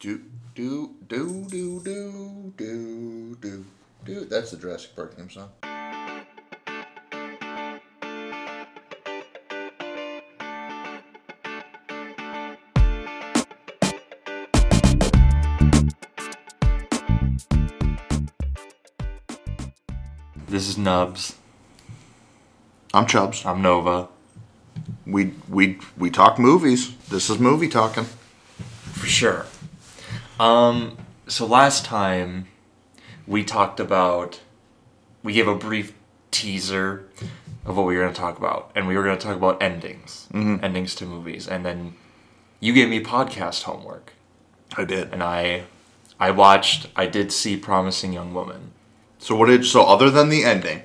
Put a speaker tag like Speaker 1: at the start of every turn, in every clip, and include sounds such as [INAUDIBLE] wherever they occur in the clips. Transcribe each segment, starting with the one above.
Speaker 1: Do do do do do do do do. That's the Jurassic Park theme song.
Speaker 2: This is Nubs.
Speaker 1: I'm Chubbs.
Speaker 2: I'm Nova.
Speaker 1: We we we talk movies. This is movie talking.
Speaker 2: For sure. Um, so last time we talked about, we gave a brief teaser of what we were going to talk about, and we were going to talk about endings, endings to movies, and then you gave me podcast homework,
Speaker 1: I did.
Speaker 2: and I, I watched, I did see Promising Young Woman.
Speaker 1: So what did so other than the ending,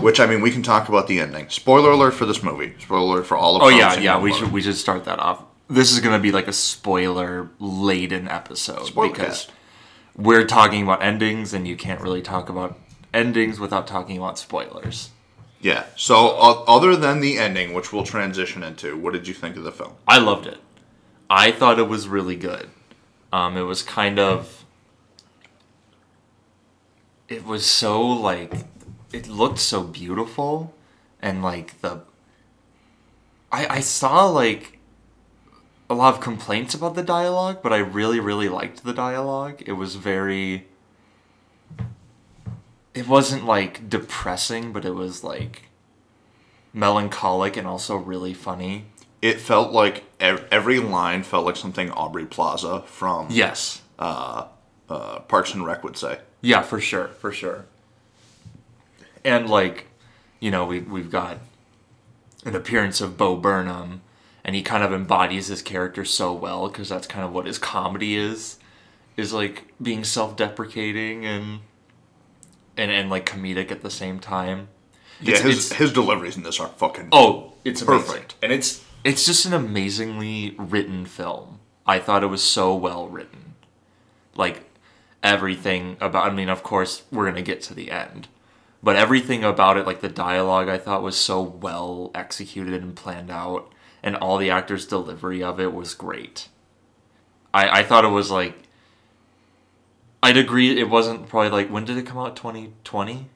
Speaker 1: which I mean we can talk about the ending. Spoiler alert for this movie. Spoiler alert for all of.
Speaker 2: Oh yeah, yeah, we should we should start that off. This is going to be like a spoiler laden episode
Speaker 1: Spoiler
Speaker 2: because
Speaker 1: cast.
Speaker 2: we're talking about endings, and you can't really talk about endings without talking about spoilers.
Speaker 1: Yeah. So o- other than the ending, which we'll transition into, what did you think of the film?
Speaker 2: I loved it. I thought it was really good. Um, it was kind of. It was so like, it looked so beautiful, and like the. I I saw like. A lot of complaints about the dialogue, but I really really liked the dialogue. It was very. It wasn't like depressing, but it was like. Melancholic and also really funny.
Speaker 1: It felt like ev- every line felt like something Aubrey Plaza from
Speaker 2: Yes.
Speaker 1: uh, Parks and Rec would say.
Speaker 2: Yeah, for sure, for sure. And like, you know, we we've got an appearance of Bo Burnham, and he kind of embodies his character so well because that's kind of what his comedy is, is like being self-deprecating and and and like comedic at the same time.
Speaker 1: Yeah,
Speaker 2: It's-
Speaker 1: his
Speaker 2: it's-
Speaker 1: his deliveries in this are fucking.
Speaker 2: Oh, it's amazing.
Speaker 1: Perfect.
Speaker 2: And it's it's just an amazingly written film. I thought it was so well written. Like everything about I mean, of course, we're going to get to the end. But everything about it like the dialogue I thought was so well executed and planned out and all the actors' delivery of it was great. I I thought it was like I'd agree it wasn't probably like when did it come out 2020?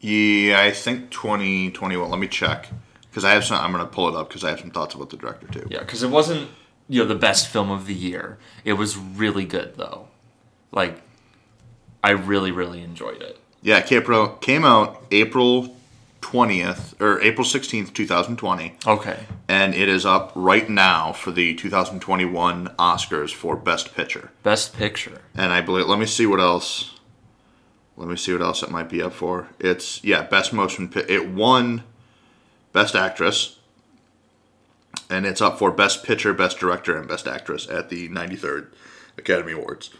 Speaker 1: Yeah, I think 2021. Let me check because I have some. I'm gonna pull it up because I have some thoughts about the director too.
Speaker 2: Yeah, because it wasn't you know the best film of the year. It was really good though. Like, I really really enjoyed it.
Speaker 1: Yeah, out, came out April 20th or April 16th, 2020,
Speaker 2: Okay.
Speaker 1: and it is up right now for the 2021 Oscars for Best Picture.
Speaker 2: Best Picture.
Speaker 1: And I believe. Let me see what else. Let me see what else it might be up for. It's yeah, Best Motion. It won Best Actress, and it's up for Best Picture, Best Director, and Best Actress at the 93rd Academy Awards.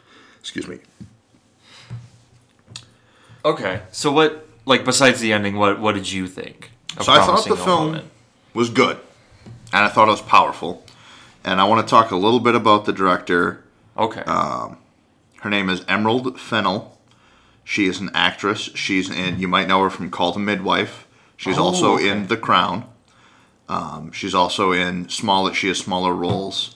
Speaker 1: Excuse me.
Speaker 2: Okay. So what? Like besides the ending, what what did you think?
Speaker 1: So I thought the film
Speaker 2: Woman?
Speaker 1: was good, and I thought it was powerful. And I want to talk a little bit about the director.
Speaker 2: Okay.
Speaker 1: uh, Her name is Emerald Fennell. She is an actress. She's in. You might know her from Call the Midwife. She's
Speaker 2: Oh,
Speaker 1: also
Speaker 2: okay.
Speaker 1: in The Crown. Um, she's also in small. She has smaller roles.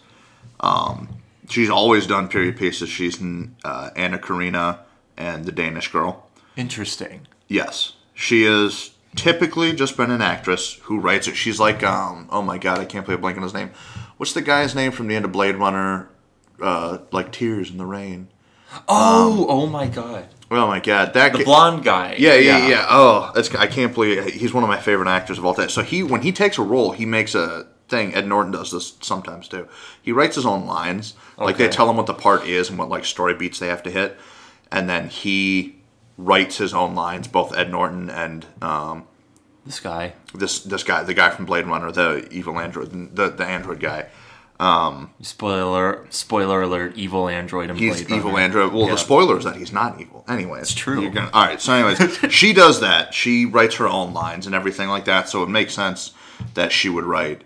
Speaker 1: Um, she's always done period pieces. She's in uh, Anna Karina and The Danish Girl.
Speaker 2: Interesting.
Speaker 1: Yes, she is typically just been an actress who writes it. She's like, um, oh my god, I can't play a blank on his name. What's the guy's name from the end of Blade Runner? Uh, like Tears in the Rain.
Speaker 2: Oh, oh my god.
Speaker 1: Oh my god, that
Speaker 2: The
Speaker 1: guy-
Speaker 2: blonde guy.
Speaker 1: Yeah, yeah, yeah. Oh, that's I can't believe he's one of my favorite actors of all time. So he when he takes a role, he makes a thing. Ed Norton does this sometimes too. He writes his own lines. Like they tell him what the part is and what like story beats they have to hit, and then he writes his own lines. Both Ed Norton and um,
Speaker 2: This guy.
Speaker 1: this this guy, the guy from Blade Runner, the evil android, the the android guy.
Speaker 2: Spoiler spoiler alert. Evil android and
Speaker 1: He's
Speaker 2: Blade
Speaker 1: evil
Speaker 2: Runner.
Speaker 1: android. Well,
Speaker 2: Yeah.
Speaker 1: the spoiler is that he's not evil. Anyway, it's
Speaker 2: true.
Speaker 1: Gonna, all right. So, anyways, [LAUGHS] she does that. She writes her own lines and everything like that. So it makes sense that she would write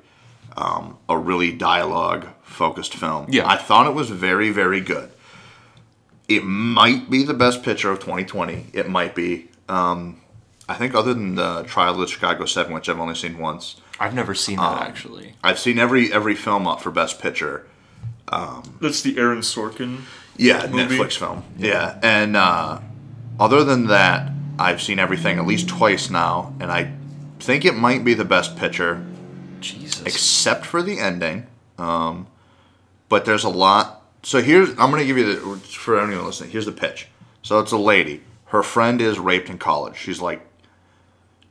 Speaker 1: um, a really dialogue focused film.
Speaker 2: Yeah.
Speaker 1: I thought it was very, very good. It might be the best picture of 2020. It might be. Um, I think other than the Trial of the Chicago Seven, which I've only seen once,
Speaker 2: I've never seen
Speaker 1: Um,
Speaker 2: that actually.
Speaker 1: I've seen every every film up for best picture.
Speaker 2: That's the Aaron Sorkin.
Speaker 1: Yeah,
Speaker 2: movie?
Speaker 1: Netflix film. Yeah, and uh, other than that, I've seen everything at least twice now, and I think it might be the best picture,
Speaker 2: Jesus.
Speaker 1: except for the ending. Um, but there's a lot. So here's I'm gonna give you the for anyone listening. Here's the pitch. So it's a lady. Her friend is raped in college. She's like,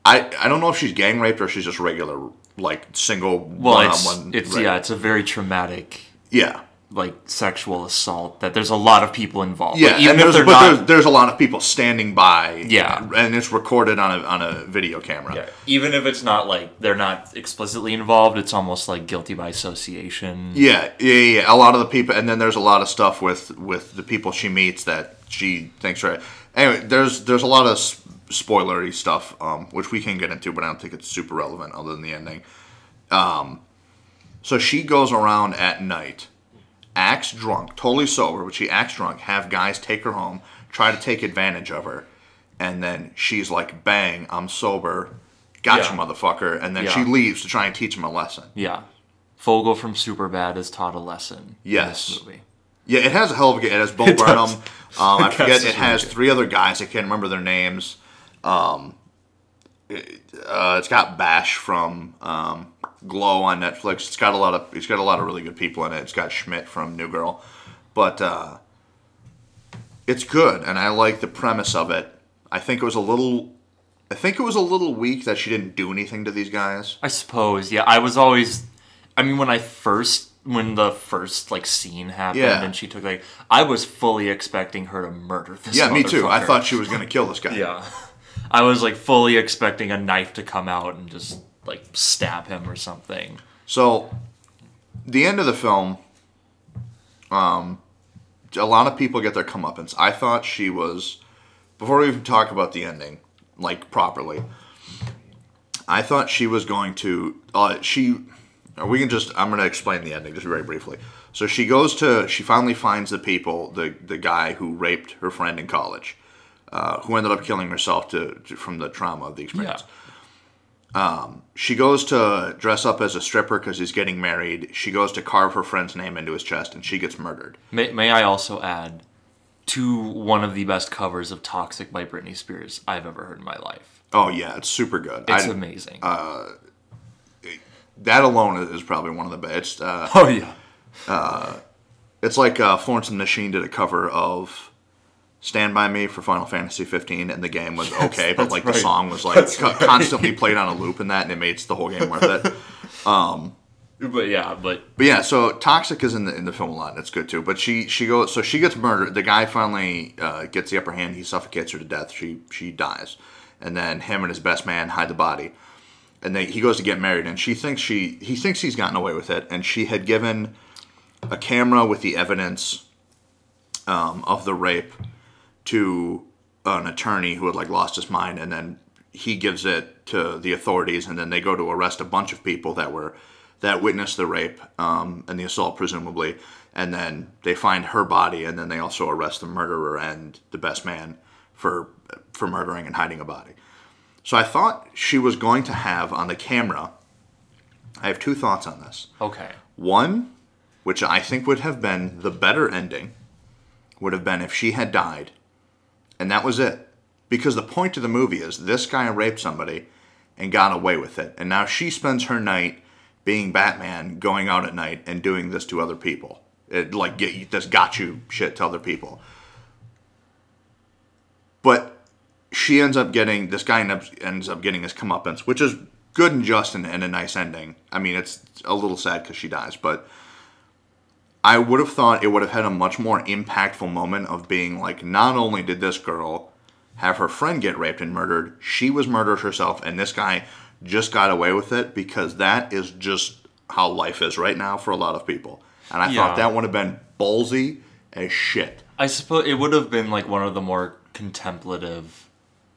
Speaker 1: I I don't know if she's gang raped or she's just regular like single
Speaker 2: well, it's
Speaker 1: one-on-one
Speaker 2: it's
Speaker 1: rape.
Speaker 2: yeah, it's a very traumatic
Speaker 1: yeah.
Speaker 2: Like sexual assault that there's a lot of people involved.
Speaker 1: Yeah,
Speaker 2: Like, even
Speaker 1: and
Speaker 2: if
Speaker 1: there's,
Speaker 2: they're
Speaker 1: but
Speaker 2: not.
Speaker 1: there's, there's a lot of people standing by.
Speaker 2: Yeah.
Speaker 1: and it's recorded on a on a video camera.
Speaker 2: yeah, even if it's not like they're not explicitly involved, it's almost like guilty by association.
Speaker 1: Yeah, yeah, yeah. A lot of the people, and then there's a lot of stuff with with the people she meets that she thinks right. Anyway, there's there's a lot of spoilery stuff, um, which we can get into, but I don't think it's super relevant other than the ending. Um, so she goes around at night, acts drunk, totally sober, but she acts drunk. Have guys take her home, try to take advantage of her, and then she's like, "Bang, I'm sober." Gotcha,
Speaker 2: Yeah.
Speaker 1: motherfucker. And then she leaves to try and teach him a lesson.
Speaker 2: Yeah. Fogell from Superbad is taught a lesson
Speaker 1: Yes.
Speaker 2: movie.
Speaker 1: Yeah, it has a hell of a game. It has Bo [LAUGHS]
Speaker 2: It.
Speaker 1: Burnham. Um, I [LAUGHS] forget. It has three other guys. I can't remember their names. Um, it, uh, it's got Bash from um, Glow on Netflix. It's got a lot of. It's got a lot of really good people in it. It's got Schmidt from New Girl, but uh, it's good, and I like the premise of it. I think it was a little. I think it was a little weak that she didn't do anything to these guys.
Speaker 2: I suppose, yeah. I was always, I mean, when I first, when the first like scene happened
Speaker 1: Yeah.
Speaker 2: and she took like, I was fully expecting her to murder this.
Speaker 1: Yeah, me too. I
Speaker 2: motherfucker.
Speaker 1: thought she was going to kill this guy. [LAUGHS]
Speaker 2: Yeah, I was like fully expecting a knife to come out and just like stab him or something.
Speaker 1: So, the end of the film, um, a lot of people get their comeuppance. I thought she was, before we even talk about the ending, like properly, I thought she was going to, uh, she, we can just, I'm going to explain the ending just very briefly. So she goes to, she finally finds the people, the, the guy who raped her friend in college, uh, who ended up killing herself to, to from the trauma of the experience
Speaker 2: Yeah,
Speaker 1: she goes to dress up as a stripper because he's getting married. She goes to carve her friend's name into his chest, and she gets murdered.
Speaker 2: may, may I also add to one of the best covers of "Toxic" by Britney Spears I've ever heard in my life.
Speaker 1: Oh yeah, it's super good.
Speaker 2: It's
Speaker 1: I-
Speaker 2: amazing.
Speaker 1: that alone is probably one of the best. Uh,
Speaker 2: oh yeah,
Speaker 1: it's like uh, Florence and the Machine did a cover of "Stand by Me" for Final Fantasy 15, and the game was [LAUGHS] okay, but like
Speaker 2: right.
Speaker 1: the song was like co-
Speaker 2: right.
Speaker 1: constantly [LAUGHS] played on a loop in that, and it made the whole game worth it.
Speaker 2: but yeah, but
Speaker 1: But yeah, so toxic is in the in the film a lot. and It's good too. But she she goes so she gets murdered. The guy finally uh, gets the upper hand. He suffocates her to death. She she dies, and then him and his best man hide the body. And they, he goes to get married, and she thinks she he thinks he's gotten away with it. And she had given a camera with the evidence um, of the rape to an attorney who had like lost his mind, and then he gives it to the authorities, and then they go to arrest a bunch of people that were that witnessed the rape um, and the assault, presumably, and then they find her body, and then they also arrest the murderer and the best man for for murdering and hiding a body. So I thought she was going to have on the camera. I have two thoughts on this.
Speaker 2: okay.
Speaker 1: One, which I think would have been the better ending, would have been if she had died, and that was it. Because the point of the movie is this guy raped somebody and got away with it, and now she spends her night being Batman, going out at night and doing this to other people. It like get this got you shit to other people. But she ends up getting this guy ends up, ends up getting his comeuppance, which is good and just and, and a nice ending. I mean, it's a little sad because she dies, but I would have thought it would have had a much more impactful moment of being like, not only did this girl have her friend get raped and murdered, she was murdered herself, and this guy just got away with it because that is just how life is right now for a lot of people. And I thought that would have been ballsy as shit.
Speaker 2: I suppose it would have been like one of the more contemplative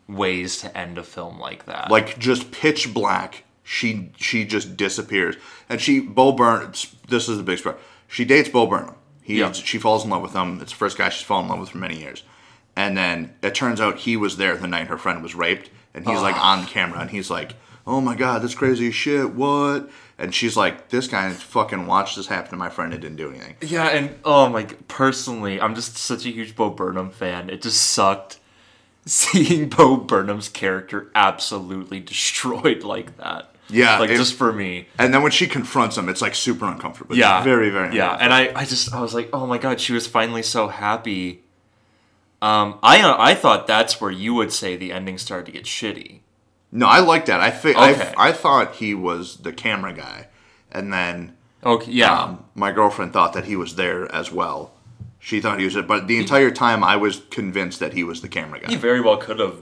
Speaker 2: ways to end a film like that.
Speaker 1: like just pitch black. She she just disappears, and she Bo Burnham. This is the big part. She dates Bo Burnham. He
Speaker 2: Yeah.
Speaker 1: she falls in love with him. It's the first guy she's fallen in love with for many years, and then it turns out he was there the night her friend was raped, and he's like ah. on camera, and he's like, oh my god, that's crazy shit. What? And she's like, this guy fucking watched this happen to my friend and didn't do anything.
Speaker 2: Yeah, and oh my, personally, I'm just such a huge Bo Burnham fan. It just sucked [LAUGHS] seeing Bo Burnham's character absolutely destroyed like that.
Speaker 1: Yeah,
Speaker 2: like
Speaker 1: it-
Speaker 2: just for me.
Speaker 1: And then when she confronts him, it's like super uncomfortable. It's
Speaker 2: Yeah,
Speaker 1: very very
Speaker 2: yeah. And I, I just, I was like, oh my god, she was finally so happy. Um, I, I thought that's where you would say the ending started to get shitty.
Speaker 1: No, I like that. I think
Speaker 2: Okay.
Speaker 1: I I thought he was the camera guy, and then
Speaker 2: Okay, yeah,
Speaker 1: um, my girlfriend thought that he was there as well. She thought he was it, but the entire time I was convinced that he was the camera guy.
Speaker 2: he very well could have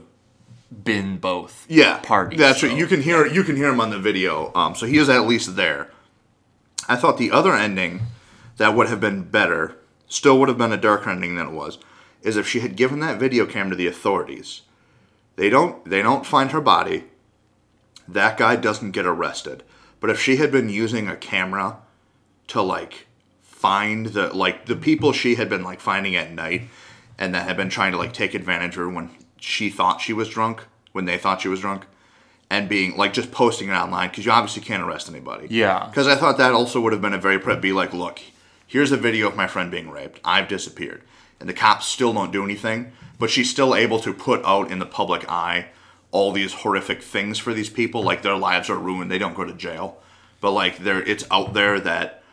Speaker 2: been both.
Speaker 1: yeah,
Speaker 2: parties,
Speaker 1: That's
Speaker 2: so.
Speaker 1: right. You can hear you can hear him on the video. Um, so he is at least there. I thought the other ending that would have been better, still would have been a darker ending than it was, is if she had given that video cam to the authorities. They don't they don't find her body. That guy doesn't get arrested. But if she had been using a camera to like find the like the people she had been like finding at night and that had been trying to like take advantage of her when she thought she was drunk, when they thought she was drunk, and being like just posting it online because you obviously can't arrest anybody.
Speaker 2: Yeah.
Speaker 1: Because I thought that also would have been a very prep. Be like, look, here's a video of my friend being raped. I've disappeared, and the cops still don't do anything. But she's still able to put out in the public eye all these horrific things for these people. Like their lives are ruined. They don't go to jail, but like they're it's out there that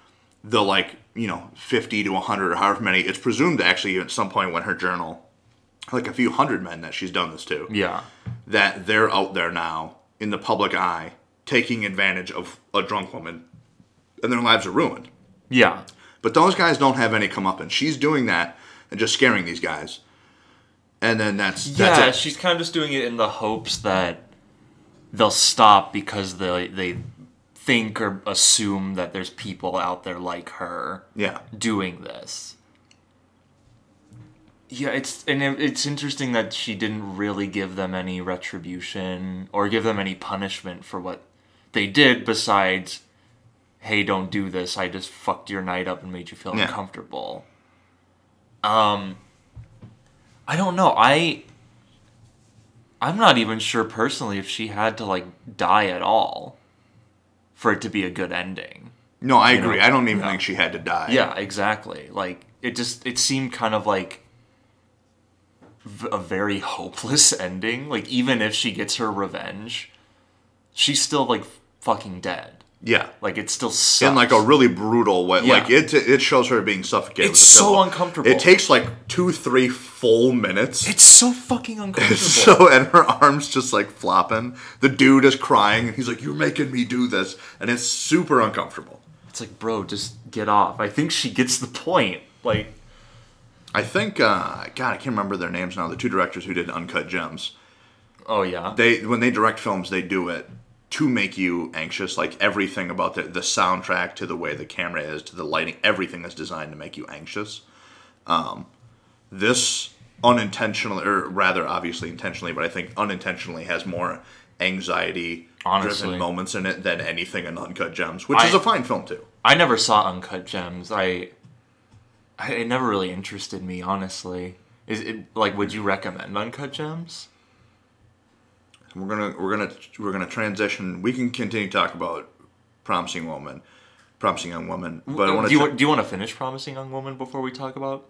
Speaker 1: the like you know 50 to 100 or however many. It's presumed actually at some point when her journal, like a few hundred men that she's done this to
Speaker 2: yeah,
Speaker 1: that they're out there now in the public eye taking advantage of a drunk woman and their lives are ruined.
Speaker 2: yeah.
Speaker 1: But those guys don't have any comeuppance. She's doing that and just scaring these guys. And then that's that's
Speaker 2: yeah,
Speaker 1: it.
Speaker 2: she's kind of just doing it in the hopes that they'll stop because they they think or assume that there's people out there like her
Speaker 1: Yeah.
Speaker 2: doing this. Yeah, it's and it, it's interesting that she didn't really give them any retribution or give them any punishment for what they did besides hey, don't do this. I just fucked your night up and made you feel
Speaker 1: Yeah.
Speaker 2: uncomfortable. Um I don't know. I I'm not even sure personally if she had to like die at all for it to be a good ending.
Speaker 1: No, I
Speaker 2: You know,
Speaker 1: agree. I don't even
Speaker 2: yeah.
Speaker 1: think she had to die.
Speaker 2: Yeah, exactly. Like it just it seemed kind of like v- a very hopeless [LAUGHS] ending. Like even if she gets her revenge, she's still like fucking dead.
Speaker 1: Yeah.
Speaker 2: Like it still sucks.
Speaker 1: In like a really brutal way.
Speaker 2: Yeah.
Speaker 1: Like it it shows her being suffocated.
Speaker 2: It's so
Speaker 1: pillow.
Speaker 2: uncomfortable.
Speaker 1: It takes like two, three full minutes.
Speaker 2: it's so fucking uncomfortable. [LAUGHS]
Speaker 1: So and her arms just like flopping. The dude is crying and he's like, "You're making me do this," and it's super uncomfortable.
Speaker 2: it's like, bro, just get off. I think she gets the point. Like,
Speaker 1: I think, uh, God, I can't remember their names now. The two directors who did Uncut Gems.
Speaker 2: oh yeah,
Speaker 1: They when they direct films, they do it to make you anxious. Like everything about the the soundtrack to the way the camera is to the lighting, everything is designed to make you anxious. Um, this unintentionally, or rather, obviously intentionally, but I think unintentionally has more anxiety driven moments in it than anything in Uncut Gems, which is a fine film too.
Speaker 2: I never saw Uncut Gems. I, I it never really interested me, honestly. Is it like? Would you recommend Uncut Gems?
Speaker 1: We're gonna we're gonna we're gonna transition. We can continue to talk about promising woman, promising young woman, but I want
Speaker 2: do want, do you want to finish Promising Young Woman before we talk about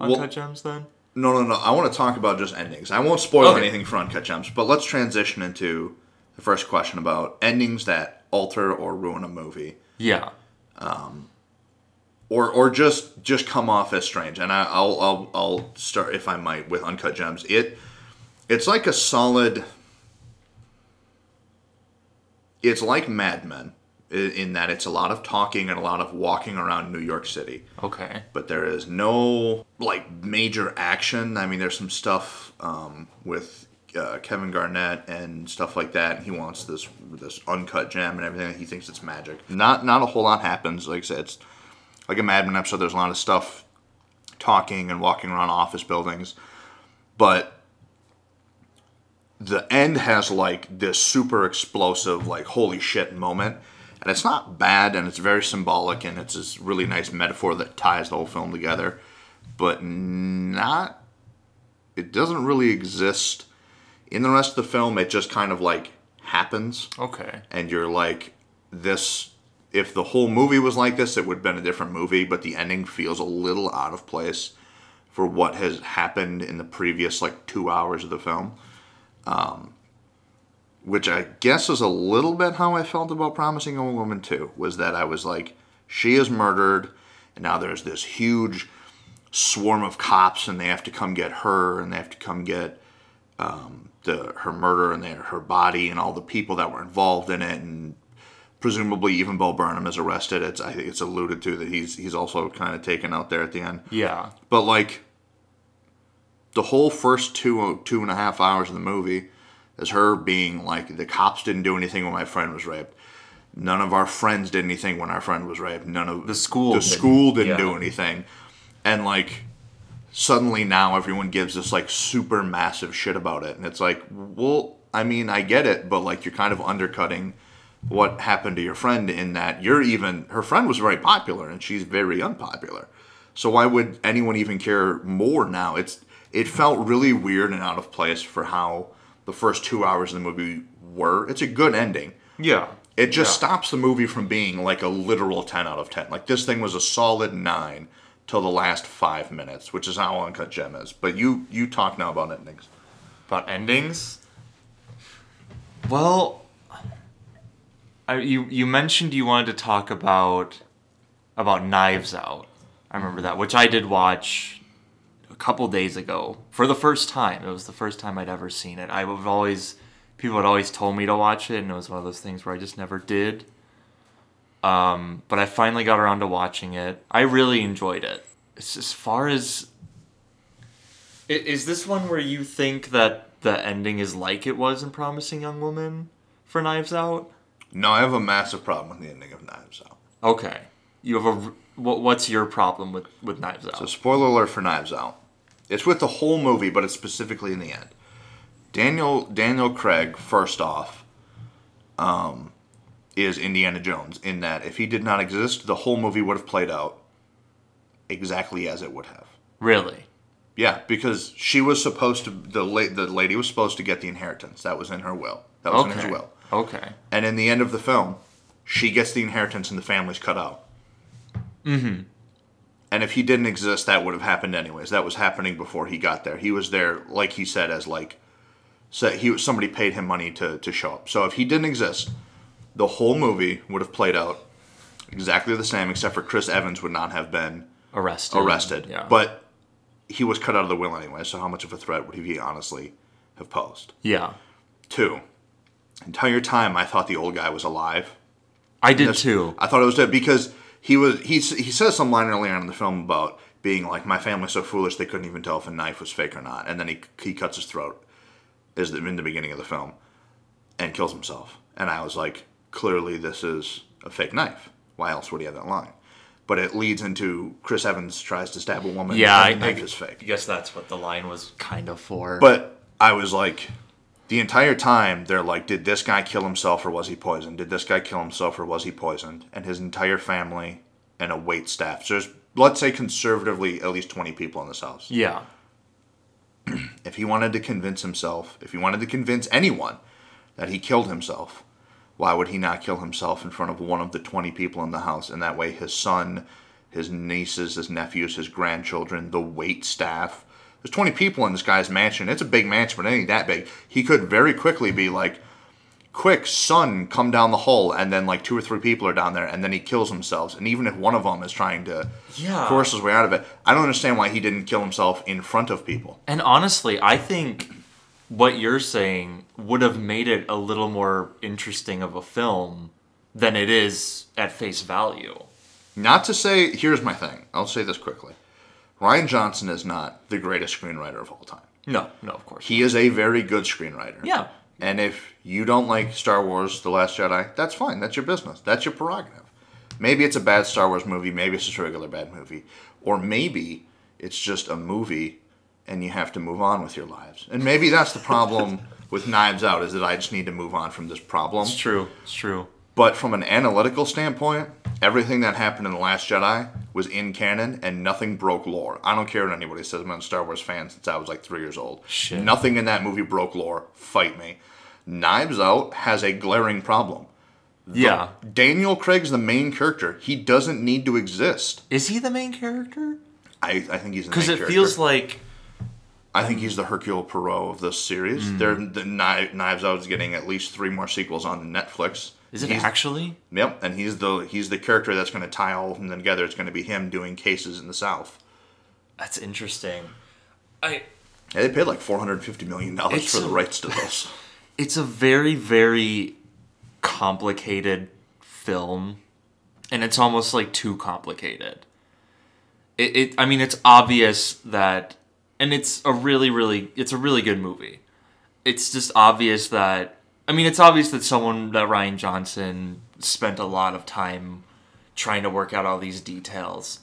Speaker 2: Uncut Gems? Then
Speaker 1: no, no, no. I want to talk about just endings. I won't spoil
Speaker 2: Okay.
Speaker 1: anything for Uncut Gems, but let's transition into the first question about endings that alter or ruin a movie,
Speaker 2: yeah, um,
Speaker 1: or or just just come off as strange. And I, I'll I'll I'll start if I might with Uncut Gems. It it's like a solid. It's like Mad Men in that it's a lot of talking and a lot of walking around New York City.
Speaker 2: okay,
Speaker 1: but there is no like major action. I mean, there's some stuff um, with uh, Kevin Garnett and stuff like that. He wants this this uncut gem and everything. He thinks it's magic. Not not a whole lot happens. Like I said, it's like a Mad Men episode. There's a lot of stuff talking and walking around office buildings, but the end has like this super explosive like holy shit moment and it's not bad and it's very symbolic and it's this really nice metaphor that ties the whole film together but not it doesn't really exist in the rest of the film it just kind of like happens
Speaker 2: Okay.
Speaker 1: and you're like this if the whole movie was like this it would have been a different movie but the ending feels a little out of place for what has happened in the previous like two hours of the film. Um, which i guess is a little bit how i felt about promising young woman 2 was that i was like she is murdered and now there's this huge swarm of cops and they have to come get her and they have to come get the her murder and their, her body and all the people that were involved in it and presumably even Bo Burnham is arrested. It's I think it's alluded to that he's he's also kind of taken out there at the end.
Speaker 2: Yeah.
Speaker 1: But like the whole first two two and a half hours of the movie is her being like the cops didn't do anything when my friend was raped. None of our friends did anything when our friend was raped. None of
Speaker 2: The school
Speaker 1: the
Speaker 2: didn't-
Speaker 1: school didn't
Speaker 2: yeah.
Speaker 1: do anything. And like suddenly now everyone gives this like super massive shit about it and it's like well i mean i get it but like you're kind of undercutting what happened to your friend in that you're even her friend was very popular and she's very unpopular so why would anyone even care more now it's it felt really weird and out of place for how the first two hours of the movie were it's a good ending
Speaker 2: Yeah.
Speaker 1: it just
Speaker 2: Yeah.
Speaker 1: stops the movie from being like a literal 10 out of 10. Like this thing was a solid 9 till the last 5 minutes, which is how Uncut Gem is. But you you talk now about endings.
Speaker 2: About endings? Well, I, you you mentioned you wanted to talk about about Knives Out. I remember that, which I did watch a couple days ago for the first time. It was the first time I'd ever seen it. I've always people had always told me to watch it, and it was one of those things where I just never did. Um, but I finally got around to watching it. I really enjoyed it. It's as far as Is this one where you think that the ending is like it was in Promising Young Woman for Knives Out?
Speaker 1: No, I have a massive problem with the ending of Knives Out.
Speaker 2: Okay. You have a. What, what's your problem with, with Knives Out?
Speaker 1: So spoiler alert for Knives Out. It's with the whole movie, but it's specifically in the end. Daniel Daniel Craig, first off, um, is Indiana Jones in that if he did not exist, the whole movie would have played out exactly as it would have.
Speaker 2: really?
Speaker 1: Yeah, because she was supposed to the la- the lady was supposed to get the inheritance. That was in her will. That was in
Speaker 2: Okay.
Speaker 1: his will.
Speaker 2: Okay.
Speaker 1: And in the end of the film, she gets the inheritance and the family's cut out. Mm-hmm. And if he didn't exist, that would have happened anyways. That was happening before he got there. He was there, like he said, as like, so he was somebody paid him money to to show up. So if he didn't exist, the whole movie would have played out exactly the same, except for Chris Evans would not have been
Speaker 2: Arrested.
Speaker 1: arrested.
Speaker 2: Yeah.
Speaker 1: But he was cut out of the will anyway, so how much of a threat would he honestly have posed?
Speaker 2: yeah.
Speaker 1: Two, entire time I thought the old guy was alive.
Speaker 2: I did
Speaker 1: That's-
Speaker 2: too.
Speaker 1: I thought it was dead because he was he he says some line earlier on in the film about being like my family's so foolish they couldn't even tell if a knife was fake or not, and then he he cuts his throat is the, in the beginning of the film and kills himself, and I was like, clearly this is a fake knife. Why else would he have that line? But it leads into Chris Evans tries to stab a woman.
Speaker 2: Yeah, I,
Speaker 1: and the knife
Speaker 2: I-
Speaker 1: fake.
Speaker 2: I guess that's what the line was kind of for.
Speaker 1: But I was like, the entire time they're like, did this guy kill himself or was he poisoned? Did this guy kill himself or was he poisoned? And his entire family and a wait staff. So there's, let's say conservatively, at least 20 people in this house.
Speaker 2: yeah.
Speaker 1: If he wanted to convince himself, if he wanted to convince anyone that he killed himself, why would he not kill himself in front of one of the 20 people in the house? And that way his son, his nieces, his nephews, his grandchildren, the wait staff. There's 20 people in this guy's mansion. It's a big mansion, but it ain't that big. He could very quickly be like, quick, son, come down the hall. And then like two or three people are down there, and then he kills himself. And even if one of them is trying to
Speaker 2: Yeah.
Speaker 1: force his way out of it, I don't understand why he didn't kill himself in front of people.
Speaker 2: And honestly, I think what you're saying would have made it a little more interesting of a film than it is at face value.
Speaker 1: Not to say, here's my thing. I'll say this quickly. Rian Johnson is not the greatest screenwriter of all time.
Speaker 2: No, no, of course.
Speaker 1: He is a very good screenwriter.
Speaker 2: Yeah.
Speaker 1: And if you don't like Star Wars The Last Jedi, that's fine. That's your business. That's your prerogative. Maybe it's a bad Star Wars movie. Maybe it's just a regular bad movie. Or maybe it's just a movie and you have to move on with your lives. And maybe that's the problem [LAUGHS] with Knives Out is that I just need to move on from this problem.
Speaker 2: It's true. It's true.
Speaker 1: But from an analytical standpoint, everything that happened in The Last Jedi was in canon and nothing broke lore. I don't care what anybody says. I've been a Star Wars fan since I was like three years old.
Speaker 2: Shit.
Speaker 1: Nothing in that movie broke lore. Fight me. Knives Out has a glaring problem.
Speaker 2: yeah.
Speaker 1: Daniel Craig's the main character. He doesn't need to exist.
Speaker 2: Is he the main character?
Speaker 1: I, I think he's the
Speaker 2: Because it
Speaker 1: character.
Speaker 2: feels like
Speaker 1: I think he's the Hercule Poirot of this series.
Speaker 2: Mm.
Speaker 1: They're, the Knives Out is getting at least three more sequels on Netflix.
Speaker 2: Is it
Speaker 1: He's-
Speaker 2: actually?
Speaker 1: Yep, and he's the he's the character that's going to tie all of them together. It's going to be him doing cases in the South.
Speaker 2: That's interesting. I
Speaker 1: Yeah, they paid like four hundred fifty million dollars for the rights to this. [LAUGHS]
Speaker 2: it's a very very complicated film and it's almost like too complicated it, it i mean it's obvious that and it's a really really it's a really good movie it's just obvious that i mean it's obvious that someone that Rian Johnson spent a lot of time trying to work out all these details.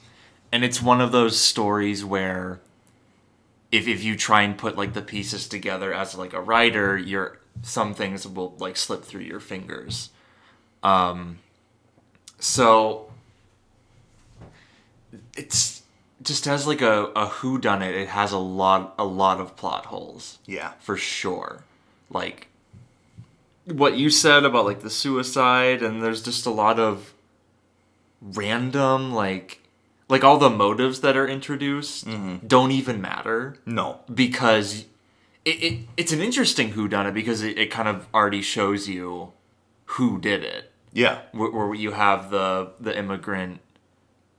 Speaker 2: And it's one of those stories where if, if you try and put like the pieces together as like a writer you're some things will like slip through your fingers. Um so it's just has like a, a who done it it has a lot a lot of plot holes.
Speaker 1: Yeah,
Speaker 2: for sure. Like what you said about like the suicide and there's just a lot of random like like all the motives that are introduced don't even matter.
Speaker 1: No,
Speaker 2: because it, it it's an interesting who done it because it, it kind of already shows you who did it.
Speaker 1: Yeah,
Speaker 2: where, where you have the the immigrant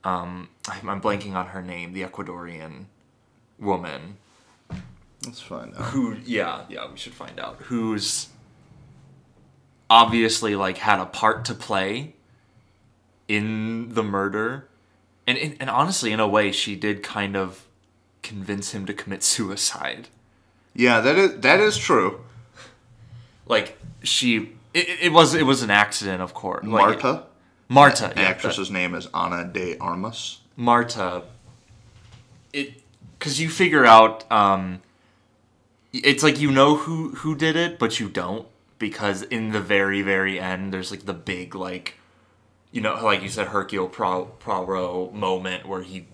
Speaker 2: um I'm, I'm blanking on her name the ecuadorian woman.
Speaker 1: Let's find out.
Speaker 2: who yeah yeah we should find out. Who's obviously like had a part to play in the murder. And and, and honestly in a way she did kind of convince him to commit [LAUGHS] suicide.
Speaker 1: Yeah, that is that is true.
Speaker 2: like she it, it was it was an accident of course. Like,
Speaker 1: Marta,
Speaker 2: marta
Speaker 1: the
Speaker 2: yeah,
Speaker 1: actress's name is Ana de Armas.
Speaker 2: Marta, it because you figure out um, it's like you know who who did it, but you don't because in the very very end, there's like the big like, you know, like you said, Hercule Poirot moment where he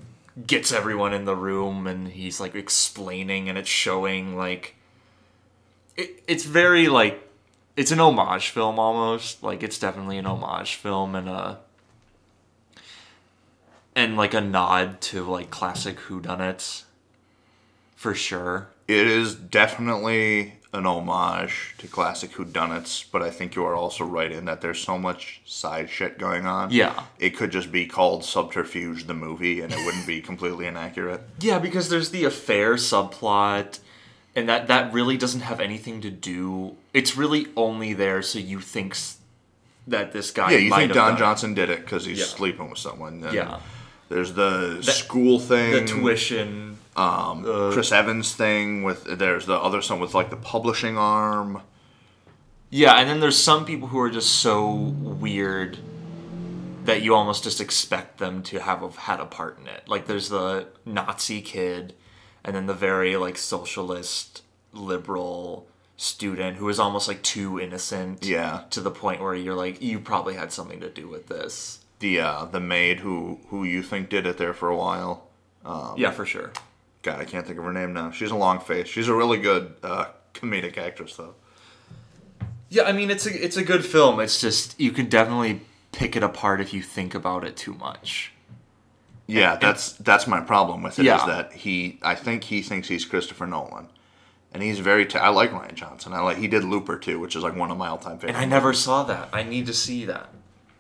Speaker 2: gets everyone in the room and he's like explaining and it's showing like, it, it's very like. It's an homage film almost. Like it's definitely an homage film and a and like a nod to like classic whodunits for sure.
Speaker 1: It is definitely an homage to classic whodunits, but I think you are also right in that there's so much side shit going on.
Speaker 2: Yeah.
Speaker 1: It could just be called Subterfuge the movie and it wouldn't be [LAUGHS] completely inaccurate.
Speaker 2: Yeah, because there's the affair subplot and that that really doesn't have anything to do. It's really only there so you think that this guy
Speaker 1: Yeah, you think Don
Speaker 2: it.
Speaker 1: Johnson did it because he's
Speaker 2: Yeah.
Speaker 1: sleeping with someone.
Speaker 2: Yeah.
Speaker 1: There's the school thing.
Speaker 2: the tuition.
Speaker 1: Um,
Speaker 2: Uh,
Speaker 1: Chris Evans thing with there's the other son with like the publishing arm.
Speaker 2: Yeah, and then there's some people who are just so weird that you almost just expect them to have a, had a part in it. Like there's the Nazi kid, and then the very like socialist liberal student who is almost like too innocent.
Speaker 1: Yeah.
Speaker 2: To the point where you're like, you probably had something to do with this.
Speaker 1: The uh, the maid who who you think did it there for a while. Um,
Speaker 2: yeah, for sure.
Speaker 1: God, I can't think of her name now. She's a long face. She's a really good uh, comedic actress though.
Speaker 2: Yeah, I mean it's a it's a good film. It's just you can definitely pick it apart if you think about it too much.
Speaker 1: Yeah, that's that's my problem with it. Is
Speaker 2: Yeah.
Speaker 1: that he? I think he thinks he's Christopher Nolan, and he's very. ta- I like Rian Johnson. I like he did Looper too, which is like one of my all-time favorites.
Speaker 2: And I never saw that. I need to see that.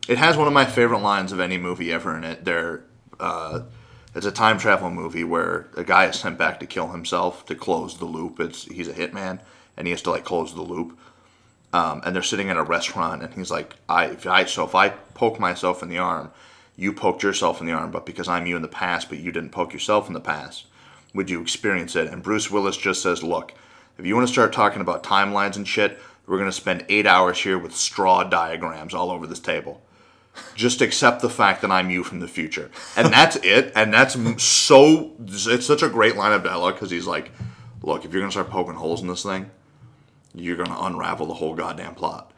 Speaker 1: It has one of my favorite lines of any movie ever in it. There, uh, it's a time travel movie where a guy is sent back to kill himself to close the loop. It's he's a hitman and he has to like close the loop. Um, and they're sitting in a restaurant and he's like, I, if I so if I poke myself in the arm, you poked yourself in the arm, but because I'm you in the past, but you didn't poke yourself in the past, would you experience it? And Bruce Willis just says, look, if you want to start talking about timelines and shit, we're gonna spend eight hours here with straw diagrams all over this table just accept the fact that I'm you from the future, and that's it. And that's so. It's such a great line of dialogue because he's like, "Look, if you're gonna start poking holes in this thing, you're gonna unravel the whole goddamn plot."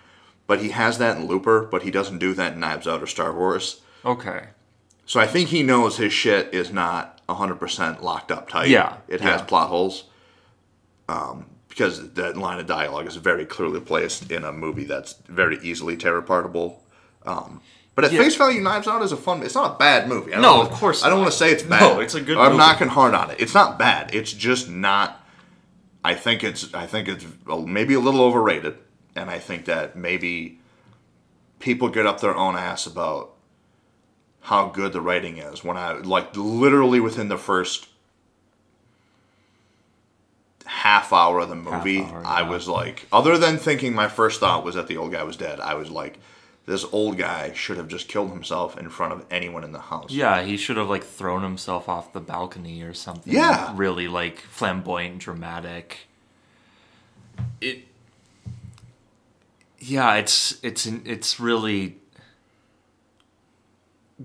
Speaker 1: But he has that in Looper, but he doesn't do that in Knives Out or Star Wars.
Speaker 2: Okay.
Speaker 1: So I think he knows his shit is not 100% locked up tight.
Speaker 2: Yeah,
Speaker 1: It has
Speaker 2: yeah.
Speaker 1: plot holes. Um, because that line of dialogue is very clearly placed in a movie that's very easily tear apartable. Um, but at
Speaker 2: Yeah.
Speaker 1: face value, Knives Out is a fun. It's not a bad movie. I don't
Speaker 2: No,
Speaker 1: wanna-
Speaker 2: of course
Speaker 1: I don't want to say it's bad.
Speaker 2: No, it's a good
Speaker 1: I'm
Speaker 2: movie.
Speaker 1: knocking hard on it. It's not bad. It's just not. I think it's. I think it's maybe a little overrated, and I think that maybe people get up their own ass about how good the writing is when I like literally within the first half hour of the movie,
Speaker 2: hour,
Speaker 1: I
Speaker 2: yeah.
Speaker 1: was like, other than thinking my first thought was that the old guy was dead, I was like, this old guy should have just killed himself in front of anyone in the house.
Speaker 2: Yeah, he should have like thrown himself off the balcony or something.
Speaker 1: Yeah.
Speaker 2: Really like flamboyant, dramatic. It Yeah, it's it's it's really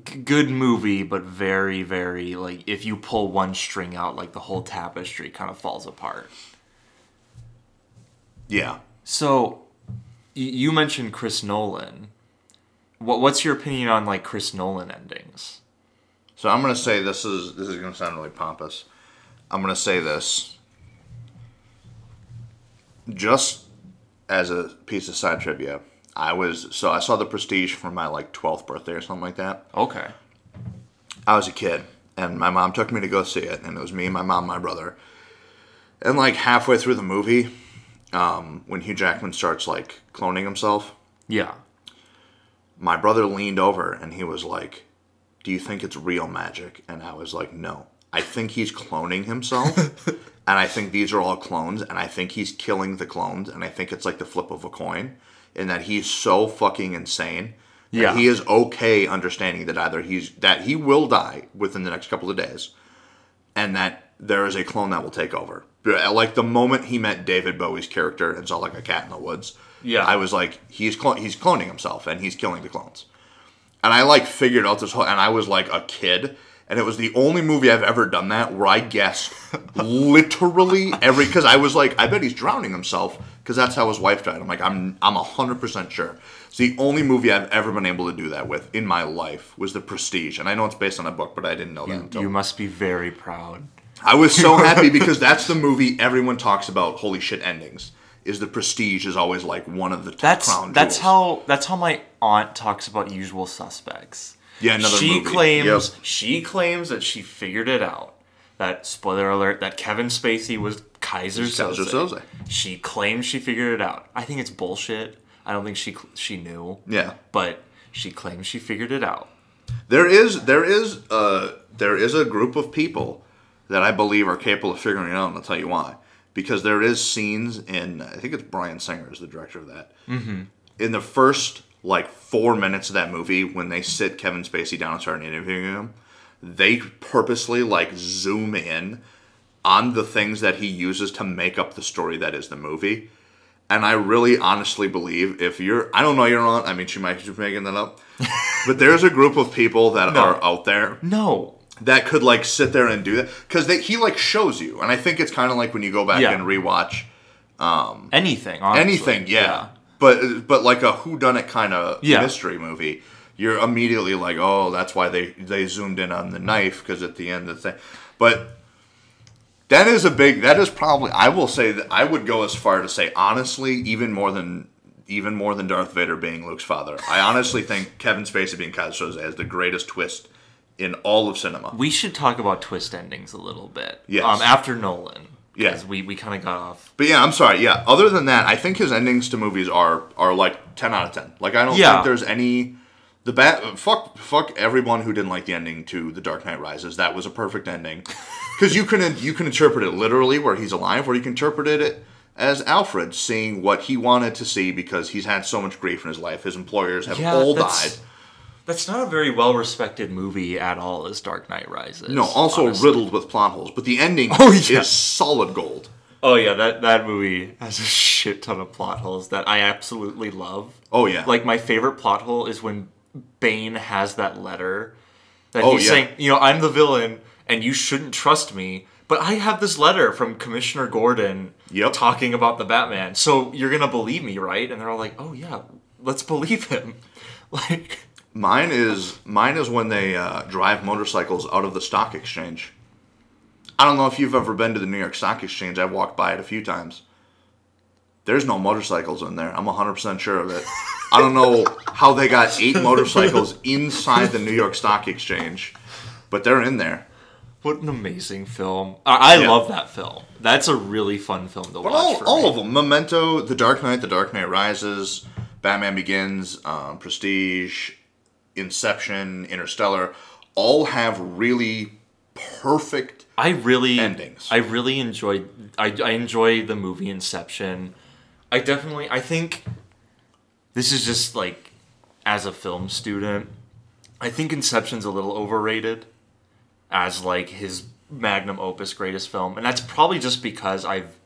Speaker 2: g- good movie but very very like if you pull one string out like the whole tapestry kind of falls apart.
Speaker 1: Yeah.
Speaker 2: So you mentioned Chris Nolan. What what's your opinion on like Chris Nolan endings?
Speaker 1: So I'm gonna say this is this is gonna sound really pompous. I'm gonna say this just as a piece of side trivia. I was so I saw the Prestige for my like 12th birthday or something like that.
Speaker 2: Okay.
Speaker 1: I was a kid, and my mom took me to go see it, and it was me, my mom, my brother. And like halfway through the movie, um, when Hugh Jackman starts like cloning himself,
Speaker 2: Yeah.
Speaker 1: My brother leaned over and he was like, "Do you think it's real magic?" And I was like, "No, I think he's cloning himself." [LAUGHS] and I think these are all clones, and I think he's killing the clones, and I think it's like the flip of a coin, and that he's so fucking insane.
Speaker 2: Yeah.
Speaker 1: he is okay understanding that either he's that he will die within the next couple of days, and that there is a clone that will take over. Uh, like the moment he met David Bowie's character and saw like a cat in the woods,
Speaker 2: Yeah.
Speaker 1: I was like, he's clo- he's cloning himself and he's killing the clones. And I like figured out this whole, and I was like a kid, and it was the only movie I've ever done that where I guessed [LAUGHS] literally every because I was like, I bet he's drowning himself because that's how his wife died. I'm like, I'm I'm hundred percent sure. It's the only movie I've ever been able to do that with in my life was The Prestige, and I know it's based on a book, but I didn't know that
Speaker 2: You,
Speaker 1: until
Speaker 2: you must be very proud.
Speaker 1: I was so [LAUGHS] happy because that's the movie everyone talks about. Holy shit, endings is The Prestige is always like one of the
Speaker 2: That's
Speaker 1: crown
Speaker 2: that's how that's how my aunt talks about Usual Suspects.
Speaker 1: Yeah, another
Speaker 2: she
Speaker 1: movie.
Speaker 2: claims
Speaker 1: Yep.
Speaker 2: she claims that she figured it out. That spoiler alert that Kevin Spacey was Keyser
Speaker 1: Keyser
Speaker 2: Soze.
Speaker 1: Soze.
Speaker 2: She claims she figured it out. I think it's bullshit. I don't think she she knew.
Speaker 1: Yeah.
Speaker 2: But she claims she figured it out.
Speaker 1: There is there is uh there is a group of people that I believe are capable of figuring it out, and I'll tell you why. Because there is scenes in I think it's Bryan Singer is the director of that. Mm-hmm. In the first like four minutes of that movie, when they sit Kevin Spacey down and start interviewing him, they purposely like zoom in on the things that he uses to make up the story that is the movie. And I really honestly believe if you're, I don't know your aunt, I mean, she might be making that up, [LAUGHS] but there's a group of people that
Speaker 2: No.
Speaker 1: are out there
Speaker 2: No.
Speaker 1: That could like sit there and do that because he like shows you. And I think it's kind of like when you go back
Speaker 2: Yeah.
Speaker 1: and rewatch um,
Speaker 2: Anything. Honestly.
Speaker 1: anything, yeah. But but like a whodunit kind of
Speaker 2: Yeah.
Speaker 1: mystery movie, you're immediately like, oh, that's why they they zoomed in on the knife because at the end of the thing, but. That is a big. That is probably. I will say that I would go as far to say honestly, even more than even more than Darth Vader being Luke's father. I honestly think Kevin Spacey being Keyser Soze is the greatest twist in all of cinema.
Speaker 2: We should talk about twist endings a little bit.
Speaker 1: Yes.
Speaker 2: Um, after Nolan.
Speaker 1: Yeah.
Speaker 2: Because we, we kind of got off.
Speaker 1: But yeah, I'm sorry. Yeah, other than that, I think his endings to movies are are like ten out of ten. Like I don't
Speaker 2: Yeah.
Speaker 1: think there's any the bat. Fuck fuck everyone who didn't like the ending to The Dark Knight Rises. That was a perfect ending [LAUGHS] because you can you can interpret it literally where he's alive, or you can interpret it as Alfred seeing what he wanted to see because he's had so much grief in his life. His employers have
Speaker 2: Yeah,
Speaker 1: all died.
Speaker 2: That's not a very well respected movie at all, as Dark Knight Rises.
Speaker 1: No, also
Speaker 2: honestly.
Speaker 1: riddled with plot holes. But the ending
Speaker 2: Oh, yeah.
Speaker 1: is solid gold.
Speaker 2: Oh yeah, that that movie has a shit ton of plot holes that I absolutely love.
Speaker 1: Oh yeah,
Speaker 2: Like my favorite plot hole is when Bane has that letter that
Speaker 1: Oh,
Speaker 2: he's
Speaker 1: yeah.
Speaker 2: saying, you know, I'm the villain and you shouldn't trust me, but I have this letter from Commissioner Gordon
Speaker 1: Yep.
Speaker 2: talking about the Batman. So you're gonna believe me, right? And they're all like, Oh yeah, let's believe him. [LAUGHS] Like
Speaker 1: Mine is mine is when they uh, drive motorcycles out of the stock exchange. I don't know if you've ever been to the New York Stock Exchange. I've walked by it a few times. There's no motorcycles in there. I'm 100% sure of it. I don't know how they got eight motorcycles inside the New York Stock Exchange, but they're in there.
Speaker 2: What an amazing film! I, I
Speaker 1: Yeah.
Speaker 2: love that film. That's a really fun film to
Speaker 1: But
Speaker 2: watch.
Speaker 1: all,
Speaker 2: for
Speaker 1: all of them Memento, The Dark Knight, The Dark Knight Rises, Batman Begins, um, Prestige, Inception, Interstellar all have really perfect.
Speaker 2: I really
Speaker 1: endings.
Speaker 2: I really enjoyed. I, I enjoy the movie Inception. I definitely. I think this is just like as a film student. I think Inception's a little overrated as like his magnum opus greatest film, and that's probably just because I've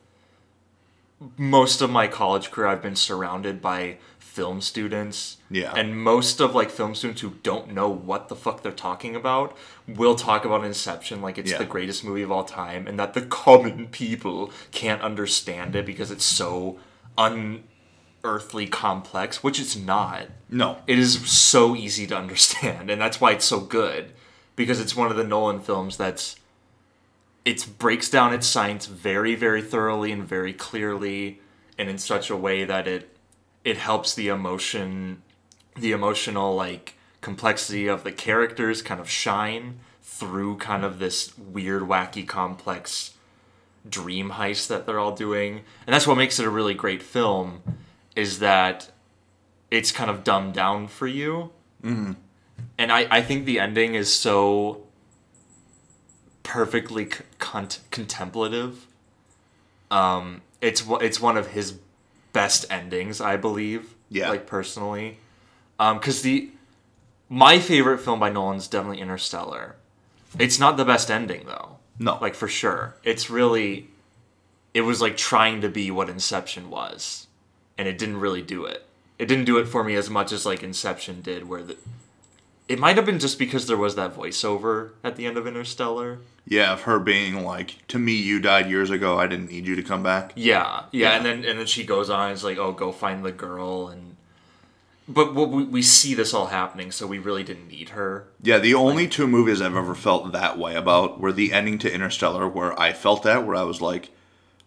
Speaker 2: most of my college career I've been surrounded by film students.
Speaker 1: Yeah.
Speaker 2: And most of like film students who don't know what the fuck they're talking about will talk about Inception like it's
Speaker 1: Yeah.
Speaker 2: the greatest movie of all time and that the common people can't understand it because it's so unearthly complex, which it's not.
Speaker 1: No.
Speaker 2: It is so easy to understand, and that's why it's so good because it's one of the Nolan films that's it breaks down its science very very thoroughly and very clearly and in such a way that it it helps the emotion the emotional like complexity of the characters kind of shine through kind of this weird wacky complex dream heist that they're all doing. And that's what makes it a really great film is that it's kind of dumbed down for you. Mm-hmm. and I, I think the ending is so perfectly cont- contemplative. Um it's it's one of his best endings i believe
Speaker 1: Yeah.
Speaker 2: like personally. Um because the my favorite film by nolan's definitely interstellar. It's not the best ending though.
Speaker 1: No.
Speaker 2: like for sure. It's really it was like trying to be what inception was and it didn't really do it. It didn't do it for me as much as like inception did where the it might have been just because there was that voiceover at the end of interstellar
Speaker 1: Yeah, of her being like, to me, you died years ago. I didn't need you to come back.
Speaker 2: yeah, yeah,
Speaker 1: Yeah.
Speaker 2: and then and then she goes on and is like, "Oh, go find the girl," and but we, we see this all happening, so we really didn't need her.
Speaker 1: Yeah, the only two movies I've ever felt that way about were the ending to Interstellar, where I felt that, where I was like,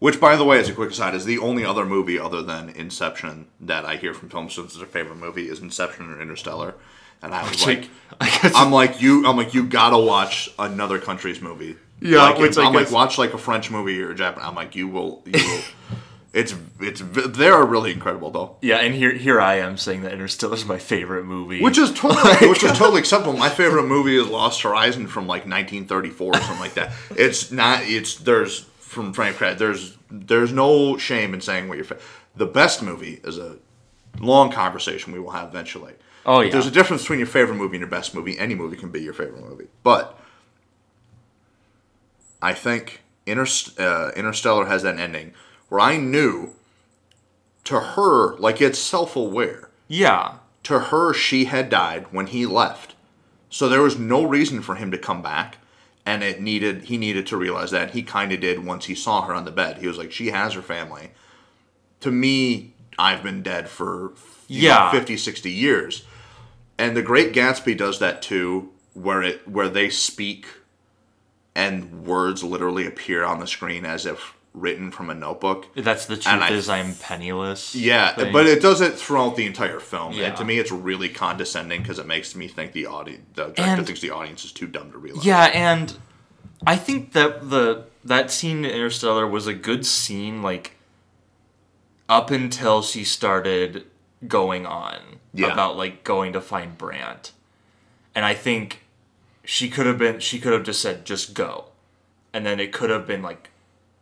Speaker 1: which, by the way, as a quick aside, is the only other movie other than Inception that I hear from film students as their favorite movie is Inception or Interstellar, and I was [LAUGHS] like,
Speaker 2: Like, [LAUGHS] I guess
Speaker 1: I'm like you, I'm like you gotta watch another country's movie.
Speaker 2: Yeah,
Speaker 1: like,
Speaker 2: which I
Speaker 1: I'm like watch like a French movie or a Japanese. I'm like you will, you will. [LAUGHS] it's it's they are really incredible though.
Speaker 2: yeah, and here here I am saying that Interstellar is my favorite movie.
Speaker 1: Which is totally, which is totally acceptable. My favorite movie is Lost Horizon from like 1934 or something like that. It's not. It's there's from Frank Capra. There's there's no shame in saying what your fa- the best movie is a long conversation we will have eventually.
Speaker 2: Oh, yeah.
Speaker 1: There's a difference between your favorite movie and your best movie. Any movie can be your favorite movie, but I think Interst- uh, Interstellar has that ending where I knew to her like it's self aware
Speaker 2: yeah,
Speaker 1: to her she had died when he left. So there was no reason for him to come back and it needed he needed to realize that. He kind of did once he saw her on the bed. He was like she has her family. To me i've been dead for you know,
Speaker 2: Yeah.
Speaker 1: 50 60 years and the great gatsby does that too where it where they speak and words literally appear on the screen as if written from a notebook
Speaker 2: that's the truth
Speaker 1: I-
Speaker 2: is I'm penniless.
Speaker 1: yeah,
Speaker 2: thing.
Speaker 1: but it does it throughout the entire film,
Speaker 2: Yeah.
Speaker 1: and to me, it's really condescending because it makes me think the audience, the director
Speaker 2: And-
Speaker 1: thinks the audience is too dumb to realize.
Speaker 2: Yeah, and I think that the that scene in Interstellar was a good scene, like up until she started going on
Speaker 1: Yeah.
Speaker 2: about like going to find Brand, and I think she could have been she could have just said just go, and then it could have been like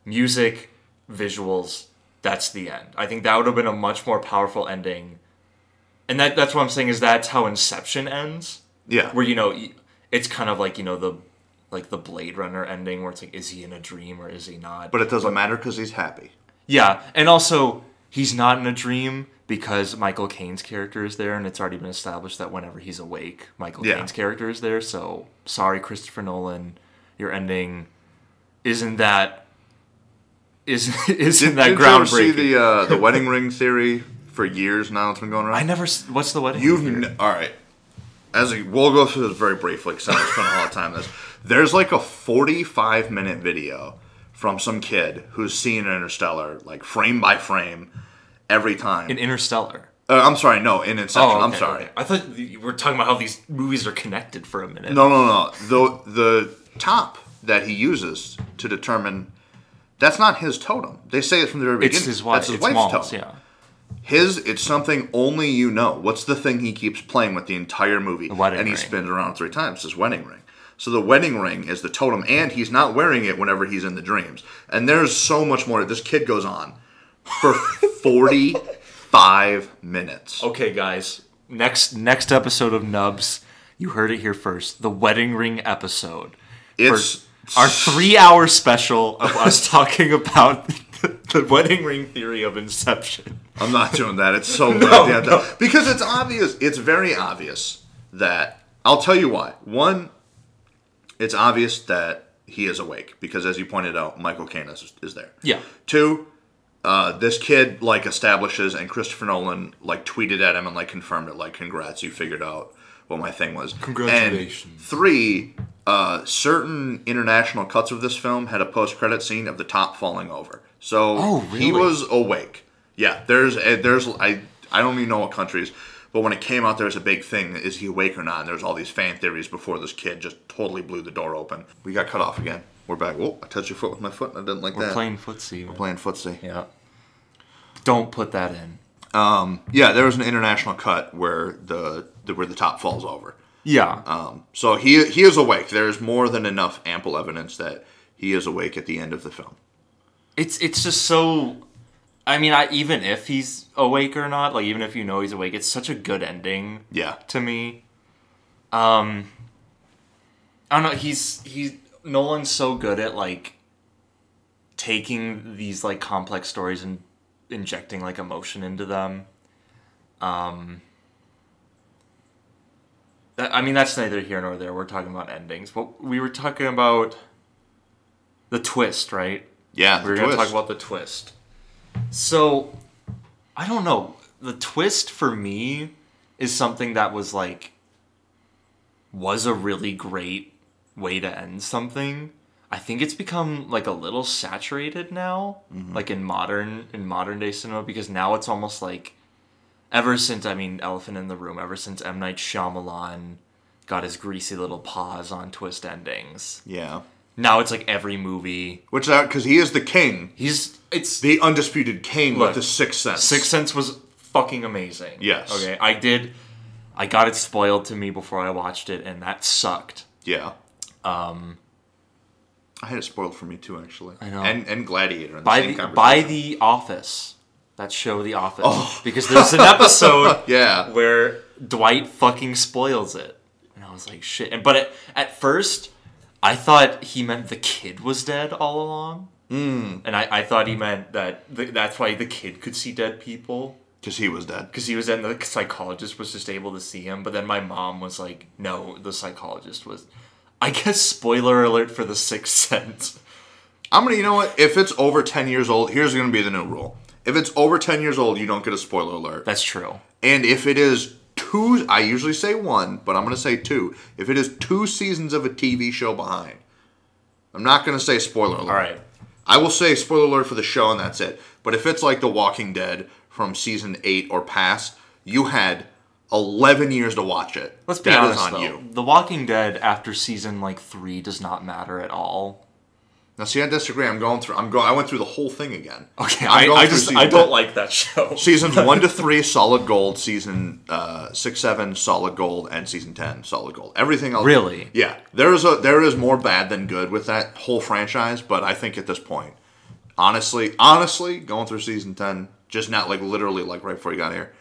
Speaker 2: music, visuals. That's the end. I think that would have been a much more powerful ending. And that that's what I'm saying is that's how Inception ends
Speaker 1: yeah,
Speaker 2: where you know it's kind of like you know the like the Blade Runner ending where it's like is he in a dream or is he not?
Speaker 1: but it doesn't matter because he's happy.
Speaker 2: yeah, and also he's not in a dream because Michael Caine's character is there, and it's already been established that whenever he's awake, Michael
Speaker 1: Yeah.
Speaker 2: Caine's character is there. So sorry, Christopher Nolan, your ending isn't that [LAUGHS] isn't isn't that
Speaker 1: Did you ever see the uh, the [LAUGHS] wedding ring theory for years now? It's been going around.
Speaker 2: I never. What's the wedding?
Speaker 1: You've
Speaker 2: theory?
Speaker 1: n- all right. As a, we'll go through this very briefly because I spend a lot of time on this. There's like a 45 minute video from some kid who's seen Interstellar, like frame by frame, every time.
Speaker 2: In Interstellar.
Speaker 1: uh, I'm sorry, no, in Inception. I'm
Speaker 2: Oh,
Speaker 1: sorry.
Speaker 2: okay. I thought you were talking about how these movies are connected for a minute.
Speaker 1: No, no, no. The the top that he uses to determine that's not his totem. They say it from the very beginning.
Speaker 2: it's his wife.
Speaker 1: That's his
Speaker 2: it's
Speaker 1: wife's
Speaker 2: mom's.
Speaker 1: totem.
Speaker 2: Yeah.
Speaker 1: His, it's something only you know. What's the thing he keeps playing with the entire movie? The
Speaker 2: wedding
Speaker 1: and he
Speaker 2: ring.
Speaker 1: spins around three times. His wedding ring. So the wedding ring is the totem, and he's not wearing it whenever he's in the dreams. And there's so much more. This kid goes on for [LAUGHS] 45 minutes.
Speaker 2: Okay, guys. Next next episode of Nubs, you heard it here first. The wedding ring episode.
Speaker 1: It's
Speaker 2: Our three hour special of us [LAUGHS] talking about the, the wedding ring theory of Inception.
Speaker 1: I'm not doing that. It's so [LAUGHS] goddamn dumb. Because it's obvious. It's very obvious that I'll tell you why. One, it's obvious that he is awake because, as you pointed out, Michael Caine is, is there.
Speaker 2: Yeah.
Speaker 1: Two, uh, this kid like establishes, and Christopher Nolan like tweeted at him and like confirmed it. Like, congrats, you figured out what my thing was.
Speaker 2: Congratulations.
Speaker 1: And three, uh, certain international cuts of this film had a post-credit scene of the top falling over. So
Speaker 2: Oh,
Speaker 1: he was awake. Yeah, there's a, there's I I don't even know what countries, but when it came out, there was a big thing: is he awake or not? And there was all these fan theories before this kid just totally blew the door open. We got cut off again. We're back. Whoa! I touched your foot with my foot, and I didn't like that.
Speaker 2: We're
Speaker 1: that.
Speaker 2: playing footsie.
Speaker 1: We're playing footsie.
Speaker 2: Yeah. Don't put that in.
Speaker 1: Yeah, there was an international cut where the, the where the top falls over.
Speaker 2: Yeah.
Speaker 1: Um, so he he is awake. There's more than enough ample evidence that he is awake at the end of the film.
Speaker 2: it's it's just so I mean, I even if he's awake or not, like even if you know he's awake, it's such a good ending
Speaker 1: Yeah,
Speaker 2: to me. Um I don't know, he's he's Nolan's so good at like taking these like complex stories and injecting like emotion into them. Um I mean that's neither here nor there. We're talking about endings. But we were talking about the twist, right?
Speaker 1: yeah.
Speaker 2: We're
Speaker 1: the
Speaker 2: going to talk about the twist. So, I don't know. The twist for me is something that was like was a really great way to end something. I think it's become like a little saturated now, mm-hmm. like in modern in modern day cinema because now it's almost like ever since I mean Elephant in the Room, ever since M Night Shyamalan got his greasy little paws on twist endings.
Speaker 1: Yeah,
Speaker 2: Now it's like every movie
Speaker 1: which that because he is the king,
Speaker 2: He's it's
Speaker 1: the undisputed king
Speaker 2: Look,
Speaker 1: with the sixth sense.
Speaker 2: Sixth Sense was fucking amazing.
Speaker 1: Yes.
Speaker 2: Okay, I did. I got it spoiled to me before I watched it, and that sucked.
Speaker 1: Yeah. Um, I had it spoiled for me too, actually.
Speaker 2: I know.
Speaker 1: And and Gladiator. The
Speaker 2: By the by the Office, that show The Office, because there's an [LAUGHS] episode
Speaker 1: Oh. yeah.
Speaker 2: where Dwight fucking spoils it, and I was like, shit. And but at, at first, I thought he meant the kid was dead all along. Mm. And I, I thought he meant that th- that's why the kid could see dead people.
Speaker 1: Because he was dead.
Speaker 2: because he was in the psychologist was just able to see him but then my mom was like no the psychologist was i guess spoiler alert for the sixth [LAUGHS] sense
Speaker 1: I'm gonna. You know what? If it's over ten years old, here's gonna be the new rule. If it's over ten years old, you don't get a spoiler alert.
Speaker 2: that's true
Speaker 1: And if it is two, I usually say one, but I'm gonna say two. If it is two seasons of a TV show behind, I'm not gonna say spoiler alert.
Speaker 2: all right
Speaker 1: I will say spoiler alert for the show, and that's it. But if it's like The Walking Dead from season eight or past, you had 11 years to watch it.
Speaker 2: let's be
Speaker 1: That is
Speaker 2: honest
Speaker 1: on
Speaker 2: though
Speaker 1: you.
Speaker 2: the walking dead after season like three does not matter at all
Speaker 1: Now, see, I disagree. I'm going through. I'm going. I went through the whole thing again.
Speaker 2: okay
Speaker 1: I'm
Speaker 2: I, I just
Speaker 1: season
Speaker 2: i don't
Speaker 1: 10. [LAUGHS]
Speaker 2: like that show
Speaker 1: Seasons [LAUGHS] one to three, solid gold. Season uh, six, seven, solid gold, and season ten, solid gold. Everything else,
Speaker 2: Really?
Speaker 1: yeah. There is a there is more bad than good with that whole franchise, but I think at this point, honestly, honestly, going through season ten, just not like literally like right before you got here,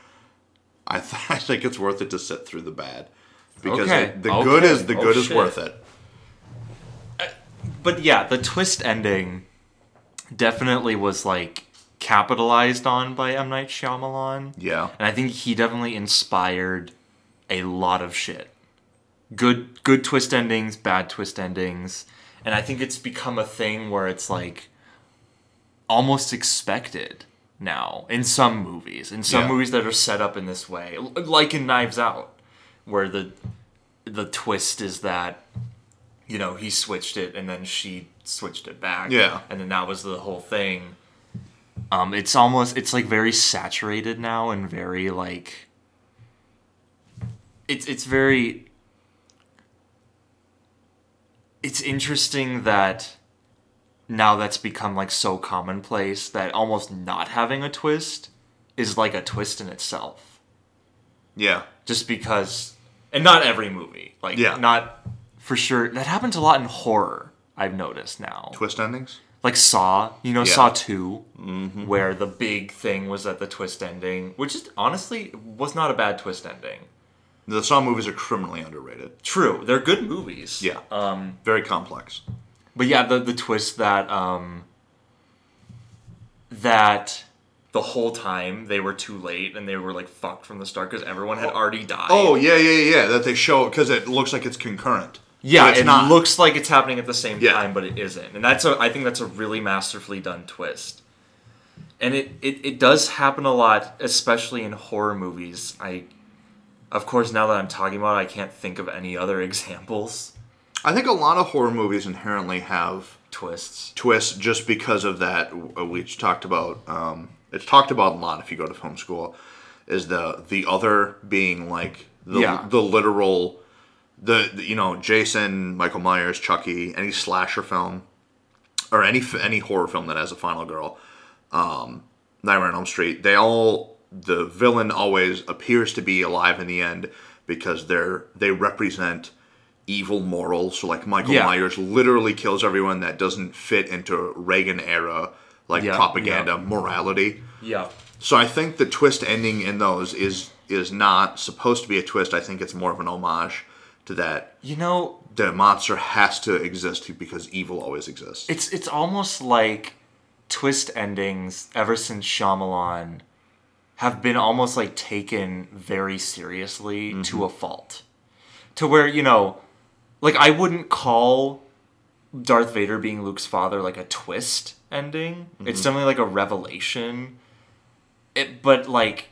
Speaker 1: I th- [LAUGHS] I think it's worth it to sit through the bad because
Speaker 2: Okay,
Speaker 1: it- the good is the
Speaker 2: Oh,
Speaker 1: good is
Speaker 2: shit.
Speaker 1: worth it.
Speaker 2: But yeah the twist ending definitely was like capitalized on by m night Shyamalan.
Speaker 1: Yeah,
Speaker 2: And I think he definitely inspired a lot of shit. Good good twist endings, bad twist endings. And I think it's become a thing where it's like almost expected now in some movies. In some
Speaker 1: Yeah.
Speaker 2: movies that are set up in this way. Like in Knives Out, where the the twist is that you know, he switched it and then she switched it back.
Speaker 1: Yeah.
Speaker 2: And then that was the whole thing. Um, it's almost it's like very saturated now and very like it's it's very it's interesting that now that's become like so commonplace that almost not having a twist is like a twist in itself.
Speaker 1: Yeah.
Speaker 2: Just because and not every movie. Like
Speaker 1: Yeah.
Speaker 2: not for sure that happens a lot in horror, I've noticed now
Speaker 1: Twist endings?
Speaker 2: like Saw, you know,
Speaker 1: Yeah.
Speaker 2: Saw 2, where the big thing was at the twist ending, which is honestly was not a bad twist ending.
Speaker 1: The Saw movies are criminally underrated.
Speaker 2: True, they're good movies.
Speaker 1: Yeah.
Speaker 2: Um,
Speaker 1: Very complex.
Speaker 2: but yeah, the the twist that um that the whole time they were too late and they were like fucked from the start because everyone had already died.
Speaker 1: Oh, yeah, yeah, yeah. That they show because it looks like it's concurrent.
Speaker 2: Yeah, it
Speaker 1: not.
Speaker 2: looks like it's happening at the same
Speaker 1: Yeah.
Speaker 2: time, but it isn't. And that's a I think that's a really masterfully done twist. And it, it, it does happen a lot, especially in horror movies. I of course now that I'm talking about it, I can't think of any other [LAUGHS] examples.
Speaker 1: I think a lot of horror movies inherently have
Speaker 2: Twists.
Speaker 1: twists just because of that. uh, We talked about. Um, it's talked about a lot if you go to film school. Is the the other being like the
Speaker 2: Yeah.
Speaker 1: the literal the, the you know Jason, Michael Myers, Chucky, any slasher film or any any horror film that has a final girl, um, Nightmare on Elm Street. They all the villain always appears to be alive in the end because they're they represent evil morals. So like Michael
Speaker 2: Yeah.
Speaker 1: Myers literally kills everyone that doesn't fit into Reagan era like
Speaker 2: Yeah,
Speaker 1: propaganda
Speaker 2: yeah.
Speaker 1: morality.
Speaker 2: Yeah.
Speaker 1: So I think the twist ending in those is is not supposed to be a twist. I think it's more of an homage to that
Speaker 2: You know,
Speaker 1: the monster has to exist because evil always exists.
Speaker 2: it's it's almost like twist endings ever since Shyamalan have been almost like taken very seriously to mm-hmm. a fault. To where, you know, like I wouldn't call Darth Vader being Luke's father like a twist ending. It's mm-hmm. definitely like a revelation. It, but like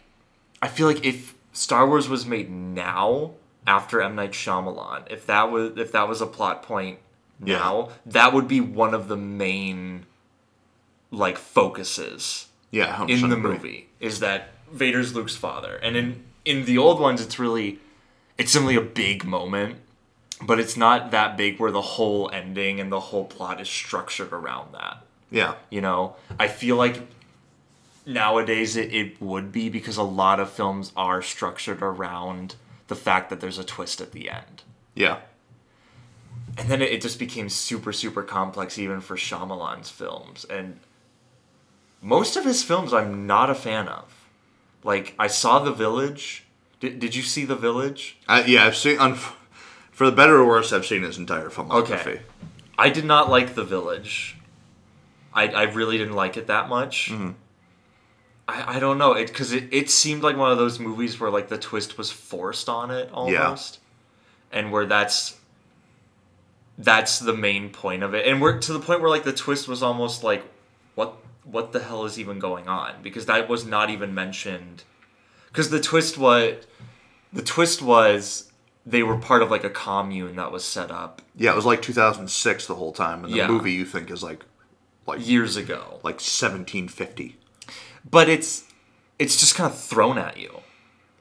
Speaker 2: I feel like if Star Wars was made now after M. Night Shyamalan, if that was if that was a plot point now, that would be one of the main like focuses
Speaker 1: yeah, 100%
Speaker 2: in the movie is that Vader's Luke's father. And in in the old ones it's really it's simply a big moment, but it's not that big where the whole ending and the whole plot is structured around that.
Speaker 1: Yeah,
Speaker 2: You know, I feel like nowadays it, it would be because a lot of films are structured around the fact that there's a twist at the end.
Speaker 1: yeah,
Speaker 2: And then it, it just became super, super complex even for Shyamalan's films. And most of his films I'm not a fan of. Like, I saw The Village. Did, did you see The Village?
Speaker 1: I, yeah. I've seen un- for the better or worse. I've seen his entire filmography.
Speaker 2: Okay. I did not like The Village. I, I really didn't like it that much. Mm-hmm. I, I don't know it because it, it seemed like one of those movies where like the twist was forced on it almost, and where that's that's the main point of it, and we're to the point where like the twist was almost like what what the hell is even going on because that was not even mentioned because the twist was the twist was they were part of like a commune that was set up
Speaker 1: Yeah, it was like 2006 the whole time, and the
Speaker 2: Yeah.
Speaker 1: movie you think is like like
Speaker 2: years ago.
Speaker 1: like 1750.
Speaker 2: But it's it's just kind of thrown at you.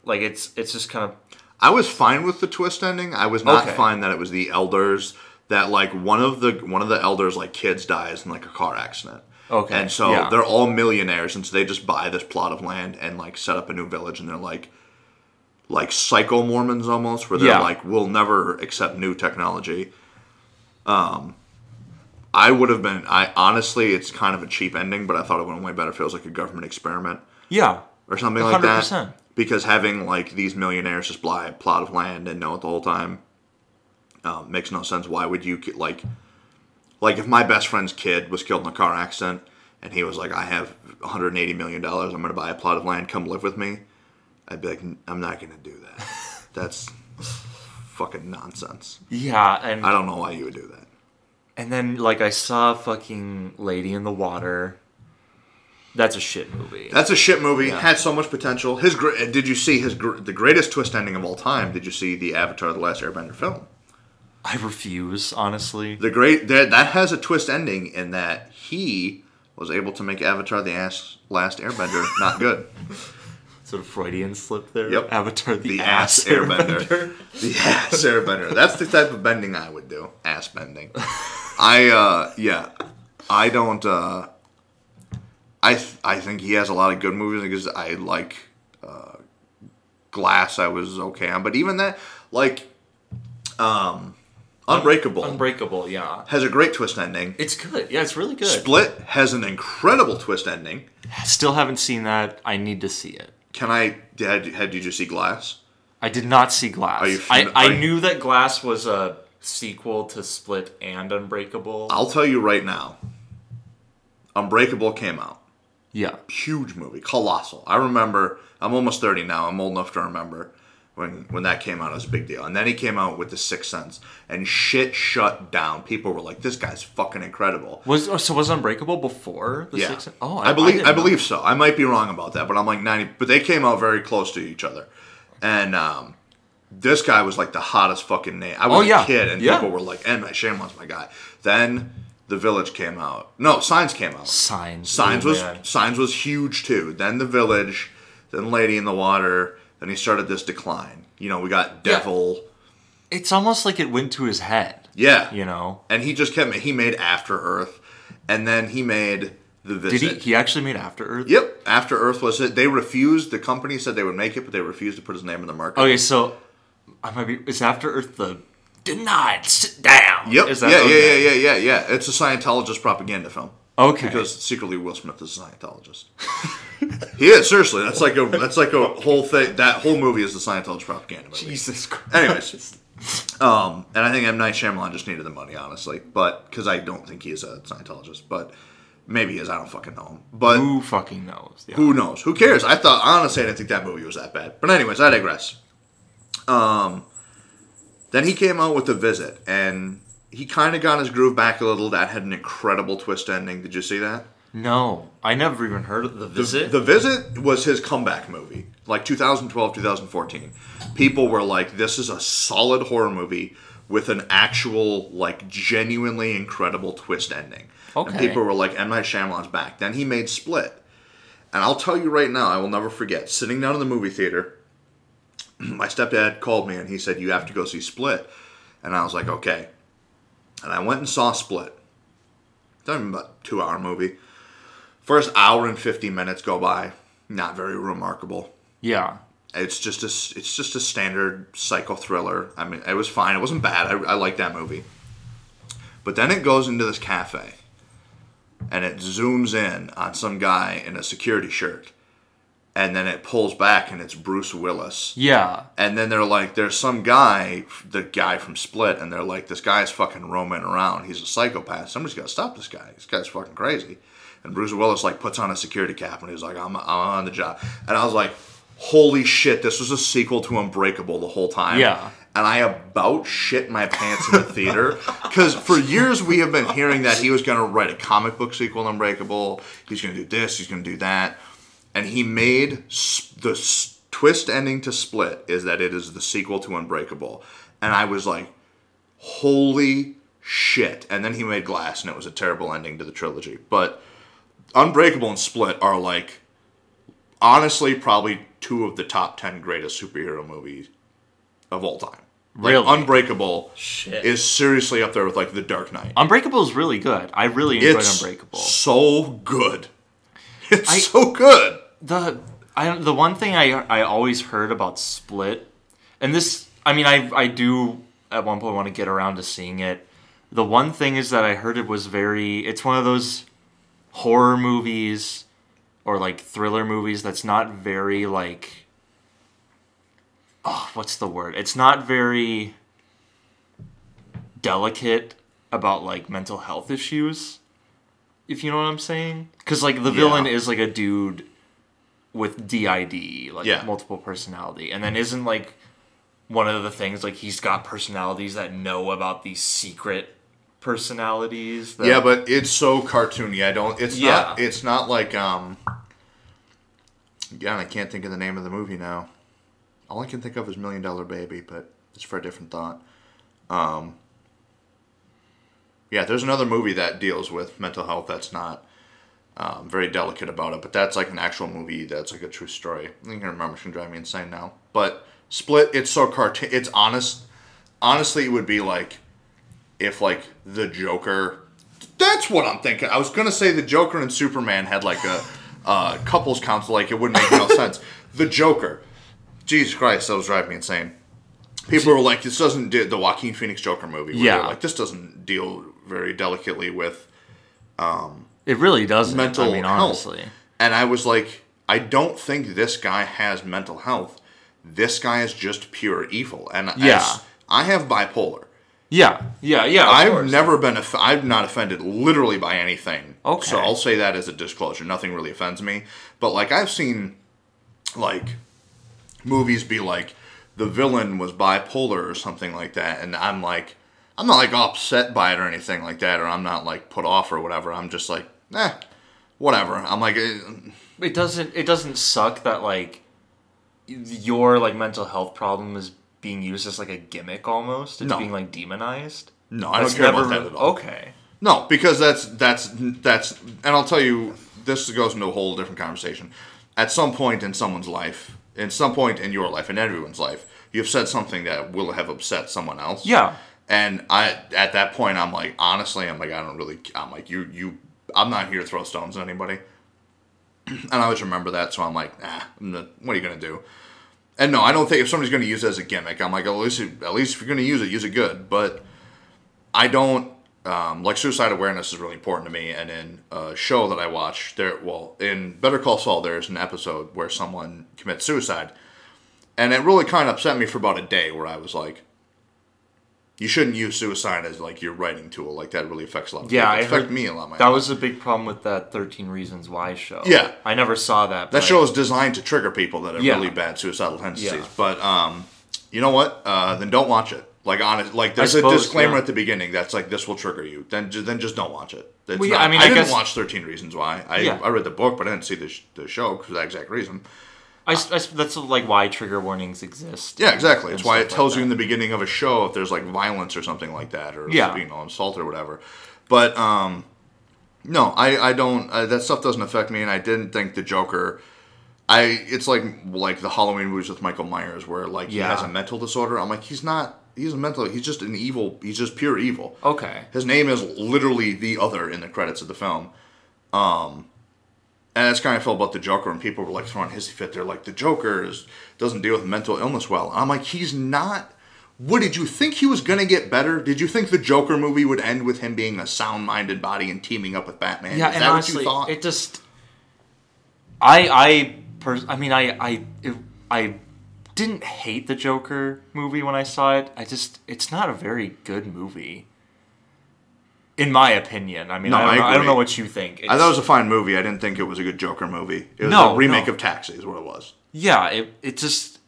Speaker 2: Like it's it's just kind of
Speaker 1: I was fine with the twist ending. I was not
Speaker 2: Okay.
Speaker 1: fine that it was the elders that like one of the one of the elders like kids dies in like a car accident.
Speaker 2: Okay,
Speaker 1: And so
Speaker 2: yeah.
Speaker 1: they're all millionaires and so they just buy this plot of land and like set up a new village and they're like like psycho Mormons almost where they're
Speaker 2: Yeah.
Speaker 1: like we'll never accept new technology. Um I would have been I honestly it's kind of a cheap ending, but I thought it went way better if it was like a government experiment
Speaker 2: yeah.
Speaker 1: or something like that.
Speaker 2: 100%.
Speaker 1: Because having like these millionaires just buy a plot of land and know it the whole time um, makes no sense. Why would you like, like if my best friend's kid was killed in a car accident and he was like, "I have 180 million dollars. I'm going to buy a plot of land. Come live with me." I'd be like, "N- "I'm not going to do that. [LAUGHS] That's fucking nonsense.
Speaker 2: Yeah, and
Speaker 1: I don't know why you would do that."
Speaker 2: And then like I saw fucking Lady in the Water. That's a shit movie.
Speaker 1: That's a shit movie.
Speaker 2: Yeah.
Speaker 1: Had so much potential. His gr- uh, did you see his gr- the greatest twist ending of all time? Did you see the Avatar: The Last Airbender film?
Speaker 2: I refuse, honestly.
Speaker 1: The great that that has a twist ending in that he was able to make Avatar: The Ass Last Airbender [LAUGHS] not good.
Speaker 2: Sort of Freudian slip there.
Speaker 1: Yep.
Speaker 2: Avatar the,
Speaker 1: The
Speaker 2: ass,
Speaker 1: ass airbender.
Speaker 2: airbender.
Speaker 1: The ass airbender. That's the type of bending I would do. Ass bending. [LAUGHS] I uh yeah. I don't uh I th- I think he has a lot of good movies because I like uh Glass I was okay on, but even that like um Unbreakable
Speaker 2: Unbreakable, yeah.
Speaker 1: has a great twist ending.
Speaker 2: It's good. Yeah, it's really good.
Speaker 1: Split has an incredible twist ending.
Speaker 2: Still haven't seen that. I need to see it.
Speaker 1: Can I had, had did you just see Glass?
Speaker 2: I did not see Glass.
Speaker 1: Are you
Speaker 2: I, I
Speaker 1: you-
Speaker 2: knew that Glass was a sequel to Split and Unbreakable.
Speaker 1: I'll tell you right now. Unbreakable came out.
Speaker 2: yeah.
Speaker 1: huge movie, colossal. I remember. I'm almost 30 now. I'm old enough to remember when when that came out. It was a big deal. And then he came out with The Sixth Sense, and shit shut down. People were like, "This guy's fucking incredible."
Speaker 2: Was oh, so was Unbreakable before the
Speaker 1: Yeah.
Speaker 2: six? Oh,
Speaker 1: I, believe
Speaker 2: didn't
Speaker 1: I, believe so. I might be wrong about that, but I'm like 90. But they came out very close to each other, and um, this guy was like the hottest fucking name. I was
Speaker 2: Oh, yeah.
Speaker 1: a kid, and
Speaker 2: Yeah.
Speaker 1: people were like, "M Night Shyamalan's my guy." Then The Village came out. No, Signs came out.
Speaker 2: Signs.
Speaker 1: Signs
Speaker 2: Oh,
Speaker 1: was
Speaker 2: man.
Speaker 1: Signs was huge too. Then the village, then Lady in the Water. Then he started this decline. You know, we got
Speaker 2: Yeah.
Speaker 1: Devil.
Speaker 2: It's almost like it went to his head.
Speaker 1: Yeah,
Speaker 2: You know.
Speaker 1: and he just kept. He made After Earth, and then he made the
Speaker 2: Did
Speaker 1: Visit.
Speaker 2: he? He actually made After Earth.
Speaker 1: Yep, After Earth was it. They refused. The company said they would make it, but they refused to put his name in the market.
Speaker 2: Okay, so I might be. Is After Earth the denied? Sit down.
Speaker 1: Yep.
Speaker 2: Is that,
Speaker 1: yeah,
Speaker 2: okay.
Speaker 1: yeah, yeah, yeah, yeah, yeah. It's a Scientologist propaganda film.
Speaker 2: Okay.
Speaker 1: Because secretly Will Smith is a Scientologist. he is seriously. That's like a that's like a whole thing. That whole movie is the Scientologist propaganda movie.
Speaker 2: Jesus Christ.
Speaker 1: Anyways, um, and I think M Night Shyamalan just needed the money, honestly, but because I don't think he's a Scientologist, but maybe he is. I don't fucking know him. But
Speaker 2: Who fucking knows? Yeah.
Speaker 1: who knows? Who cares? I thought honestly, I didn't think that movie was that bad. But anyways, I digress. Um, then he came out with the Visit, and he kind of got his groove back a little. That had an incredible twist ending. Did you see that?
Speaker 2: No, I never even heard of the visit.
Speaker 1: The Visit was his comeback movie, like 2012, 2014. People were like, "This is a solid horror movie with an actual, like, genuinely incredible twist ending." And
Speaker 2: Okay.
Speaker 1: people were like, "M Night Shyamalan's back." Then he made Split, and I'll tell you right now, I will never forget sitting down in the movie theater. [CLEARS THROAT] My stepdad called me and he said, "You have to go see Split," and I was like, "Okay." And I went and saw Split. Done about two hour movie. First hour and fifty minutes go by, not very remarkable.
Speaker 2: yeah.
Speaker 1: It's just a it's just a standard psycho thriller. I mean, it was fine. It wasn't bad. I, I like that movie. But then it goes into this cafe, and it zooms in on some guy in a security shirt, and then it pulls back and it's Bruce Willis.
Speaker 2: Yeah.
Speaker 1: And then they're like, there's some guy, the guy from Split, and they're like, this guy's fucking roaming around. He's a psychopath. Somebody's got to stop this guy. This guy's fucking crazy. And Bruce Willis like puts on a security cap and he's like, I'm, I'm on the job. And I was like, holy shit, this was a sequel to Unbreakable the whole time.
Speaker 2: Yeah.
Speaker 1: And I about shit my pants in the theater [LAUGHS] because for years we have been hearing that he was going to write a comic book sequel Unbreakable. He's going to do this. He's going to do that. And he made s- the s- twist ending to Split is that it is the sequel to Unbreakable. And I was like, holy shit. And then he made Glass, and it was a terrible ending to the trilogy. But Unbreakable and Split are like, honestly, probably two of the top 10 greatest superhero movies of all time. Like,
Speaker 2: Really?
Speaker 1: Unbreakable
Speaker 2: Shit.
Speaker 1: is seriously up there with like The Dark Knight.
Speaker 2: Unbreakable is really good. I really enjoyed
Speaker 1: It's
Speaker 2: Unbreakable.
Speaker 1: so good. [LAUGHS] It's
Speaker 2: I-
Speaker 1: so good.
Speaker 2: the I the one thing I I always heard about Split, and this I mean I I do at one point want to get around to seeing it. The one thing is that I heard it was very. It's one of those horror movies or like thriller movies that's not very like. Oh, what's the word? It's not very delicate about like mental health issues. If you know what I'm saying, because like the villain
Speaker 1: Yeah.
Speaker 2: is like a dude with DID, like
Speaker 1: Yeah.
Speaker 2: multiple personality, and then isn't like one of the things like he's got personalities that know about these secret personalities. That,
Speaker 1: Yeah, but it's so cartoony. I don't. It's not.
Speaker 2: Yeah.
Speaker 1: It's not like um. Again, I can't think of the name of the movie now. All I can think of is Million Dollar Baby, but it's for a different thought. Um. Yeah, there's another movie that deals with mental health. That's not. Um, very delicate about it, but that's like an actual movie. That's like a true story. I think I remember. It's gonna drive me insane now. But Split, it's so cartoon. It's honest. Honestly, it would be like if like the Joker. That's what I'm thinking. I was gonna say the Joker and Superman had like a uh, couples council. Like it wouldn't make no sense. The Joker. Jesus Christ, that was driving me insane. People were like, "This doesn't do the Joaquin Phoenix Joker movie." where
Speaker 2: Yeah.
Speaker 1: like this doesn't deal very delicately with um,
Speaker 2: It really doesn't.
Speaker 1: mental
Speaker 2: I mean,
Speaker 1: health.
Speaker 2: honestly.
Speaker 1: And I was like, I don't think this guy has mental health. This guy is just pure evil. And
Speaker 2: Yeah.
Speaker 1: I have bipolar.
Speaker 2: Yeah, yeah, yeah.
Speaker 1: I've
Speaker 2: course.
Speaker 1: never been. Off- I'm not offended literally by anything.
Speaker 2: Okay.
Speaker 1: So I'll say that as a disclosure. Nothing really offends me. But like I've seen, like, movies be like, the villain was bipolar or something like that, and I'm like, I'm not like upset by it or anything like that, or I'm not like put off or whatever. I'm just like, eh, whatever. I'm like, eh,
Speaker 2: it doesn't it doesn't suck that like your like mental health problem is being used as like a gimmick almost it's
Speaker 1: No.
Speaker 2: being like demonized
Speaker 1: no, I
Speaker 2: That's
Speaker 1: don't care
Speaker 2: never
Speaker 1: about that at all.
Speaker 2: okay
Speaker 1: No, because that's that's that's, and I'll tell you, this goes into a whole different conversation. At some point in someone's life, in some point in your life, in everyone's life, you've said something that will have upset someone else.
Speaker 2: yeah
Speaker 1: And I, at that point, I'm like, honestly, I'm like, I don't really, I'm like, you, you, I'm not here to throw stones at anybody. [CLEARS THROAT] and I always remember that, so I'm like, ah, what are you gonna do? And no, I don't think if somebody's gonna use it as a gimmick, I'm like, at least, at least if you're gonna use it, use it good. But I don't um, like suicide awareness is really important to me. And in a show that I watch, there, well, in Better Call Saul, there's an episode where someone commits suicide, and it really kind of upset me for about a day, where I was like, you shouldn't use suicide as like your writing tool. Like that really affects a lot of
Speaker 2: Yeah,
Speaker 1: people. It affected me a lot. My
Speaker 2: that was a big problem with that 13 reasons why show
Speaker 1: Yeah.
Speaker 2: i never saw that
Speaker 1: That show is designed to trigger people that have
Speaker 2: Yeah.
Speaker 1: really bad suicidal tendencies.
Speaker 2: Yeah.
Speaker 1: But um, you know what? Uh, then don't watch it. Like honest, like there's a disclaimer
Speaker 2: yeah.
Speaker 1: at the beginning that's like this will trigger you. Then ju- then just don't watch it.
Speaker 2: Well, yeah,
Speaker 1: not-
Speaker 2: I mean,
Speaker 1: I,
Speaker 2: I
Speaker 1: didn't watch Thirteen Reasons Why. I
Speaker 2: Yeah.
Speaker 1: I read the book, but I didn't see the, sh- the show for that exact reason.
Speaker 2: I, I that's like why trigger warnings exist
Speaker 1: Yeah, exactly. It's why it
Speaker 2: stuff like
Speaker 1: tells you in the beginning of a show if there's like violence or something like that, or
Speaker 2: Yeah.
Speaker 1: you know, assault or whatever. But um, no, I I don't. Uh, that stuff doesn't affect me, and I didn't think the Joker. I it's like like the Halloween movies with Michael Myers, where like he has a mental disorder. I'm like, he's not. He's a mental. He's just an evil. He's just pure evil.
Speaker 2: okay
Speaker 1: His name is literally the other in the credits of the film. Um, and that's kind of felt about the Joker, when people were like throwing hissy fit. They're like, the Joker is, doesn't deal with mental illness well. I'm like, he's not. What did you think he was gonna get better? Did you think the Joker movie would end with him being a sound-minded body and teaming up with Batman?
Speaker 2: yeah
Speaker 1: is
Speaker 2: and
Speaker 1: that
Speaker 2: honestly
Speaker 1: what you thought?
Speaker 2: it just i i pers- i mean i i it, i didn't hate the joker movie when i saw it i just it's not a very good movie in my opinion i mean
Speaker 1: No,
Speaker 2: I, don't
Speaker 1: I
Speaker 2: know, I don't know what you think
Speaker 1: I thought it was a fine movie. I didn't think it was a good Joker movie. It was
Speaker 2: No,
Speaker 1: a remake
Speaker 2: no.
Speaker 1: of Taxi, is what it was.
Speaker 2: yeah it, it just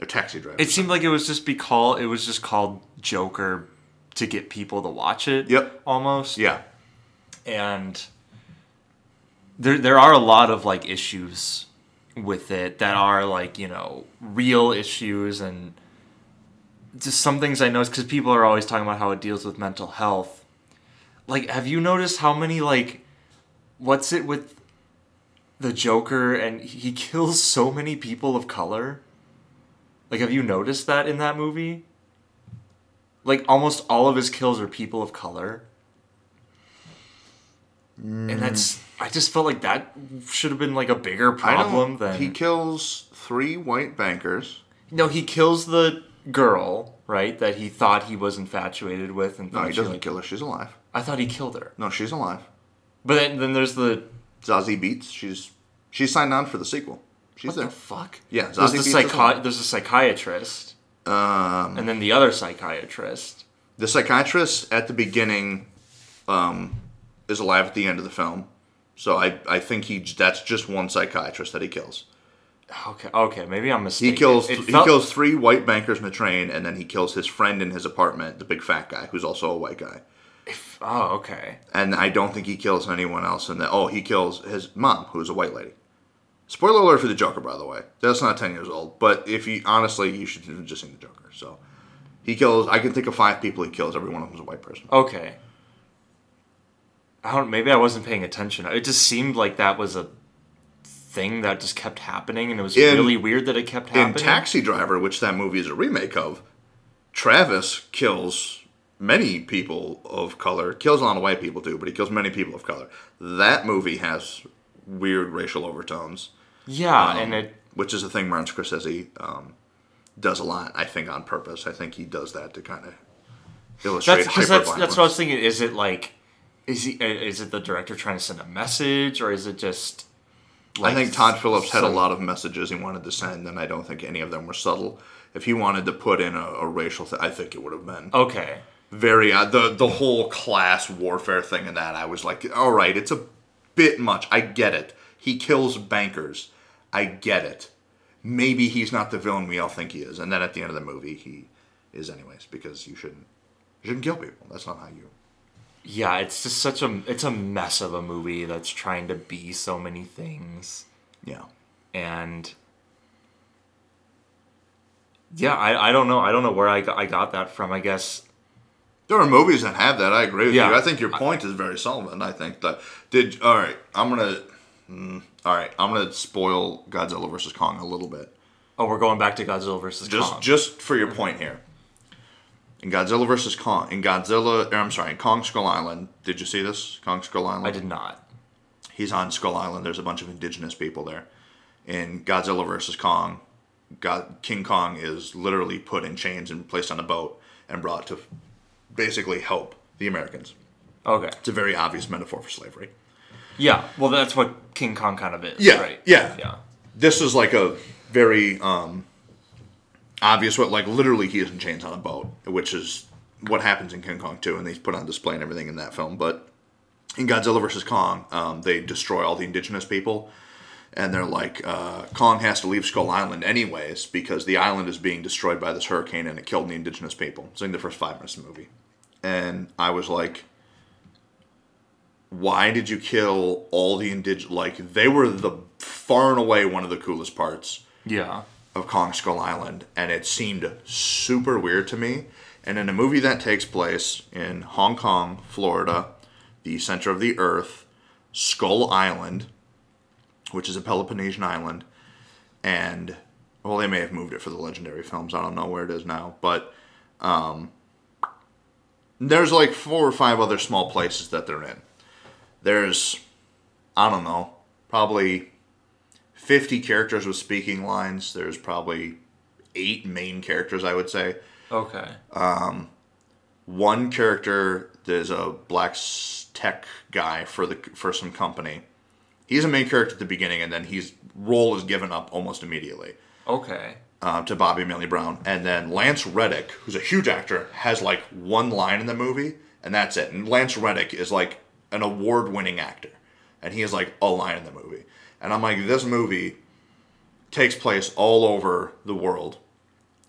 Speaker 1: A Taxi Driver.
Speaker 2: it seemed like it was just be called it was just called joker to get people to watch it
Speaker 1: Yep.
Speaker 2: almost
Speaker 1: yeah.
Speaker 2: and there there are a lot of like issues with it that are like you know real issues and just some things I noticed because people are always talking about how it deals with mental health. Like, have you noticed how many like, what's it with the Joker and he [LAUGHS] kills so many people of color? Like, have you noticed that in that movie? Like, almost all of his kills are people of color. And that's hmm. I just felt like that should have been like a bigger problem than
Speaker 1: He kills three white bankers.
Speaker 2: No, he kills the girl, right? That he thought he was infatuated with, and
Speaker 1: No, he doesn't
Speaker 2: like-
Speaker 1: kill her. She's alive.
Speaker 2: I thought he killed her,
Speaker 1: No, she's alive.
Speaker 2: but then, then there's the
Speaker 1: Zazie Beetz. She's she's signed on for the sequel. She's
Speaker 2: what
Speaker 1: there.
Speaker 2: the fuck?
Speaker 1: Yeah,
Speaker 2: there's
Speaker 1: Zazie
Speaker 2: the
Speaker 1: Beetz
Speaker 2: psychi-. There's a psychiatrist,
Speaker 1: Um,
Speaker 2: and then the other psychiatrist.
Speaker 1: the psychiatrist at the beginning um, is alive at the end of the film. So I, I think he that's just one psychiatrist that he kills.
Speaker 2: Okay, okay, maybe I'm mistaken.
Speaker 1: He kills he kills three white bankers in the train, and then he kills his friend in his apartment, the big fat guy, who's also a white guy.
Speaker 2: Oh, okay.
Speaker 1: And I don't think he kills anyone else. And oh, he kills his mom, who's a white lady. Spoiler alert for the Joker, by the way. That's not ten years old. But if you honestly, you should have just seen the Joker. So he kills. I can think of five people he kills. Every one of them is a white person.
Speaker 2: Okay. I don't. Maybe I wasn't paying attention. It just seemed like that was a thing that just kept happening, and it was
Speaker 1: In-
Speaker 2: really weird that it kept happening. In.
Speaker 1: Taxi Driver, which that movie is a remake of, Travis kills many people of color. Kills a lot of white people too, but he kills many people of color. That movie has weird racial overtones,
Speaker 2: yeah,
Speaker 1: Um,
Speaker 2: and it.
Speaker 1: which is a thing Martin Scorsese um, does a lot. I think on purpose. I think he does that to kind of illustrate
Speaker 2: That's that's that's what I was thinking. Is it like, is he? uh, Is it the director trying to send a message, or is it just?
Speaker 1: I think Todd Phillips had a lot of messages he wanted to send, and I don't think any of them were subtle. If he wanted to put in a, a racial thing, I think it would have been
Speaker 2: Okay.
Speaker 1: Very uh, the the whole class warfare thing and that. I was like, all right, it's a bit much. I get it. He kills bankers. I get it. Maybe he's not the villain we all think he is, and then at the end of the movie, he is anyways because you shouldn't you shouldn't kill people. That's not how you.
Speaker 2: Yeah, it's just such a it's a mess of a movie that's trying to be so many things,
Speaker 1: Yeah.
Speaker 2: and yeah, I, I don't know I don't know where I got, I got that from. I guess
Speaker 1: There are movies that have that. I agree with
Speaker 2: Yeah.
Speaker 1: you. I think your point is very solid. I think that did. All right, I'm gonna. Mm, all right, I'm gonna spoil Godzilla versus Kong a little bit.
Speaker 2: oh we're going back to Godzilla versus
Speaker 1: Just
Speaker 2: Kong.
Speaker 1: just for your point here. In Godzilla versus Kong, in Godzilla, or I'm sorry, in Kong Skull Island. Did you see this? Kong Skull Island.
Speaker 2: I did not.
Speaker 1: He's on Skull Island. There's a bunch of indigenous people there. In Godzilla versus Kong, God, King Kong is literally put in chains and placed on a boat and brought to basically help the Americans.
Speaker 2: Okay.
Speaker 1: It's a very obvious metaphor for slavery.
Speaker 2: Yeah. Well, that's what King Kong kind of is.
Speaker 1: Yeah,
Speaker 2: Right.
Speaker 1: yeah.
Speaker 2: Yeah.
Speaker 1: This is like a very um, obvious what, like literally he is in chains on a boat, which is what happens in King Kong 2, and they put on display and everything in that film. But in Godzilla vs. Kong, um, they destroy all the indigenous people. And they're like, uh, Kong has to leave Skull Island anyways because the island is being destroyed by this hurricane and it killed the indigenous people. It's in the first five minutes of the movie. And I was like, why did you kill all the indigenous? Like, they were the far and away one of the coolest parts
Speaker 2: Yeah.
Speaker 1: of Kong Skull Island, and it seemed super weird to me. And in a movie that takes place in Hong Kong, Florida, the center of the earth, Skull Island, which is a Peloponnesian island, and well, they may have moved it for the legendary films. I don't know where it is now, but um, there's like four or five other small places that they're in. There's, I don't know, probably 50 characters with speaking lines. There's probably eight main characters, I would say.
Speaker 2: Okay.
Speaker 1: One character, there's a black tech guy for the for some company. He's a main character at the beginning, and then his role is given up almost immediately
Speaker 2: Okay.
Speaker 1: uh, to Bobby Millie Brown. And then Lance Reddick, who's a huge actor, has like one line in the movie, and that's it. And Lance Reddick is like an award winning actor, and he has like a line in the movie. And I'm like, this movie takes place all over the world.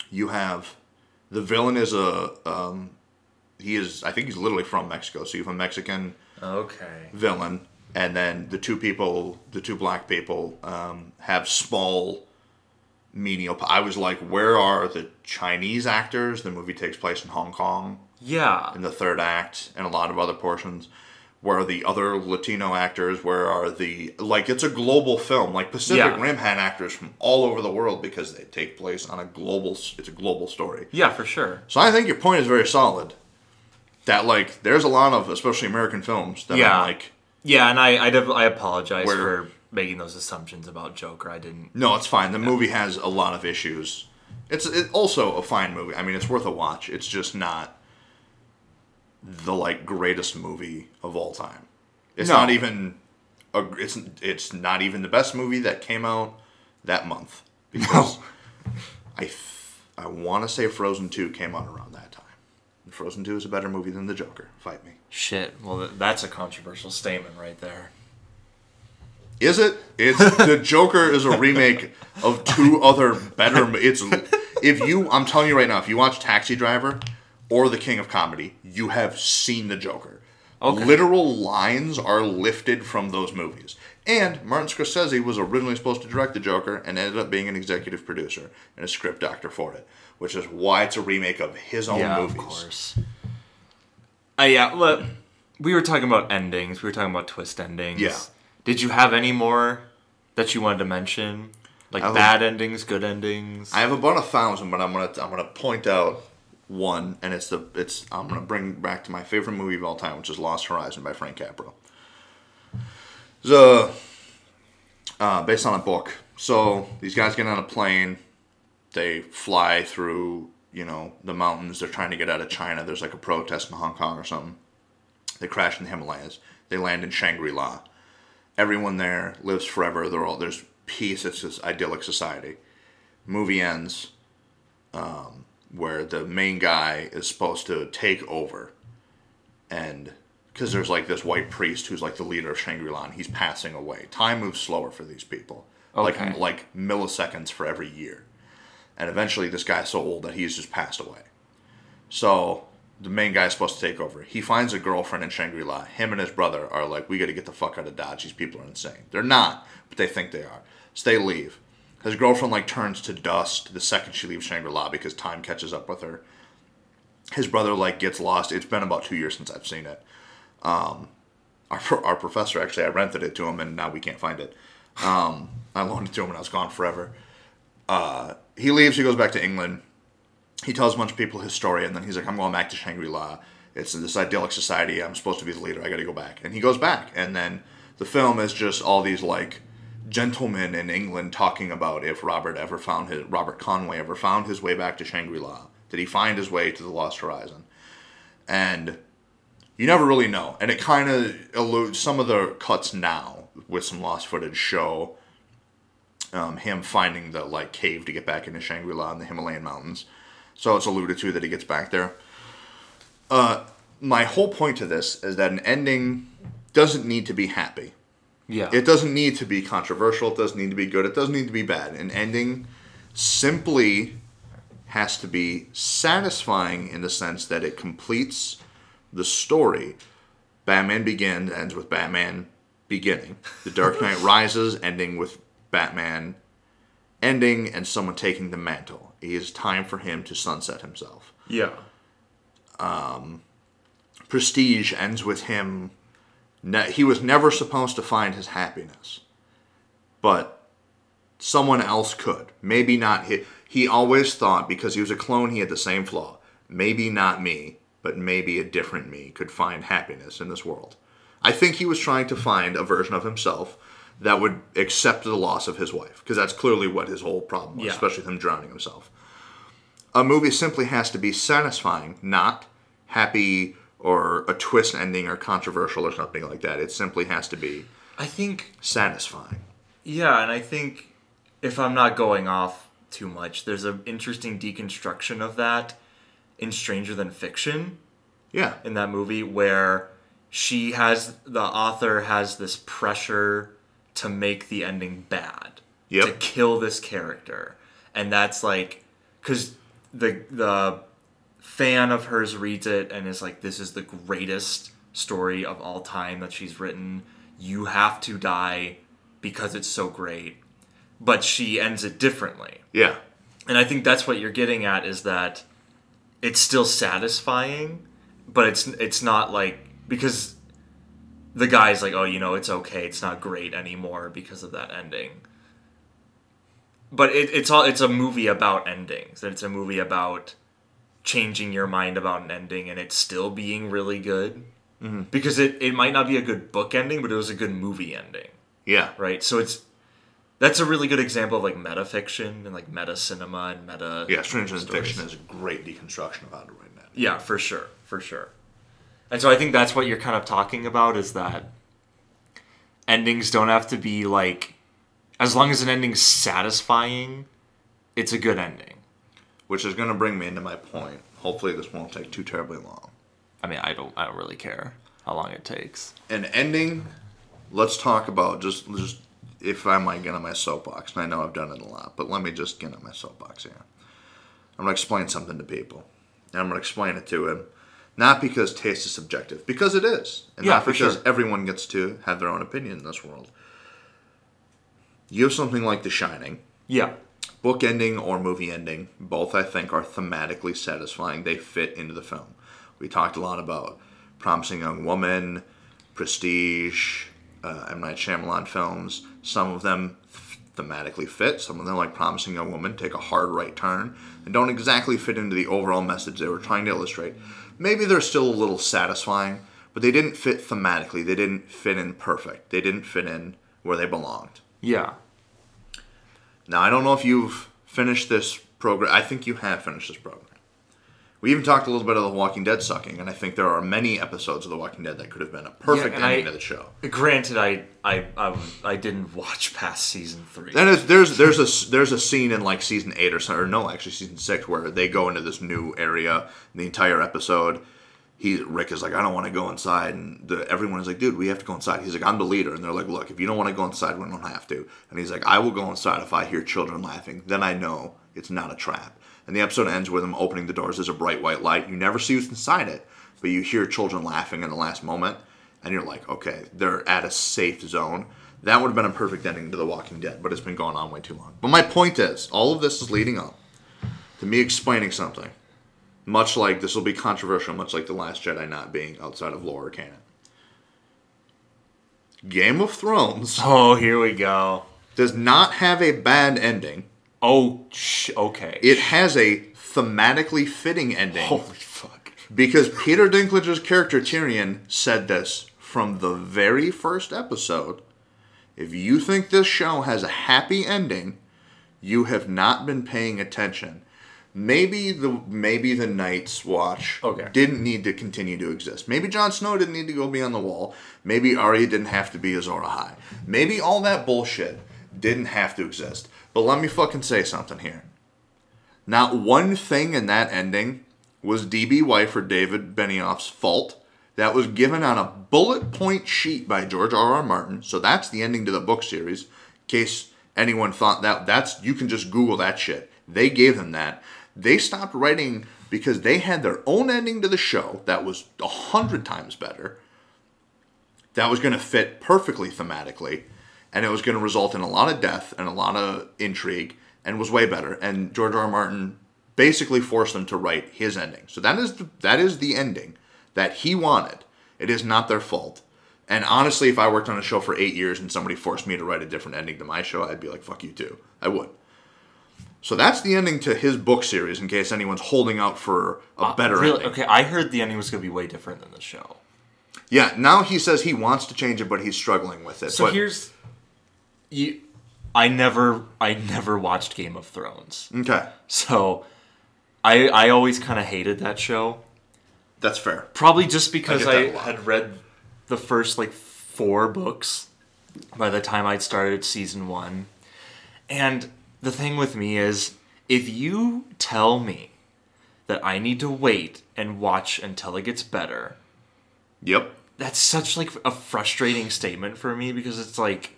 Speaker 1: You have the villain is a um, he is I think he's literally from Mexico, so you have a Mexican
Speaker 2: Okay.
Speaker 1: villain, and then the two people, the two black people, um, have small menial. I was like, where are the Chinese actors? The movie takes place in Hong Kong
Speaker 2: Yeah.
Speaker 1: in the third act, and a lot of other portions. Where are the other Latino actors? Where are the like? It's a global film. Like Pacific
Speaker 2: Yeah.
Speaker 1: Rim had actors from all over the world because they take place on a global. It's a global story.
Speaker 2: Yeah, for sure.
Speaker 1: So I think your point is very solid. That like, there's a lot of, especially American films that
Speaker 2: Yeah.
Speaker 1: I'm like,
Speaker 2: Yeah, and I I, dev- I apologize
Speaker 1: Where-
Speaker 2: for making those assumptions about Joker. I didn't.
Speaker 1: No, it's fine. The movie has a lot of issues. It's it, also a fine movie. I mean, it's worth a watch. It's just not the like greatest movie of all time. It's
Speaker 2: No.
Speaker 1: not even a, it's it's not even the best movie that came out that month because I f- I want to say Frozen 2 came out around that time. And Frozen 2 is a better movie than The Joker. Fight me.
Speaker 2: Shit. Well, that's a controversial statement right there.
Speaker 1: Is it? It's the Joker is a remake of two other better. It's if you, I'm telling you right now, if you watch Taxi Driver or The King of Comedy, you have seen the Joker.
Speaker 2: Okay.
Speaker 1: Literal lines are lifted from those movies. And Martin Scorsese was originally supposed to direct the Joker and ended up being an executive producer and a script doctor for it, which is why it's a remake of his own
Speaker 2: yeah,
Speaker 1: movies.
Speaker 2: of course. Uh, yeah, well, we were talking about endings. We were talking about twist endings.
Speaker 1: Yeah.
Speaker 2: Did you have any more that you wanted to mention? Like
Speaker 1: I have
Speaker 2: bad endings, good endings?
Speaker 1: I have about a thousand, but I'm gonna I'm gonna point out one, and it's the it's I'm gonna bring back to my favorite movie of all time, which is Lost Horizon by Frank Capra. A uh, based on a book. So these guys get on a plane, they fly through you know the mountains. They're trying to get out of China. There's like a protest in Hong Kong or something. They crash in the Himalayas. They land in Shangri La. Everyone there lives forever. They're all there's peace. It's this idyllic society. Movie ends um, where the main guy is supposed to take over, and because there's like this white priest who's like the leader of Shangri La, and he's passing away. Time moves slower for these people,
Speaker 2: Okay.
Speaker 1: like like milliseconds for every year, and eventually this guy's so old that he's just passed away. So the main guy's supposed to take over. He finds a girlfriend in Shangri La. Him and his brother are like, we got to get the fuck out of Dodge. These people are insane. They're not, but they think they are. So they leave. His girlfriend like turns to dust the second she leaves Shangri La because time catches up with her. His brother like gets lost. It's been about two years since I've seen it. Um, our our professor actually, I rented it to him, and now we can't find it. Um, I loaned it to him, and I was gone forever. Uh, he leaves. He goes back to England he tells a bunch of people his story, and then he's like, "I'm going back to Shangri La. It's this idyllic society. I'm supposed to be the leader. I got to go back." And he goes back, and then the film is just all these like gentlemen in England talking about if Robert ever found his Robert Conway ever found his way back to Shangri La. Did he find his way to the Lost Horizon? And you never really know. And it kind of eludes some of the cuts now with some lost footage show um, him finding the like cave to get back into Shangri La in the Himalayan mountains. So it's alluded to that he gets back there. Uh, my whole point to this is that an ending doesn't need to be happy.
Speaker 2: yeah.
Speaker 1: It doesn't need to be controversial. It doesn't need to be good. It doesn't need to be bad. An ending simply has to be satisfying in the sense that it completes the story. Batman Begins ends with Batman beginning. The Dark Knight [LAUGHS] Rises ending with Batman ending and someone taking the mantle. It is time for him to sunset himself.
Speaker 2: yeah.
Speaker 1: Um, Prestige ends with him. Ne- he was never supposed to find his happiness, but someone else could. Maybe not he. He always thought because he was a clone, he had the same flaw. Maybe not me, but maybe a different me could find happiness in this world. I think he was trying to find a version of himself that would accept the loss of his wife, because that's clearly what his whole problem was,
Speaker 2: Yeah.
Speaker 1: especially him drowning himself. A movie simply has to be satisfying, not happy or a twist ending or controversial or something like that. It simply has to be
Speaker 2: I think
Speaker 1: satisfying.
Speaker 2: Yeah, and I think if I'm not going off too much, there's an interesting deconstruction of that in Stranger Than Fiction
Speaker 1: Yeah.
Speaker 2: in that movie where she has the author has this pressure to make the ending bad
Speaker 1: Yep.
Speaker 2: to kill this character and that's like because the the fan of hers reads it and is like this is the greatest story of all time that she's written you have to die because it's so great but she ends it differently
Speaker 1: Yeah.
Speaker 2: and I think that's what you're getting at is that it's still satisfying, but it's it's not like because the guy's like, oh, you know, it's okay, it's not great anymore because of that ending. But it, it's all it's a movie about endings. and It's a movie about changing your mind about an ending and it still being really good. Mm-hmm. Because it, it might not be a good book ending, but it was a good movie ending
Speaker 1: Yeah.
Speaker 2: right? So it's that's a really good example of like meta fiction and like meta cinema and meta.
Speaker 1: Yeah. Stranger Than. Fiction is a great deconstruction of how to write that.
Speaker 2: Yeah, for sure, for sure. And so I think that's what you're kind of talking about is that endings don't have to be like as long as an ending's satisfying, it's a good ending.
Speaker 1: Which is going to bring me into my point. Hopefully, this won't take too terribly long.
Speaker 2: I mean, I don't I don't really care how long it takes.
Speaker 1: An ending. Let's talk about just just if I might get on my soapbox, and I know I've done it a lot, but let me just get on my soapbox here. I'm gonna explain something to people, and I'm gonna explain it to him, not because taste is subjective, because it is, and
Speaker 2: Yeah,
Speaker 1: not because
Speaker 2: sure.
Speaker 1: everyone gets to have their own opinion in this world. You have something like The Shining,
Speaker 2: Yeah.
Speaker 1: book ending or movie ending, both I think are thematically satisfying. They fit into the film. We talked a lot about Promising Young Woman, Prestige, uh, M Night Shyamalan films. Some of them thematically fit. Some of them, like Promising Young Woman, take a hard right turn and don't exactly fit into the overall message they were trying to illustrate. Maybe they're still a little satisfying, but they didn't fit thematically. They didn't fit in perfect. They didn't fit in where they belonged.
Speaker 2: Yeah.
Speaker 1: Now, I don't know if you've finished this program. I think you have finished this program. We even talked a little bit of The Walking Dead sucking, and I think there are many episodes of The Walking Dead that could have been a perfect
Speaker 2: and
Speaker 1: ending
Speaker 2: I-
Speaker 1: to the show.
Speaker 2: Granted, I I I, I didn't watch past season three.
Speaker 1: Then there's there's there's a there's a scene in like season eight or so, or no, actually season six where they go into this new area. The entire episode, he Rick is like, I don't want to go inside, and the, everyone is like, dude, we have to go inside. He's like, I'm the leader, and they're like, look, if you don't want to go inside, we don't have to. And he's like, I will go inside if I hear children laughing. Then I know it's not a trap. And the episode ends with him opening the doors. There's a bright white light. You never see what's inside it, but you hear children laughing in the last moment, and you're like, okay, they're at a safe zone. That would have been a perfect ending to The Walking Dead, but it's been going on way too long. But my point is, all of this is leading up to me explaining something. Much like this will be controversial, much like The Last Jedi not being outside of lore or canon. Game of Thrones [LAUGHS]
Speaker 2: oh, here we go.
Speaker 1: does not have a bad ending.
Speaker 2: Oh, sh- okay.
Speaker 1: It has a thematically fitting ending.
Speaker 2: Holy fuck.
Speaker 1: Because Peter Dinklage's character Tyrion said this from the very first episode. If you think this show has a happy ending, you have not been paying attention. Maybe the maybe the Night's Watch
Speaker 2: Okay.
Speaker 1: didn't need to continue to exist. Maybe Jon Snow didn't need to go beyond the wall. Maybe Arya didn't have to be Azor Ahai. Maybe all that bullshit didn't have to exist. But let me fucking say something here. Not one thing in that ending was DB Weiss or David Benioff's fault. That was given on a bullet point sheet by George R. R. Martin. So that's the ending to the book series. In case anyone thought that that's you can just Google that shit. They gave them that. They stopped writing because they had their own ending to the show that was a hundred times better. That was going to fit perfectly thematically, and it was going to result in a lot of death and a lot of intrigue, and was way better. And George R. R. Martin basically forced them to write his ending. So that is the, that is the ending that he wanted. It is not their fault. And honestly, if I worked on a show for eight years and somebody forced me to write a different ending to my show, I'd be like, "Fuck you too." I would. So that's the ending to his book series. In case anyone's holding out for a better
Speaker 2: Uh, Really?
Speaker 1: ending.
Speaker 2: Okay, I heard the ending was going to be way different than the show.
Speaker 1: Yeah. Now he says he wants to change it, but he's struggling with it.
Speaker 2: So
Speaker 1: but,
Speaker 2: here's you I never I never watched Game of Thrones.
Speaker 1: okay,
Speaker 2: So I I always kind of hated that show.
Speaker 1: that's fair.
Speaker 2: Probably just because
Speaker 1: I
Speaker 2: I,
Speaker 1: get that a lot.
Speaker 2: had read the first like four books by the time I'd started season 1. And the thing with me is if you tell me that I need to wait and watch until it gets better,
Speaker 1: Yep.
Speaker 2: that's such like a frustrating statement for me because it's like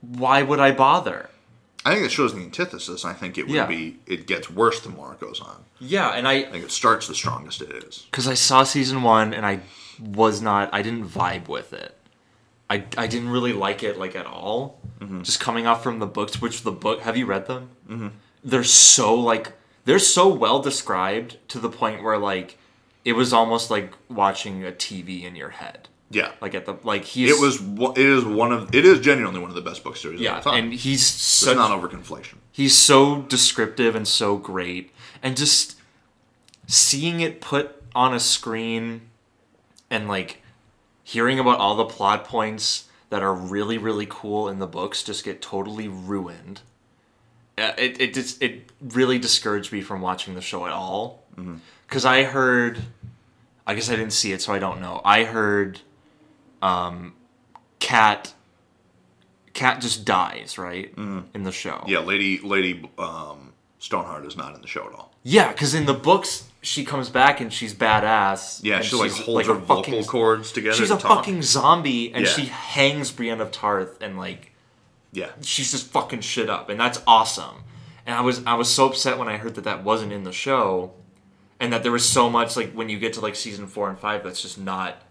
Speaker 2: why would I bother?
Speaker 1: I think it shows the antithesis. I think it would
Speaker 2: Yeah.
Speaker 1: be it gets worse the more it goes on.
Speaker 2: Yeah, and I
Speaker 1: I think it starts the strongest it is.
Speaker 2: because I saw season one and I was not I didn't vibe with it. I, I didn't really like it like at all. Just coming off from the books, which the book have you read them? Mm-hmm. They're so like they're so well described to the point where like it was almost like watching a TV in your head.
Speaker 1: Yeah.
Speaker 2: Like at the like he's
Speaker 1: It was. It is one of. It is genuinely one of the best book series.
Speaker 2: yeah,
Speaker 1: of all time.
Speaker 2: and he's
Speaker 1: it's
Speaker 2: such
Speaker 1: not over conflation.
Speaker 2: he's so descriptive and so great and just seeing it put on a screen and like hearing about all the plot points that are really really cool in the books just get totally ruined. Uh, it, it just it really discouraged me from watching the show at all. Because i heard i guess i didn't see it so i don't know. I heard um cat cat just dies right in the show.
Speaker 1: Yeah, Lady Lady um, Stoneheart is not in the show at all.
Speaker 2: Yeah, because in the books she comes back and she's badass.
Speaker 1: Yeah, she like holds
Speaker 2: a
Speaker 1: her vocal
Speaker 2: fucking-
Speaker 1: cords together.
Speaker 2: She's a
Speaker 1: talk.
Speaker 2: fucking zombie, and
Speaker 1: Yeah.
Speaker 2: she hangs Brienne of Tarth, and like
Speaker 1: Yeah,
Speaker 2: she's just fucking shit up, and that's awesome. And I was I was so upset when I heard that that wasn't in the show, and that there was so much like when you get to like season four and five that's just not.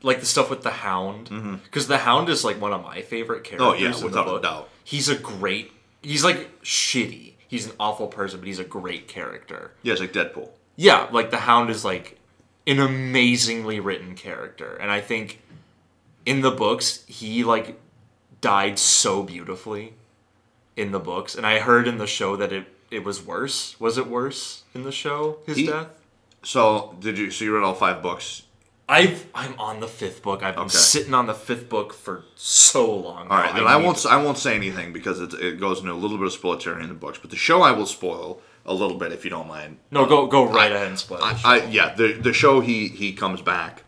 Speaker 2: Like the stuff with the Hound, because the Hound is like one of my favorite characters.
Speaker 1: Mm-hmm. Oh, yeah, without a doubt.
Speaker 2: He's a great. He's like shitty. He's an awful person, but he's a great character.
Speaker 1: yeah, it's like Deadpool.
Speaker 2: Yeah, like the Hound is like an amazingly written character, and I think in the books he like died so beautifully in the books, and I heard in the show that it it was worse. Was it worse in the show? His
Speaker 1: He-
Speaker 2: death.
Speaker 1: So did you? So you read all five books?
Speaker 2: I've I'm on the fifth book. I've been
Speaker 1: Okay.
Speaker 2: sitting on the fifth book for so long.
Speaker 1: All right, then I,
Speaker 2: need
Speaker 1: won't.
Speaker 2: to-
Speaker 1: I won't say anything because it, it goes into a little bit of spoiler in the books. But the show I will spoil a little bit if you don't mind.
Speaker 2: No, go go right ahead and spoil.
Speaker 1: I, I yeah, the the show he he comes back,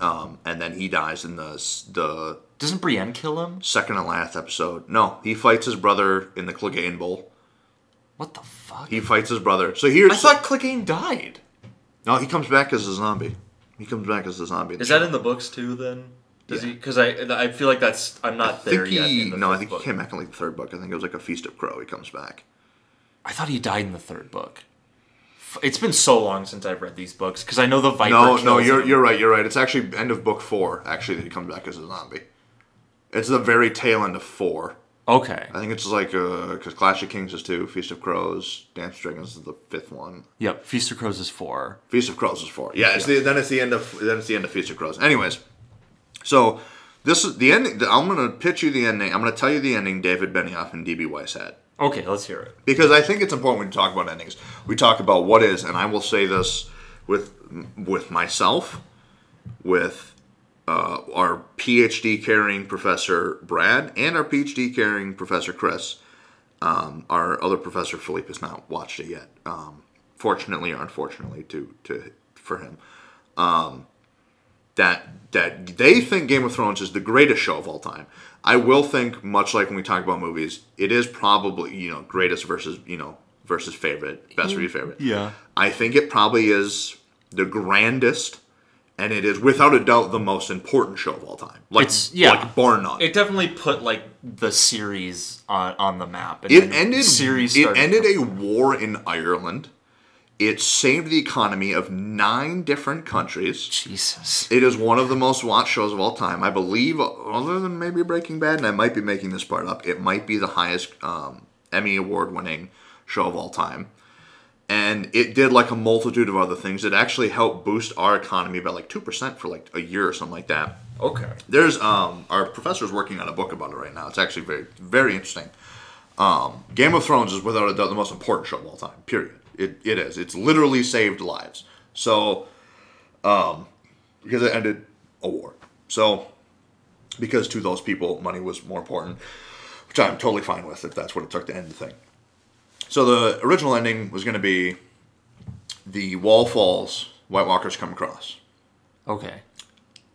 Speaker 1: um, and then he dies in the the
Speaker 2: Doesn't Brienne kill him?
Speaker 1: second and last episode. No, he fights his brother in the Clegane Bowl.
Speaker 2: What the fuck?
Speaker 1: He fights his brother. So here's
Speaker 2: I thought Clegane died.
Speaker 1: no, he comes back as a zombie. He comes back as a zombie.
Speaker 2: Is that in the books too? Then does
Speaker 1: Yeah.
Speaker 2: he? Because I I feel like that's I'm
Speaker 1: I
Speaker 2: not there
Speaker 1: think
Speaker 2: yet.
Speaker 1: he
Speaker 2: in the
Speaker 1: no, I think
Speaker 2: book.
Speaker 1: he came back in like the third book. I think it was like a Feast of Crow. He comes back.
Speaker 2: I thought he died in the third book. It's been so long since I've read these books because I know the Viper.
Speaker 1: No, no, you're
Speaker 2: him.
Speaker 1: you're right. You're right. It's actually end of book four. Actually, that he comes back as a zombie. It's the very tail end of four.
Speaker 2: Okay.
Speaker 1: I think it's like uh, because Clash of Kings is two, Feast of Crows, Dance of Dragons is the fifth one.
Speaker 2: Yep. Feast of Crows is four.
Speaker 1: Feast of Crows is four. Yeah, it's the then it's the end of then it's the end of Feast of Crows. Anyways, so this is the ending. I'm gonna pitch you the ending. I'm gonna tell you the ending. David Benioff and DB Weiss had
Speaker 2: Okay, let's hear it.
Speaker 1: because I think it's important when we talk about endings. We talk about what is, and I will say this with with myself, with uh, our PhD carrying professor Brad, and our PhD carrying professor Chris. Um, our other professor Philippe has not watched it yet. Um, fortunately or unfortunately, to to for him, um, that that they think Game of Thrones is the greatest show of all time. I will think, much like when we talk about movies, it is probably you know greatest versus you know versus favorite, best or your favorite.
Speaker 2: Yeah.
Speaker 1: I think it probably is the grandest, and it is without a doubt the most important show of all time. Like,
Speaker 2: It's- yeah.
Speaker 1: like bar none.
Speaker 2: It definitely put like the series on on the map. And
Speaker 1: It ended.
Speaker 2: Series.
Speaker 1: it ended a war in Ireland. It saved the economy of nine different countries.
Speaker 2: Jesus.
Speaker 1: It is one of the most watched shows of all time. I believe, other than maybe Breaking Bad, and I might be making this part up, it might be the highest um, Emmy award winning show of all time. And it did like a multitude of other things. It actually helped boost our economy by like 2% for like a year or something like that.
Speaker 2: Okay.
Speaker 1: There's um our professor's working on a book about it right now. It's actually very very interesting. Um, Game of Thrones is without a doubt the most important show of all time. Period. It, it is. It's literally saved lives. So, um, because it ended a war. So, because to those people money was more important, which I'm totally fine with if that's what it took to end the thing. So the original ending was going to be the wall falls, White Walkers come across
Speaker 2: Okay.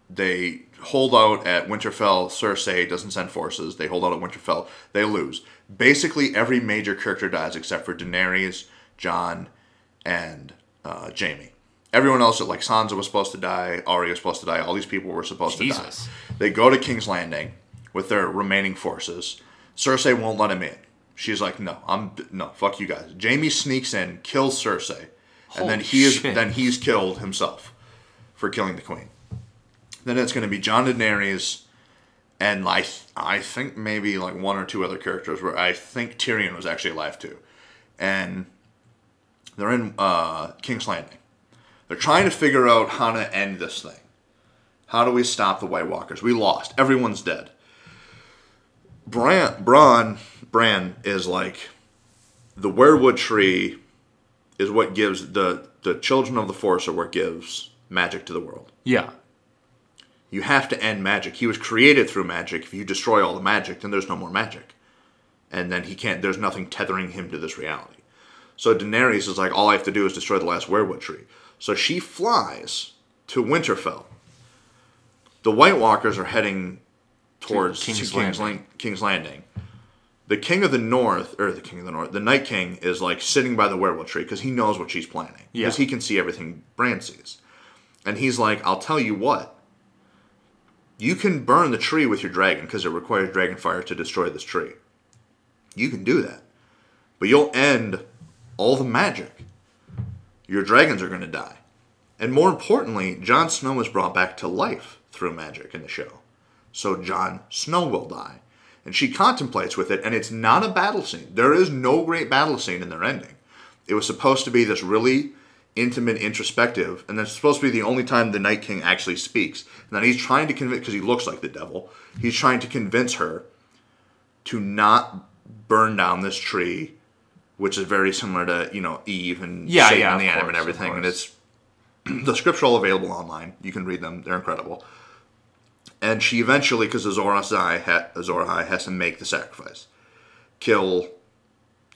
Speaker 1: they hold out at Winterfell. Cersei doesn't send forces. They hold out at Winterfell. They lose. Basically, every major character dies except for Daenerys, Jon, and uh, Jaime. Everyone else, like Sansa was supposed to die, Arya was supposed to die. All these people were supposed
Speaker 2: Jesus.
Speaker 1: to die. They go to King's Landing with their remaining forces. Cersei won't let him in. She's like, "No, I'm no, fuck you guys." Jaime sneaks in, kills Cersei, and then
Speaker 2: Holy
Speaker 1: he is
Speaker 2: shit.
Speaker 1: then he's killed himself for killing the queen. Then it's going to be Jon Daenerys, and I I think maybe like one or two other characters where I think Tyrion was actually alive too, and they're in uh, King's Landing. They're trying to figure out how to end this thing. How do we stop the White Walkers? We lost. Everyone's dead. Bran, Bran, Bran is like the weirwood tree is what gives the the children of the forest are what gives magic to the world.
Speaker 2: Yeah.
Speaker 1: You have to end magic. He was created through magic. If you destroy all the magic, then there's no more magic. And then he can't there's nothing tethering him to this reality. So Daenerys is like, all I have to do is destroy the last weirwood tree. So she flies to Winterfell. The White Walkers are heading towards
Speaker 2: King's
Speaker 1: King's,
Speaker 2: Landing.
Speaker 1: Landing. King's Landing. The King of the North, or the King of the North, the Night King is like sitting by the weirwood tree because he knows what she's planning.
Speaker 2: Yeah.
Speaker 1: Because he can see everything Bran sees. And he's like, I'll tell you what. You can burn the tree with your dragon because it requires dragon fire to destroy this tree. You can do that. But you'll end all the magic. Your dragons are going to die. And more importantly, Jon Snow is brought back to life through magic in the show. So Jon Snow will die. And she contemplates with it, and it's not a battle scene. There is no great battle scene in their ending. It was supposed to be this really intimate, introspective, and that's supposed to be the only time the Night King actually speaks. And then he's trying to convince, because he looks like the devil, he's trying to convince her to not burn down this tree, which is very similar to you know Eve and
Speaker 2: Yeah,
Speaker 1: Satan
Speaker 2: yeah,
Speaker 1: and the Adam and everything, and it's [CLEARS THROAT] the scripts are all available online. You can read them; they're incredible. And she eventually, because Azor Ahai, ha- Azor Ahai has to make the sacrifice, kill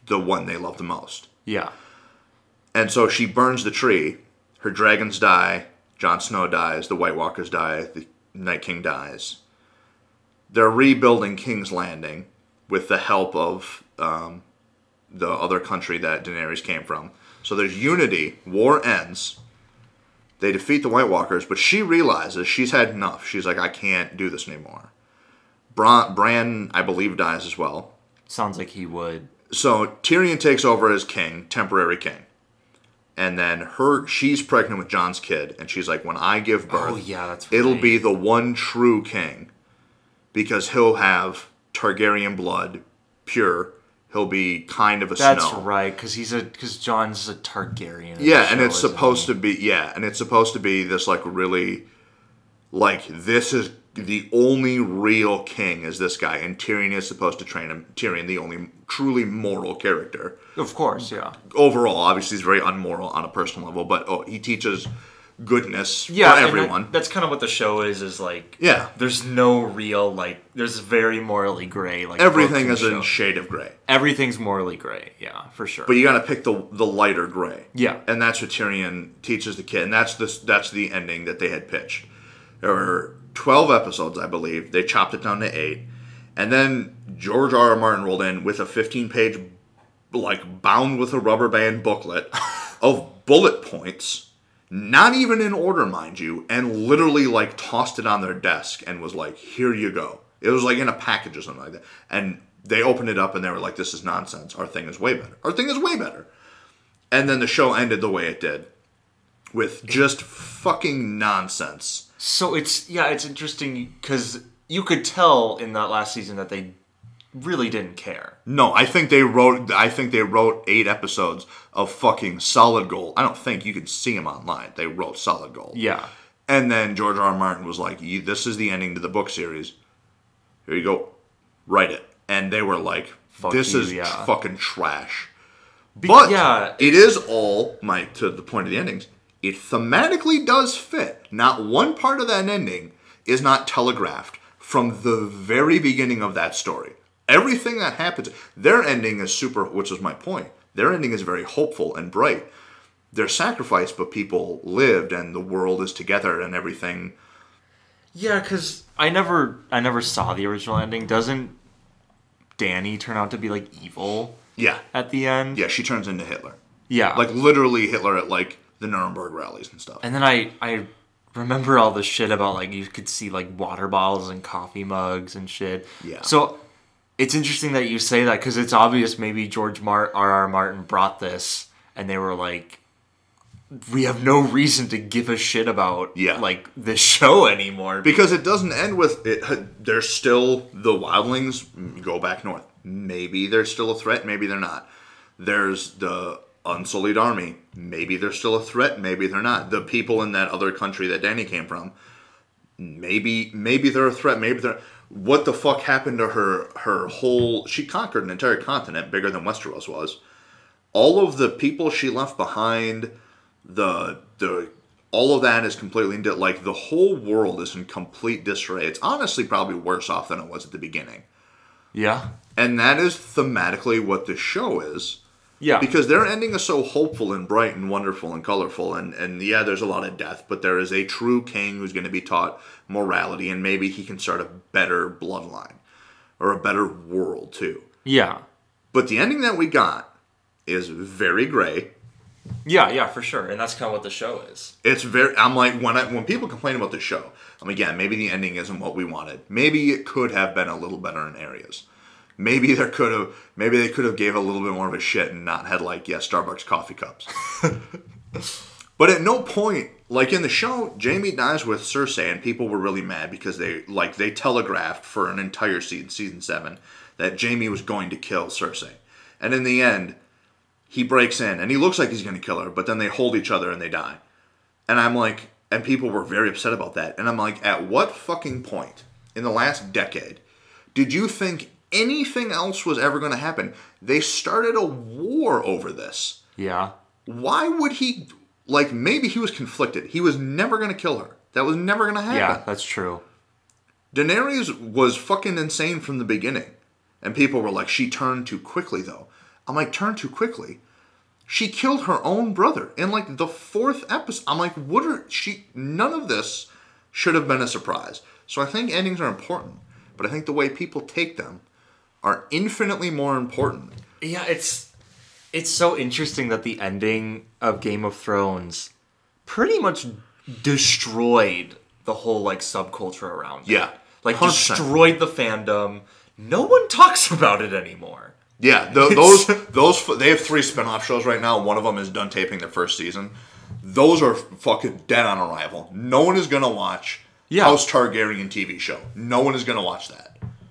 Speaker 1: the one they love the most.
Speaker 2: Yeah.
Speaker 1: And so she burns the tree. Her dragons die. Jon Snow dies. The White Walkers die. The Night King dies. They're rebuilding King's Landing with the help of um, the other country that Daenerys came from. So there's unity. War ends. They defeat the White Walkers, but she realizes she's had enough. She's like, I can't do this anymore. Bran, Bran I believe, dies as well
Speaker 2: Sounds like he would.
Speaker 1: so Tyrion takes over as king, temporary king. And then her she's pregnant with Jon's kid and she's like when I give oh, birth
Speaker 2: Oh, yeah, that's
Speaker 1: it'll be the one true king because he'll have Targaryen blood pure. He'll be kind of a
Speaker 2: That's
Speaker 1: snow.
Speaker 2: right, because he's a because Jon's a Targaryen.
Speaker 1: Yeah, and it's supposed
Speaker 2: he?
Speaker 1: to be yeah, and it's supposed to be this like really like this is the only real king is this guy and Tyrion is supposed to train him Tyrion the only truly moral character
Speaker 2: Of course, yeah.
Speaker 1: overall, obviously, he's very unmoral on a personal level, but oh, he teaches goodness
Speaker 2: Yeah,
Speaker 1: for
Speaker 2: and that-
Speaker 1: everyone.
Speaker 2: that's kind of what the show is. Is like,
Speaker 1: Yeah.
Speaker 2: there's no real like. There's very morally gray. Like
Speaker 1: Everything is in shade of gray,
Speaker 2: Everything's morally gray. Yeah, for sure.
Speaker 1: but you got to pick the the lighter gray.
Speaker 2: Yeah.
Speaker 1: and that's what Tyrion teaches the kid, and that's the that's the ending that they had pitched. There were twelve episodes, I believe. They chopped it down to eight, and then George R. R. Martin rolled in with a fifteen page, like bound with a rubber band booklet [LAUGHS] of bullet points. Not even in order, mind you, and literally like tossed it on their desk and was like, "Here you go." It was like in a package or something like that, and they opened it up and they were like, "This is nonsense. Our thing is way better. Our thing is way better." And then the show ended the way it did, with just fucking nonsense.
Speaker 2: So it's yeah, it's interesting because you could tell in that last season that they really didn't care.
Speaker 1: No, I think they wrote. I think they wrote eight episodes of fucking solid gold. I don't think you can see them online. They wrote solid gold.
Speaker 2: Yeah.
Speaker 1: And then George R. R. Martin was like, "This is the ending to the book series. Here you go, write it." And they were like,
Speaker 2: Fuck
Speaker 1: "This
Speaker 2: you,
Speaker 1: is
Speaker 2: yeah.
Speaker 1: fucking trash." But
Speaker 2: yeah,
Speaker 1: it is all my to the point of the endings. It thematically does fit. Not one part of that ending is not telegraphed from the very beginning of that story. Everything that happens, their ending is super, which is my point. Their ending is very hopeful and bright. They're sacrificed, but people lived, and the world is together, and everything.
Speaker 2: Yeah, because I never, I never saw the original ending. Doesn't Danny turn out to be like evil
Speaker 1: Yeah,
Speaker 2: at the end?
Speaker 1: yeah. She turns into Hitler,
Speaker 2: yeah.
Speaker 1: like literally Hitler at like the Nuremberg rallies and stuff.
Speaker 2: and then I, I remember all the shit about like you could see like water bottles and coffee mugs and shit.
Speaker 1: Yeah.
Speaker 2: So it's interesting that you say that because it's obvious maybe George Mar- R. R. Martin brought this and they were like, we have no reason to give a shit about
Speaker 1: Yeah.
Speaker 2: like this show anymore.
Speaker 1: because it doesn't end with it. There's still the wildlings go back north. Maybe they're still a threat. Maybe they're not. There's the unsullied army. Maybe they're still a threat. Maybe they're not. The people in that other country that Danny came from. Maybe maybe they're a threat. Maybe they're. What the fuck happened to her? Her whole she conquered an entire continent bigger than Westeros was. All of the people she left behind, the the all of that is completely like the whole world is in complete disarray. It's honestly probably worse off than it was at the beginning.
Speaker 2: yeah.
Speaker 1: And that is thematically what the show is.
Speaker 2: Yeah.
Speaker 1: Because their ending is so hopeful and bright and wonderful and colorful and, and yeah, there's a lot of death, but there is a true king who's going to be taught morality and maybe he can start a better bloodline or a better world too.
Speaker 2: yeah.
Speaker 1: But the ending that we got is very gray.
Speaker 2: Yeah, yeah, for sure. And that's kind of what the show is.
Speaker 1: It's very. I'm like when I when people complain about the show, I'm like, yeah, maybe the ending isn't what we wanted. Maybe it could have been a little better in areas. Maybe there could have. Maybe they could have gave a little bit more of a shit and not had like yeah Starbucks coffee cups. [LAUGHS] but at no point, like in the show, Jaime dies with Cersei, and people were really mad because they like they telegraphed for an entire season, season seven, that Jaime was going to kill Cersei, and in the end, he breaks in and he looks like he's going to kill her, but then they hold each other and they die. And I'm like, and people were very upset about that. And I'm like, at what fucking point in the last decade did you think anything else was ever going to happen? They started a war over this.
Speaker 2: Yeah.
Speaker 1: Why would he, like, maybe he was conflicted. He was never going to kill her. That was never going to happen.
Speaker 2: Yeah, that's true.
Speaker 1: Daenerys was fucking insane from the beginning. And people were like, she turned too quickly, though. I'm like, turned too quickly? She killed her own brother in like the fourth episode. I'm like, what are she? None of this should have been a surprise. So I think endings are important, but I think the way people take them are infinitely more important.
Speaker 2: Yeah, it's it's so interesting that the ending of Game of Thrones pretty much destroyed the whole like subculture around it.
Speaker 1: Yeah,
Speaker 2: Like
Speaker 1: 100%.
Speaker 2: destroyed the fandom. No one [LAUGHS] talks about it anymore.
Speaker 1: Yeah, th- those those they have three spin-off shows right now. One of them is done taping their first season. Those are fucking dead on arrival. No one is gonna watch
Speaker 2: Yeah.
Speaker 1: House Targaryen TV show. No one is gonna watch that.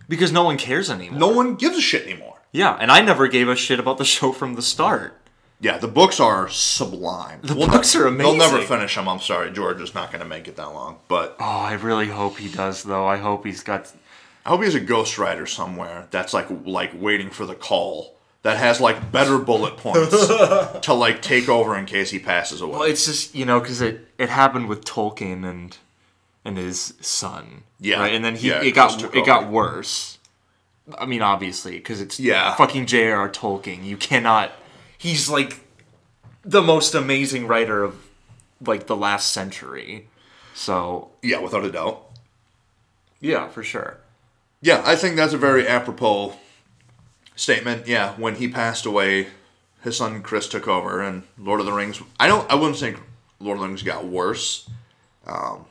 Speaker 2: Because no one cares anymore.
Speaker 1: No one gives a shit anymore.
Speaker 2: Yeah, and I never gave a shit about the [LAUGHS] show from the start.
Speaker 1: Yeah, the books are sublime. The
Speaker 2: books are amazing.
Speaker 1: They'll never finish them. I'm sorry, George is not going to make it that long. But
Speaker 2: Oh, I really hope he does though. I hope he's got
Speaker 1: I hope he has a ghostwriter somewhere that's like like waiting for the call that has like better bullet points [LAUGHS] to like take over in case he passes away.
Speaker 2: Well, it's just you know because it it happened with Tolkien and and his son.
Speaker 1: Yeah.
Speaker 2: right? and then he
Speaker 1: Yeah,
Speaker 2: it got it got worse. I mean, obviously, because it's
Speaker 1: Yeah.
Speaker 2: fucking J.R.R. Tolkien. You cannot. He's like the most amazing writer of like the last century. So
Speaker 1: yeah, without a doubt.
Speaker 2: yeah, for sure.
Speaker 1: Yeah, I think that's a very apropos statement. Yeah, when he passed away, his son Chris took over, and Lord of the Rings. I don't. I wouldn't think Lord of the Rings got worse, um,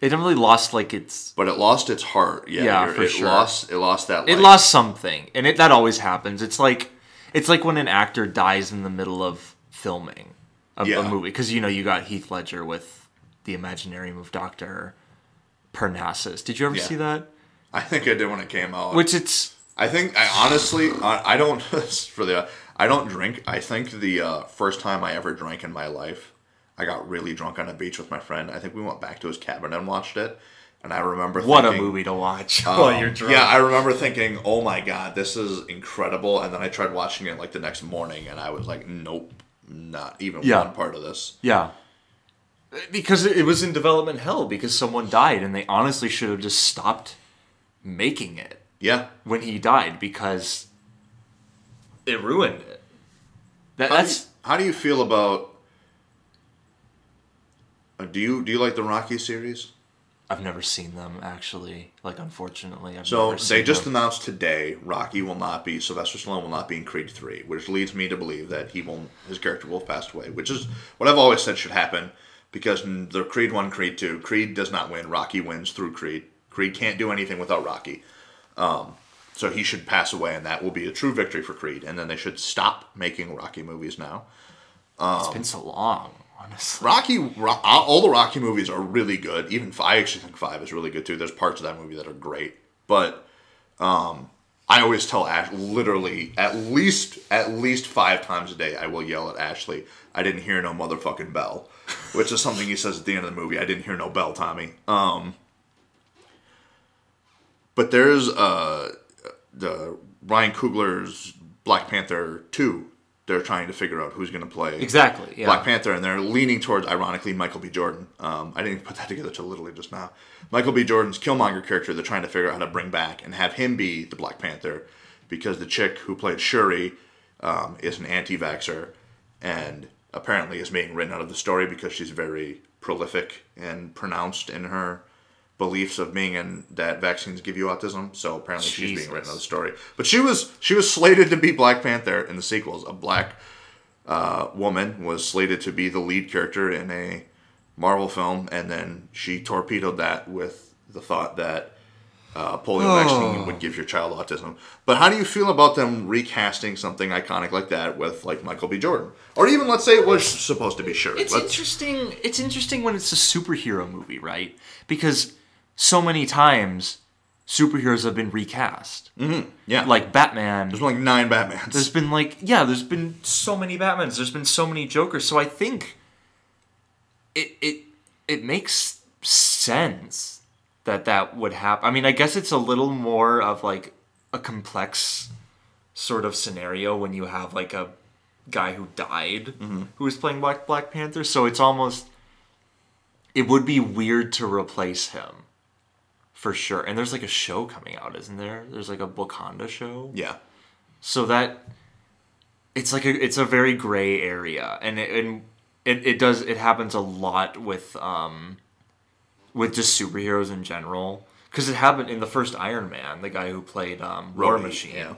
Speaker 2: It definitely lost like its.
Speaker 1: but it lost its heart. Yeah,
Speaker 2: Yeah, for
Speaker 1: it
Speaker 2: sure.
Speaker 1: lost. It lost that.
Speaker 2: It lost something, and it that always happens. It's like it's like when an actor dies in the middle of filming a,
Speaker 1: Yeah.
Speaker 2: a movie because you know you got Heath Ledger with the Imaginarium of Doctor Parnassus. Did you ever
Speaker 1: Yeah.
Speaker 2: see that?
Speaker 1: I think I did when it came out.
Speaker 2: Which it's
Speaker 1: I think I honestly I, I don't [LAUGHS] for the I don't drink. I think the uh, first time I ever drank in my life, I got really drunk on a beach with my friend. I think we went back to his cabin and watched it, and I remember
Speaker 2: what a movie to watch
Speaker 1: um,
Speaker 2: while you're drunk.
Speaker 1: Yeah, I remember thinking, "Oh my god, this is incredible!" And then I tried watching it like the next morning, and I was like, "Nope, not even
Speaker 2: Yeah.
Speaker 1: one part of this."
Speaker 2: yeah. Because it it was in development hell because someone died and they honestly should have just stopped making it
Speaker 1: Yeah,
Speaker 2: when he died because it ruined it. That,
Speaker 1: How do
Speaker 2: that's
Speaker 1: you- how do you feel about? Uh, Do you do you like the Rocky series?
Speaker 2: I've never seen them actually. Like, unfortunately, I've
Speaker 1: So they just
Speaker 2: them.
Speaker 1: announced today Rocky will not be Sylvester Stallone will not be in Creed three, which leads me to believe that he will his character will have passed away, which is what I've always said should happen because in the Creed one, Creed two, Creed does not win. Rocky wins through Creed. Creed can't do anything without Rocky. Um, so he should pass away, and that will be a true victory for Creed. And then they should stop making Rocky movies now.
Speaker 2: It's been so long, honestly.
Speaker 1: Rocky, Ro- all the Rocky movies are really good. Even five, I actually think five is really good too. There's parts of that movie that are great, but um, I always tell Ash literally at least at least five times a day I will yell at Ashley. I didn't hear no motherfucking bell, [LAUGHS] which is something he says at the end of the movie. I didn't hear no bell, Tommy. Um, but there's uh the Ryan Coogler's Black Panther two. They're trying to figure out who's going to play
Speaker 2: Exactly. Yeah.
Speaker 1: Black Panther, and they're leaning towards, ironically, Michael B. Jordan. Um, I didn't even put that together till literally just now. Michael B. Jordan's Killmonger character, they're trying to figure out how to bring back and have him be the Black Panther because the chick who played Shuri um, is an anti vaxxer and apparently is being written out of the story because she's very prolific and pronounced in her beliefs of being in that vaccines give you autism. So apparently she's being written out of the story. But she was she was slated to be Black Panther in the sequels. A black uh, woman was slated to be the lead character in a Marvel film, and then she torpedoed that with the thought that uh, polio vaccine would give your child autism. But how do you feel about them recasting something iconic like that with like Michael B. Jordan, or even let's say it was supposed to be Shuri?
Speaker 2: It's
Speaker 1: Let's-
Speaker 2: interesting. It's interesting when it's a superhero movie, right? Because so many times superheroes have been recast. Mm-hmm.
Speaker 1: Yeah.
Speaker 2: Like Batman.
Speaker 1: there's like nine Batmans.
Speaker 2: There's been like yeah, there's been so many Batmans. There's been so many Jokers. So I think it it it makes sense that that would happen. I mean, I guess it's a little more of like a complex sort of scenario when you have like a guy who died mm-hmm. who was playing Black Black Panther. So it's almost it would be weird to replace him for sure. And there's like a show coming out, isn't there? There's like a Wakanda show
Speaker 1: yeah.
Speaker 2: so that it's like a it's a very gray area and it, and it, it does it happens a lot with um with just superheroes in general because it happened in the first Iron Man the guy who played um, War Machine
Speaker 1: yeah.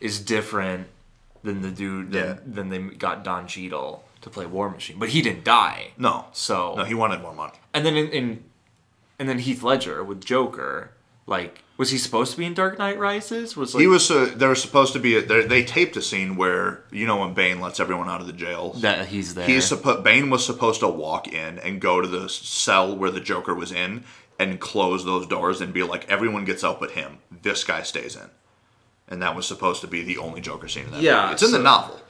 Speaker 2: is different than the dude
Speaker 1: Yeah.
Speaker 2: than, than they got Don Cheadle to play War Machine but he didn't die
Speaker 1: No.
Speaker 2: so
Speaker 1: No, he wanted more money.
Speaker 2: and then in, in and then Heath Ledger with Joker like was he supposed to be in Dark Knight Rises was like
Speaker 1: He was. Uh, there was supposed to be. A, they taped a scene where you know when Bane lets everyone out of the jail.
Speaker 2: that he's there
Speaker 1: He's supposed. Bane was supposed to walk in and go to the cell where the Joker was in and close those doors and be like, everyone gets out but him. This guy stays in. And that was supposed to be the only Joker scene in that
Speaker 2: Yeah,
Speaker 1: movie. It's in
Speaker 2: so-
Speaker 1: the novel,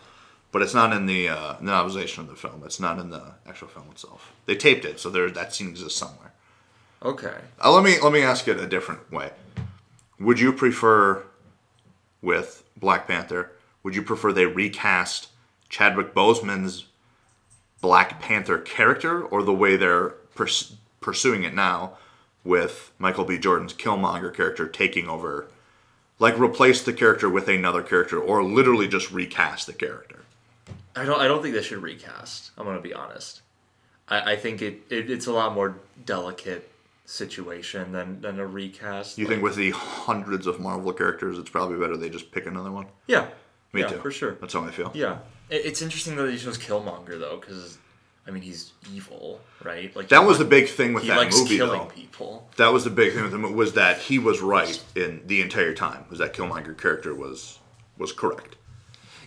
Speaker 1: but it's not in the uh, novelization of the film. It's not in the actual film itself. They taped it, so there that scene exists somewhere.
Speaker 2: Okay
Speaker 1: Uh, let me let me ask it a different way. Would you prefer with Black Panther? Would you prefer they recast Chadwick Boseman's Black Panther character, or the way they're purs- pursuing it now with Michael B. Jordan's Killmonger character taking over? Like replace the character with another character, or literally just recast the character.
Speaker 2: I don't. I don't think they should recast. I'm gonna be honest. I, I think it, it it's a lot more delicate situation than than a recast.
Speaker 1: You
Speaker 2: Like-
Speaker 1: think with the hundreds of Marvel characters, it's probably better they just pick another one?
Speaker 2: Yeah.
Speaker 1: Me
Speaker 2: yeah,
Speaker 1: too.
Speaker 2: for sure.
Speaker 1: That's how I feel.
Speaker 2: Yeah. It's interesting that he chose Killmonger though, because I mean he's evil, right? Like
Speaker 1: That
Speaker 2: he
Speaker 1: was the big thing with
Speaker 2: He
Speaker 1: that
Speaker 2: likes
Speaker 1: movie,
Speaker 2: killing
Speaker 1: though.
Speaker 2: people.
Speaker 1: That was the big thing with him was that he was right in the entire time. Was that Killmonger character was was correct?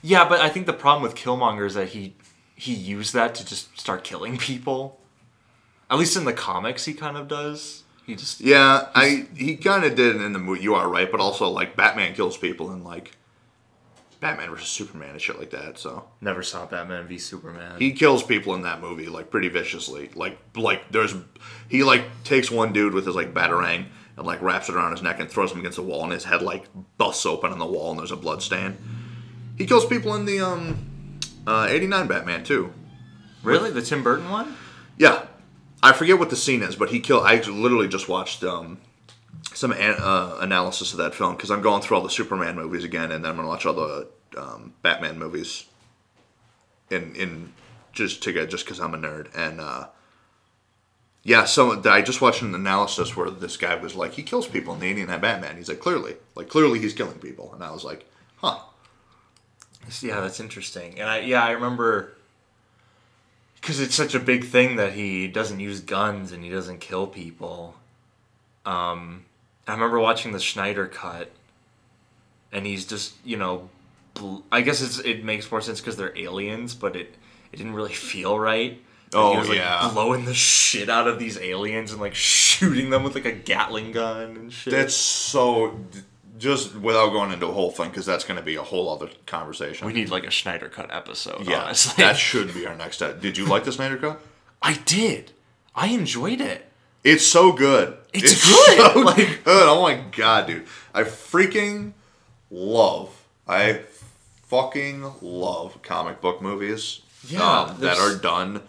Speaker 2: Yeah, but I think the problem with Killmonger is that he he used that to just start killing people. At least in the comics, he kind of does. He just
Speaker 1: Yeah, I he kind of did in the movie. You are right, but also like Batman kills people and like Batman versus Superman and shit like that. So
Speaker 2: never saw Batman v Superman.
Speaker 1: he kills people in that movie like pretty viciously. Like like there's he like takes one dude with his like batarang and like wraps it around his neck and throws him against the wall and his head like busts open on the wall and there's a blood stain. He kills people in the um uh, 89 Batman too.
Speaker 2: really, the Tim Burton one?
Speaker 1: Yeah, I forget what the scene is, but he killed. I literally just watched um, some an, uh, analysis of that film because I'm going through all the Superman movies again, and then I'm gonna watch all the um, Batman movies. In in just to get just because I'm a nerd and. uh yeah, so I just watched an analysis where this guy was like, he kills people in the 89 Batman. He's like, clearly, like clearly he's killing people, and I was like, huh.
Speaker 2: Yeah, that's interesting. And I yeah, I remember because it's such a big thing that he doesn't use guns and he doesn't kill people. Um, I remember watching the Snyder cut, and he's just you know, bl- I guess it's it makes more sense because they're aliens, but it it didn't really feel right.
Speaker 1: Oh,
Speaker 2: he was like
Speaker 1: yeah.
Speaker 2: blowing the shit out of these aliens and like shooting them with like a Gatling gun and shit.
Speaker 1: That's so. Just without going into a whole thing, because that's going to be a whole other conversation.
Speaker 2: we need like a Snyder cut episode.
Speaker 1: Yeah,
Speaker 2: honestly.
Speaker 1: that should be our next step. Did you like the Snyder Cut?
Speaker 2: I did. I enjoyed it.
Speaker 1: It's so good.
Speaker 2: It's good,
Speaker 1: So [LAUGHS]
Speaker 2: like-
Speaker 1: good. Oh my god, dude! I freaking love. I fucking love comic book movies.
Speaker 2: Yeah,
Speaker 1: um, that are done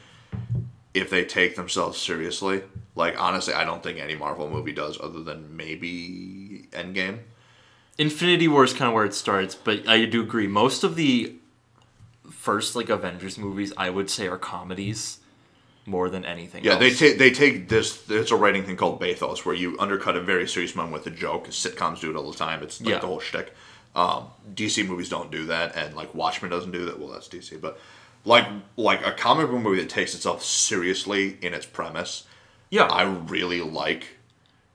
Speaker 1: if they take themselves seriously. Like honestly, I don't think any Marvel movie does, other than maybe Endgame.
Speaker 2: Infinity War is kind of where it starts, but I do agree. Most of the first like Avengers movies, I would say, are comedies more than anything.
Speaker 1: Yeah,
Speaker 2: else.
Speaker 1: they take they take this. It's a writing thing called bathos, where you undercut a very serious moment with a joke. Sitcoms do it all the time. It's like
Speaker 2: Yeah.
Speaker 1: the whole shtick. Um, DC movies don't do that, and like Watchmen doesn't do that. Well, that's DC, but like like a comic book movie that takes itself seriously in its premise,
Speaker 2: yeah,
Speaker 1: I really like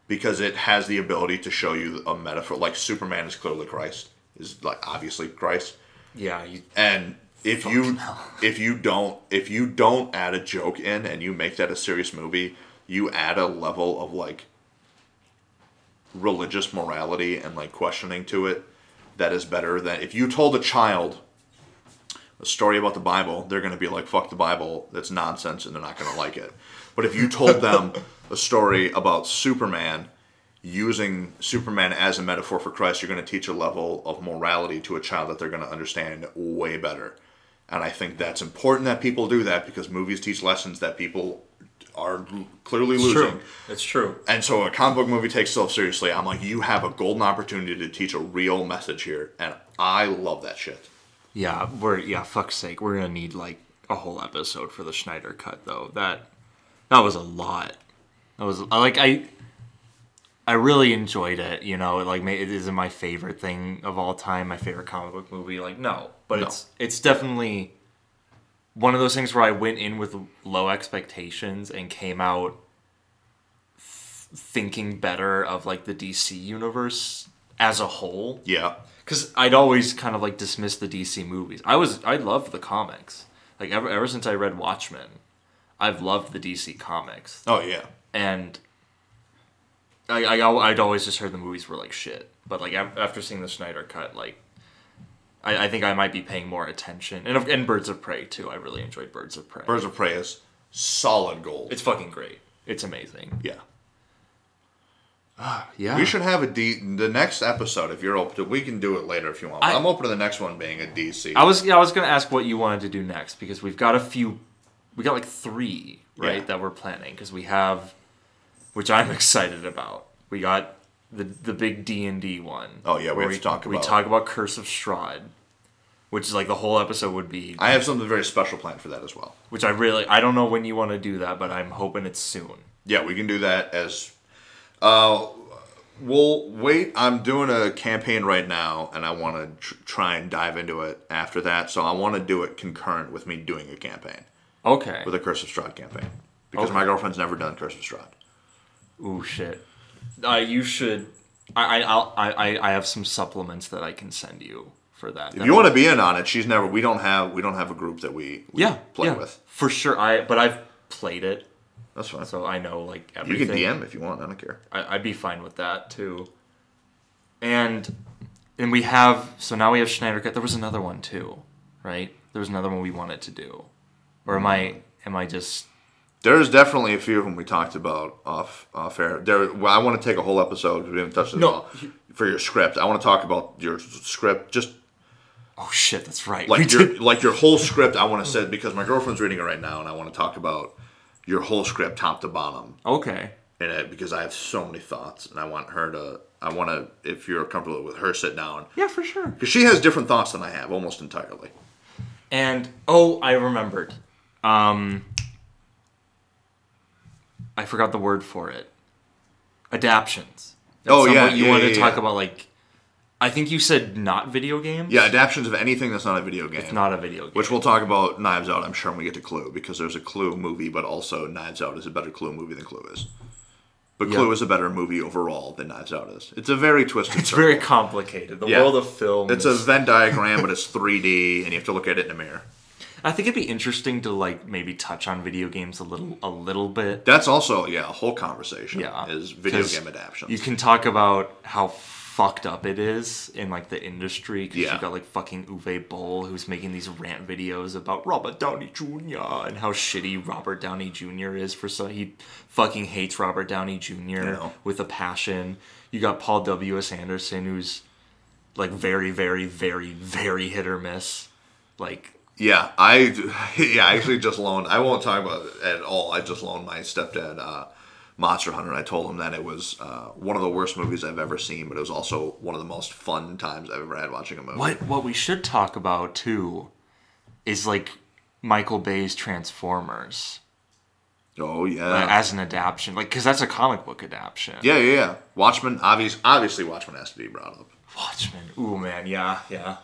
Speaker 1: because it has the ability to show you a metaphor. Like Superman is clearly Christ, is like obviously Christ,
Speaker 2: yeah. You,
Speaker 1: and if you
Speaker 2: hell. [LAUGHS]
Speaker 1: if you don't if you don't add a joke in and you make that a serious movie, you add a level of like religious morality and like questioning to it that is better than if you told a child a story about the Bible, they're going to be like, fuck the Bible, that's nonsense, and they're not going to like it. But if you told them a story about Superman, using Superman as a metaphor for Christ, you're going to teach a level of morality to a child that they're going to understand way better. And I think that's important that people do that because movies teach lessons that people are l- clearly losing.
Speaker 2: It's true.
Speaker 1: And so a comic book movie takes itself seriously. I'm like, you have a golden opportunity to teach a real message here, and I love that shit.
Speaker 2: Yeah, we're yeah. Fuck's sake, we're gonna need like a whole episode for the Snyder cut though. That that was a lot. That was like I. I really enjoyed it. You know, like it isn't my favorite thing of all time. My favorite comic book movie. Like no, but
Speaker 1: No.
Speaker 2: it's it's definitely one of those things where I went in with low expectations and came out th- thinking better of like the DC universe as a whole
Speaker 1: Yeah,
Speaker 2: because I'd always kind of like dismissed the DC movies. I was I loved the comics. Like ever ever since I read Watchmen, I've loved the DC comics,
Speaker 1: oh yeah,
Speaker 2: and I, I I'd always just heard the movies were like shit. But like after seeing the Snyder cut, like I, I think I might be paying more attention. And and Birds of Prey too. I really enjoyed Birds of Prey.
Speaker 1: Birds of Prey is solid gold.
Speaker 2: It's fucking great. It's amazing.
Speaker 1: yeah.
Speaker 2: Ah, yeah.
Speaker 1: We should have a D. The next episode, if you're open to, we can do it later if you want.
Speaker 2: I-
Speaker 1: I'm open to the next one being a DC.
Speaker 2: I was yeah, I was gonna ask what you wanted to do next because we've got a few, we got like three right
Speaker 1: Yeah.
Speaker 2: that we're planning because we have, which I'm [LAUGHS] excited about. We got the the big D and D one.
Speaker 1: Oh, yeah, we have to talk
Speaker 2: we
Speaker 1: about-
Speaker 2: talk about Curse of Strahd, which is like the whole episode would be.
Speaker 1: I have something very special planned for that as well.
Speaker 2: which I really I don't know when you want to do that, but I'm hoping it's soon.
Speaker 1: Yeah, we can do that as. Uh, we'll wait. I'm doing a campaign right now, and I want to tr- try and dive into it after that. So I want to do it concurrent with me doing a campaign
Speaker 2: Okay.
Speaker 1: with a Curse of Strahd campaign because
Speaker 2: Okay.
Speaker 1: my girlfriend's never done Curse of Strahd.
Speaker 2: Ooh shit. Uh, you should. I I I'll, I I have some supplements that I can send you for that.
Speaker 1: If you want to be in on it, she's never. We don't have. We don't have a group that we, we
Speaker 2: yeah
Speaker 1: play
Speaker 2: yeah,
Speaker 1: with.
Speaker 2: for sure. I but I've played it.
Speaker 1: That's fine.
Speaker 2: so I know like everything.
Speaker 1: you can DM if you want. I don't care.
Speaker 2: I, I'd be fine with that too. And and we have so now we have Snyder Cut. There was another one too, right? There was another one we wanted to do, or am I am I just
Speaker 1: There's definitely a few of them we talked about off off air. There, well, I want to take a whole episode because we haven't touched it
Speaker 2: No,
Speaker 1: at all. For your script, I want to talk about your script, just
Speaker 2: oh shit that's right
Speaker 1: like
Speaker 2: we
Speaker 1: your
Speaker 2: did.
Speaker 1: like your whole script. I want to say because my girlfriend's reading it right now, and I want to talk about your whole script, top to bottom,
Speaker 2: okay
Speaker 1: in it because I have so many thoughts, and I want her to. I want to, if you're comfortable with her, sit down
Speaker 2: yeah for sure.
Speaker 1: because she has different thoughts than I have, almost entirely.
Speaker 2: And oh, I remembered. Um, I forgot the word for it. Adaptions.
Speaker 1: Oh, yeah,
Speaker 2: you
Speaker 1: yeah,
Speaker 2: wanted
Speaker 1: yeah,
Speaker 2: to talk about like, I think you said not video games.
Speaker 1: Yeah, adaptions of anything that's not a video game.
Speaker 2: it's not a video game.
Speaker 1: Which we'll talk about Knives Out, I'm sure, when we get to Clue, because there's a Clue movie, but also Knives Out is a better Clue movie than Clue is. But Clue
Speaker 2: Yeah.
Speaker 1: is a better movie overall than Knives Out is. It's a very twisted
Speaker 2: it's
Speaker 1: circle.
Speaker 2: very complicated. The
Speaker 1: Yeah.
Speaker 2: world of film.
Speaker 1: It's a Venn diagram, but it's 3D, and you have to look at it in a mirror.
Speaker 2: I think it'd be interesting to like maybe touch on video games a little, a little bit.
Speaker 1: That's also, yeah, a whole conversation
Speaker 2: Yeah,
Speaker 1: is video game adaptations.
Speaker 2: You can talk about how fucked up it is in like the industry because
Speaker 1: Yeah.
Speaker 2: you got like fucking Uwe Boll who's making these rant videos about Robert Downey Jr. and how shitty Robert Downey Jr. is for so he fucking hates Robert Downey Jr. with a passion. You got Paul W S Anderson who's like very very very very hit or miss. Like
Speaker 1: Yeah, I [LAUGHS] yeah, I actually just loaned. I won't talk about it at all. I just loaned my stepdad uh, Monster Hunter. and I told him that it was uh, one of the worst movies I've ever seen, but it was also one of the most fun times I've ever had watching a movie.
Speaker 2: what what we should talk about too is like Michael Bay's Transformers.
Speaker 1: Oh yeah,
Speaker 2: like, as an adaptation, like because that's a comic book adaptation.
Speaker 1: yeah, yeah, yeah. Watchmen, obvious, obviously, Watchmen has to be brought up.
Speaker 2: Watchmen. Ooh man, yeah, yeah.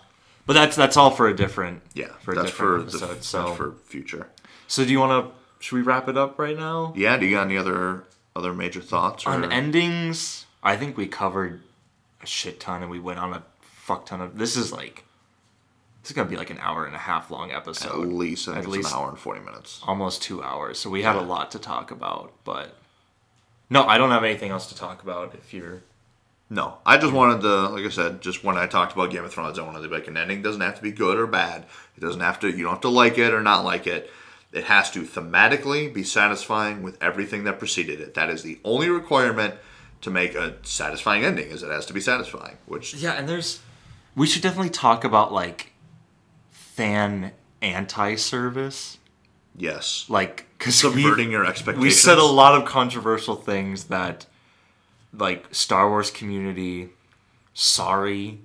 Speaker 2: But that's that's all for a different
Speaker 1: Yeah,
Speaker 2: for a
Speaker 1: that's for
Speaker 2: different
Speaker 1: the,
Speaker 2: episode. so
Speaker 1: that's for future.
Speaker 2: so do you want to? Should we wrap it up right now?
Speaker 1: Yeah, do you got any other other major thoughts? Or,
Speaker 2: On endings, I think we covered a shit ton, and we went on a fuck ton of. This is like this is gonna be like an hour and a half long episode.
Speaker 1: at least, I think
Speaker 2: at
Speaker 1: it's
Speaker 2: least-
Speaker 1: an hour and forty minutes.
Speaker 2: almost two hours. So we had a lot to talk about, but no, I don't have anything else to talk about. If you're
Speaker 1: No, I just wanted to, like I said, just when I talked about Game of Thrones, I wanted to be like an ending doesn't have to be good or bad. It doesn't have to. You don't have to like it or not like it. It has to thematically be satisfying with everything that preceded it. That is the only requirement to make a satisfying ending. Is it has to be satisfying. Which
Speaker 2: Yeah, and there's we should definitely talk about like fan anti-service,
Speaker 1: yes,
Speaker 2: like because
Speaker 1: subverting your expectations.
Speaker 2: we said a lot of controversial things that like Star Wars community. Sorry,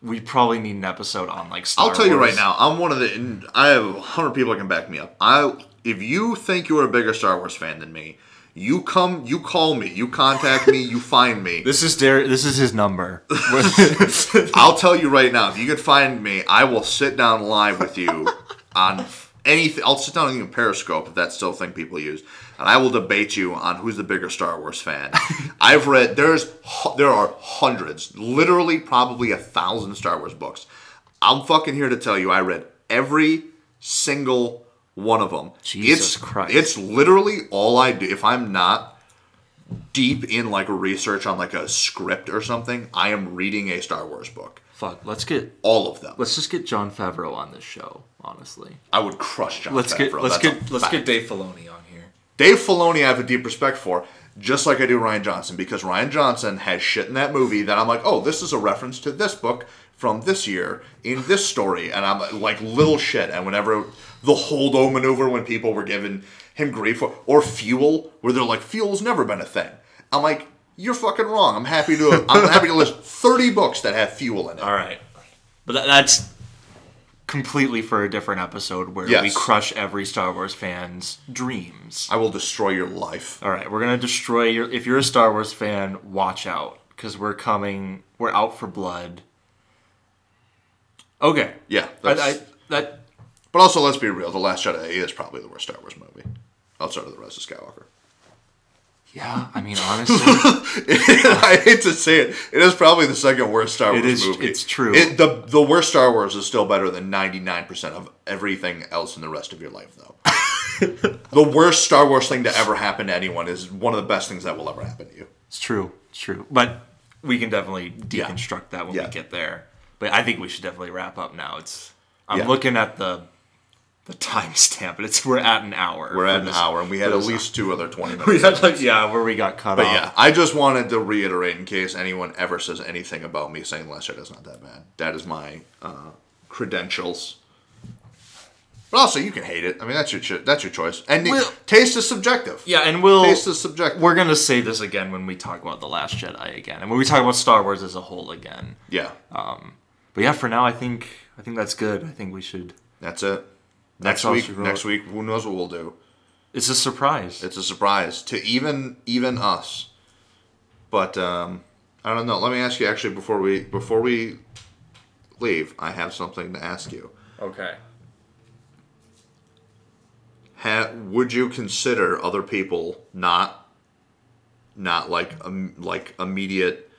Speaker 2: we probably need an episode on like Star
Speaker 1: I'll tell you right now, I'm one of the. And I have a hundred people that can back me up. I if you think you're a bigger Star Wars fan than me, you come, you call me, you contact me, you find me. [LAUGHS]
Speaker 2: This is Dar- This is his number. [LAUGHS]
Speaker 1: I'll tell you right now, if you can find me, I will sit down live with you on anything. I'll sit down on even Periscope if that's still a thing people use, and I will debate you on who's the bigger Star Wars fan. [LAUGHS] I've read there's there are hundreds, literally probably a thousand Star Wars books. I'm fucking here to tell you, I read every single one of them.
Speaker 2: Jesus
Speaker 1: it's,
Speaker 2: Christ.
Speaker 1: It's literally all I do. If I'm not deep in like research on like a script or something, I am reading a Star Wars book.
Speaker 2: Fuck. Let's get.
Speaker 1: All of them.
Speaker 2: Let's just get Jon Favreau on this show. Honestly.
Speaker 1: I would crush Jon
Speaker 2: Let's get. Let's
Speaker 1: That's
Speaker 2: get. Let's
Speaker 1: fact.
Speaker 2: get Dave Filoni.
Speaker 1: Dave Filoni. I have a deep respect for, just like I do Rian Johnson, because Rian Johnson has shit in that movie that I'm like, oh, this is a reference to this book from this year in this story, and I'm like little shit. And whenever the Holdo maneuver, when people were giving him grief for, or fuel, where they're like, fuel's never been a thing. I'm like, you're fucking wrong. I'm happy to. I'm happy to list 30 books that have fuel in it.
Speaker 2: All right, but that, that's completely for a different episode where we crush every Star Wars fan's dreams.
Speaker 1: I will destroy your life.
Speaker 2: All right, we're gonna destroy your. If you're a Star Wars fan, watch out because we're coming. We're out for blood. Okay.
Speaker 1: Yeah,
Speaker 2: I, I, that
Speaker 1: But also, let's be real. The Last Jedi is probably the worst Star Wars movie, outside of the Rise of Skywalker.
Speaker 2: Yeah. I mean, [LAUGHS] honestly,
Speaker 1: I hate to say it, it is probably the second worst Star Wars
Speaker 2: It is-
Speaker 1: movie.
Speaker 2: it's true.
Speaker 1: It, the the worst Star Wars is still better than ninety nine percent of everything else in the rest of your life, though. [LAUGHS] the worst Star Wars thing to ever happen to anyone is one of the best things that will ever happen to you.
Speaker 2: it's true. It's true. But we can definitely deconstruct that when
Speaker 1: Yeah.
Speaker 2: we get there. But I think we should definitely wrap up now. It's. I'm
Speaker 1: Yeah.
Speaker 2: looking at the the timestamp, and it's we're at an hour.
Speaker 1: We're at an
Speaker 2: this-
Speaker 1: hour, and we had at least two other twenty minutes. [LAUGHS]
Speaker 2: We had like yeah, where we got cut
Speaker 1: But
Speaker 2: off.
Speaker 1: yeah, I just wanted to reiterate in case anyone ever says anything about me saying Last Jedi's not that bad. That is my uh, credentials. But also, you can hate it. I mean, that's your cho- that's your choice. And
Speaker 2: Well-
Speaker 1: taste is subjective.
Speaker 2: Yeah, and we'll
Speaker 1: Taste is subjective.
Speaker 2: we're gonna say this again when we talk about the Last Jedi again, and when we talk about Star Wars as a whole again.
Speaker 1: yeah,
Speaker 2: But yeah, for now, I think I think that's good. I think we should.
Speaker 1: that's it. Next week, next week, who knows what we'll do?
Speaker 2: It's a surprise.
Speaker 1: It's a surprise to even even us. But um, I don't know. Let me ask you actually before we before we leave. I have something to ask you.
Speaker 2: Okay.
Speaker 1: ha- would you consider other people not not like um, like immediate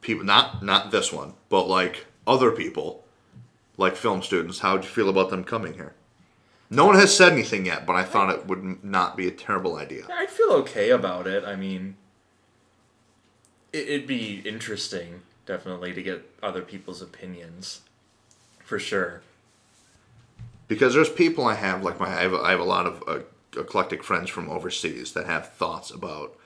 Speaker 1: people not not this one but like other people like film students how would you feel about them coming here no one has said anything yet but i thought it would not be a terrible idea
Speaker 2: I feel okay about it. I mean, it, it'd be interesting, definitely, to get other people's opinions, for sure.
Speaker 1: because there's people i have like my i have, I have a lot of uh, eclectic friends from overseas that have thoughts about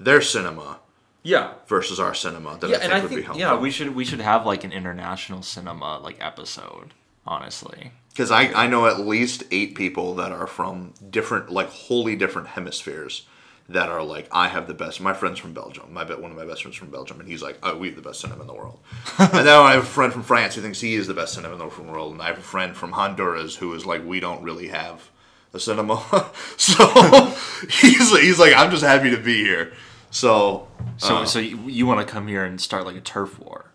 Speaker 1: their cinema
Speaker 2: Yeah.
Speaker 1: versus our cinema that
Speaker 2: Yeah,
Speaker 1: i think
Speaker 2: and I
Speaker 1: would be
Speaker 2: think
Speaker 1: helpful
Speaker 2: yeah, we should we should have like an international cinema like episode. Honestly,
Speaker 1: Because I, I know at least eight people that are from different, like wholly different hemispheres that are like, I have the best. My friend's from Belgium. My one of my best friends from Belgium, and he's like, oh, we have the best cinema in the world. [LAUGHS] and then I have a friend from France who thinks he is the best cinema in the world, and I have a friend from Honduras who is like, we don't really have a cinema. [LAUGHS] so [LAUGHS] he's he's like, I'm just happy to be here. So
Speaker 2: so
Speaker 1: uh,
Speaker 2: so you, you want to come here and start like a turf war,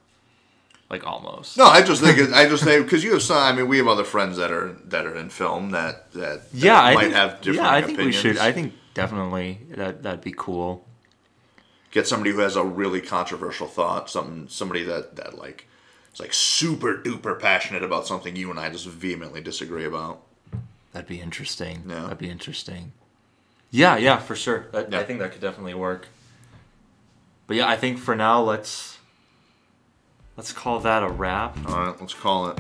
Speaker 2: like almost.
Speaker 1: no, I just think it, I just think because you have some. I mean, we have other friends that are that are in film that that, that
Speaker 2: yeah, I
Speaker 1: might
Speaker 2: think,
Speaker 1: have different.
Speaker 2: Yeah, I think
Speaker 1: opinions.
Speaker 2: we should. I think definitely that that'd be cool.
Speaker 1: get somebody who has a really controversial thought, something somebody that that like is like super duper passionate about something you and I just vehemently disagree about.
Speaker 2: That'd be interesting.
Speaker 1: Yeah.
Speaker 2: That'd be interesting. Yeah, yeah, for sure. That, I
Speaker 1: Yeah.
Speaker 2: think that could definitely work. But yeah, I think for now let's let's call that a wrap.
Speaker 1: All right, let's call it.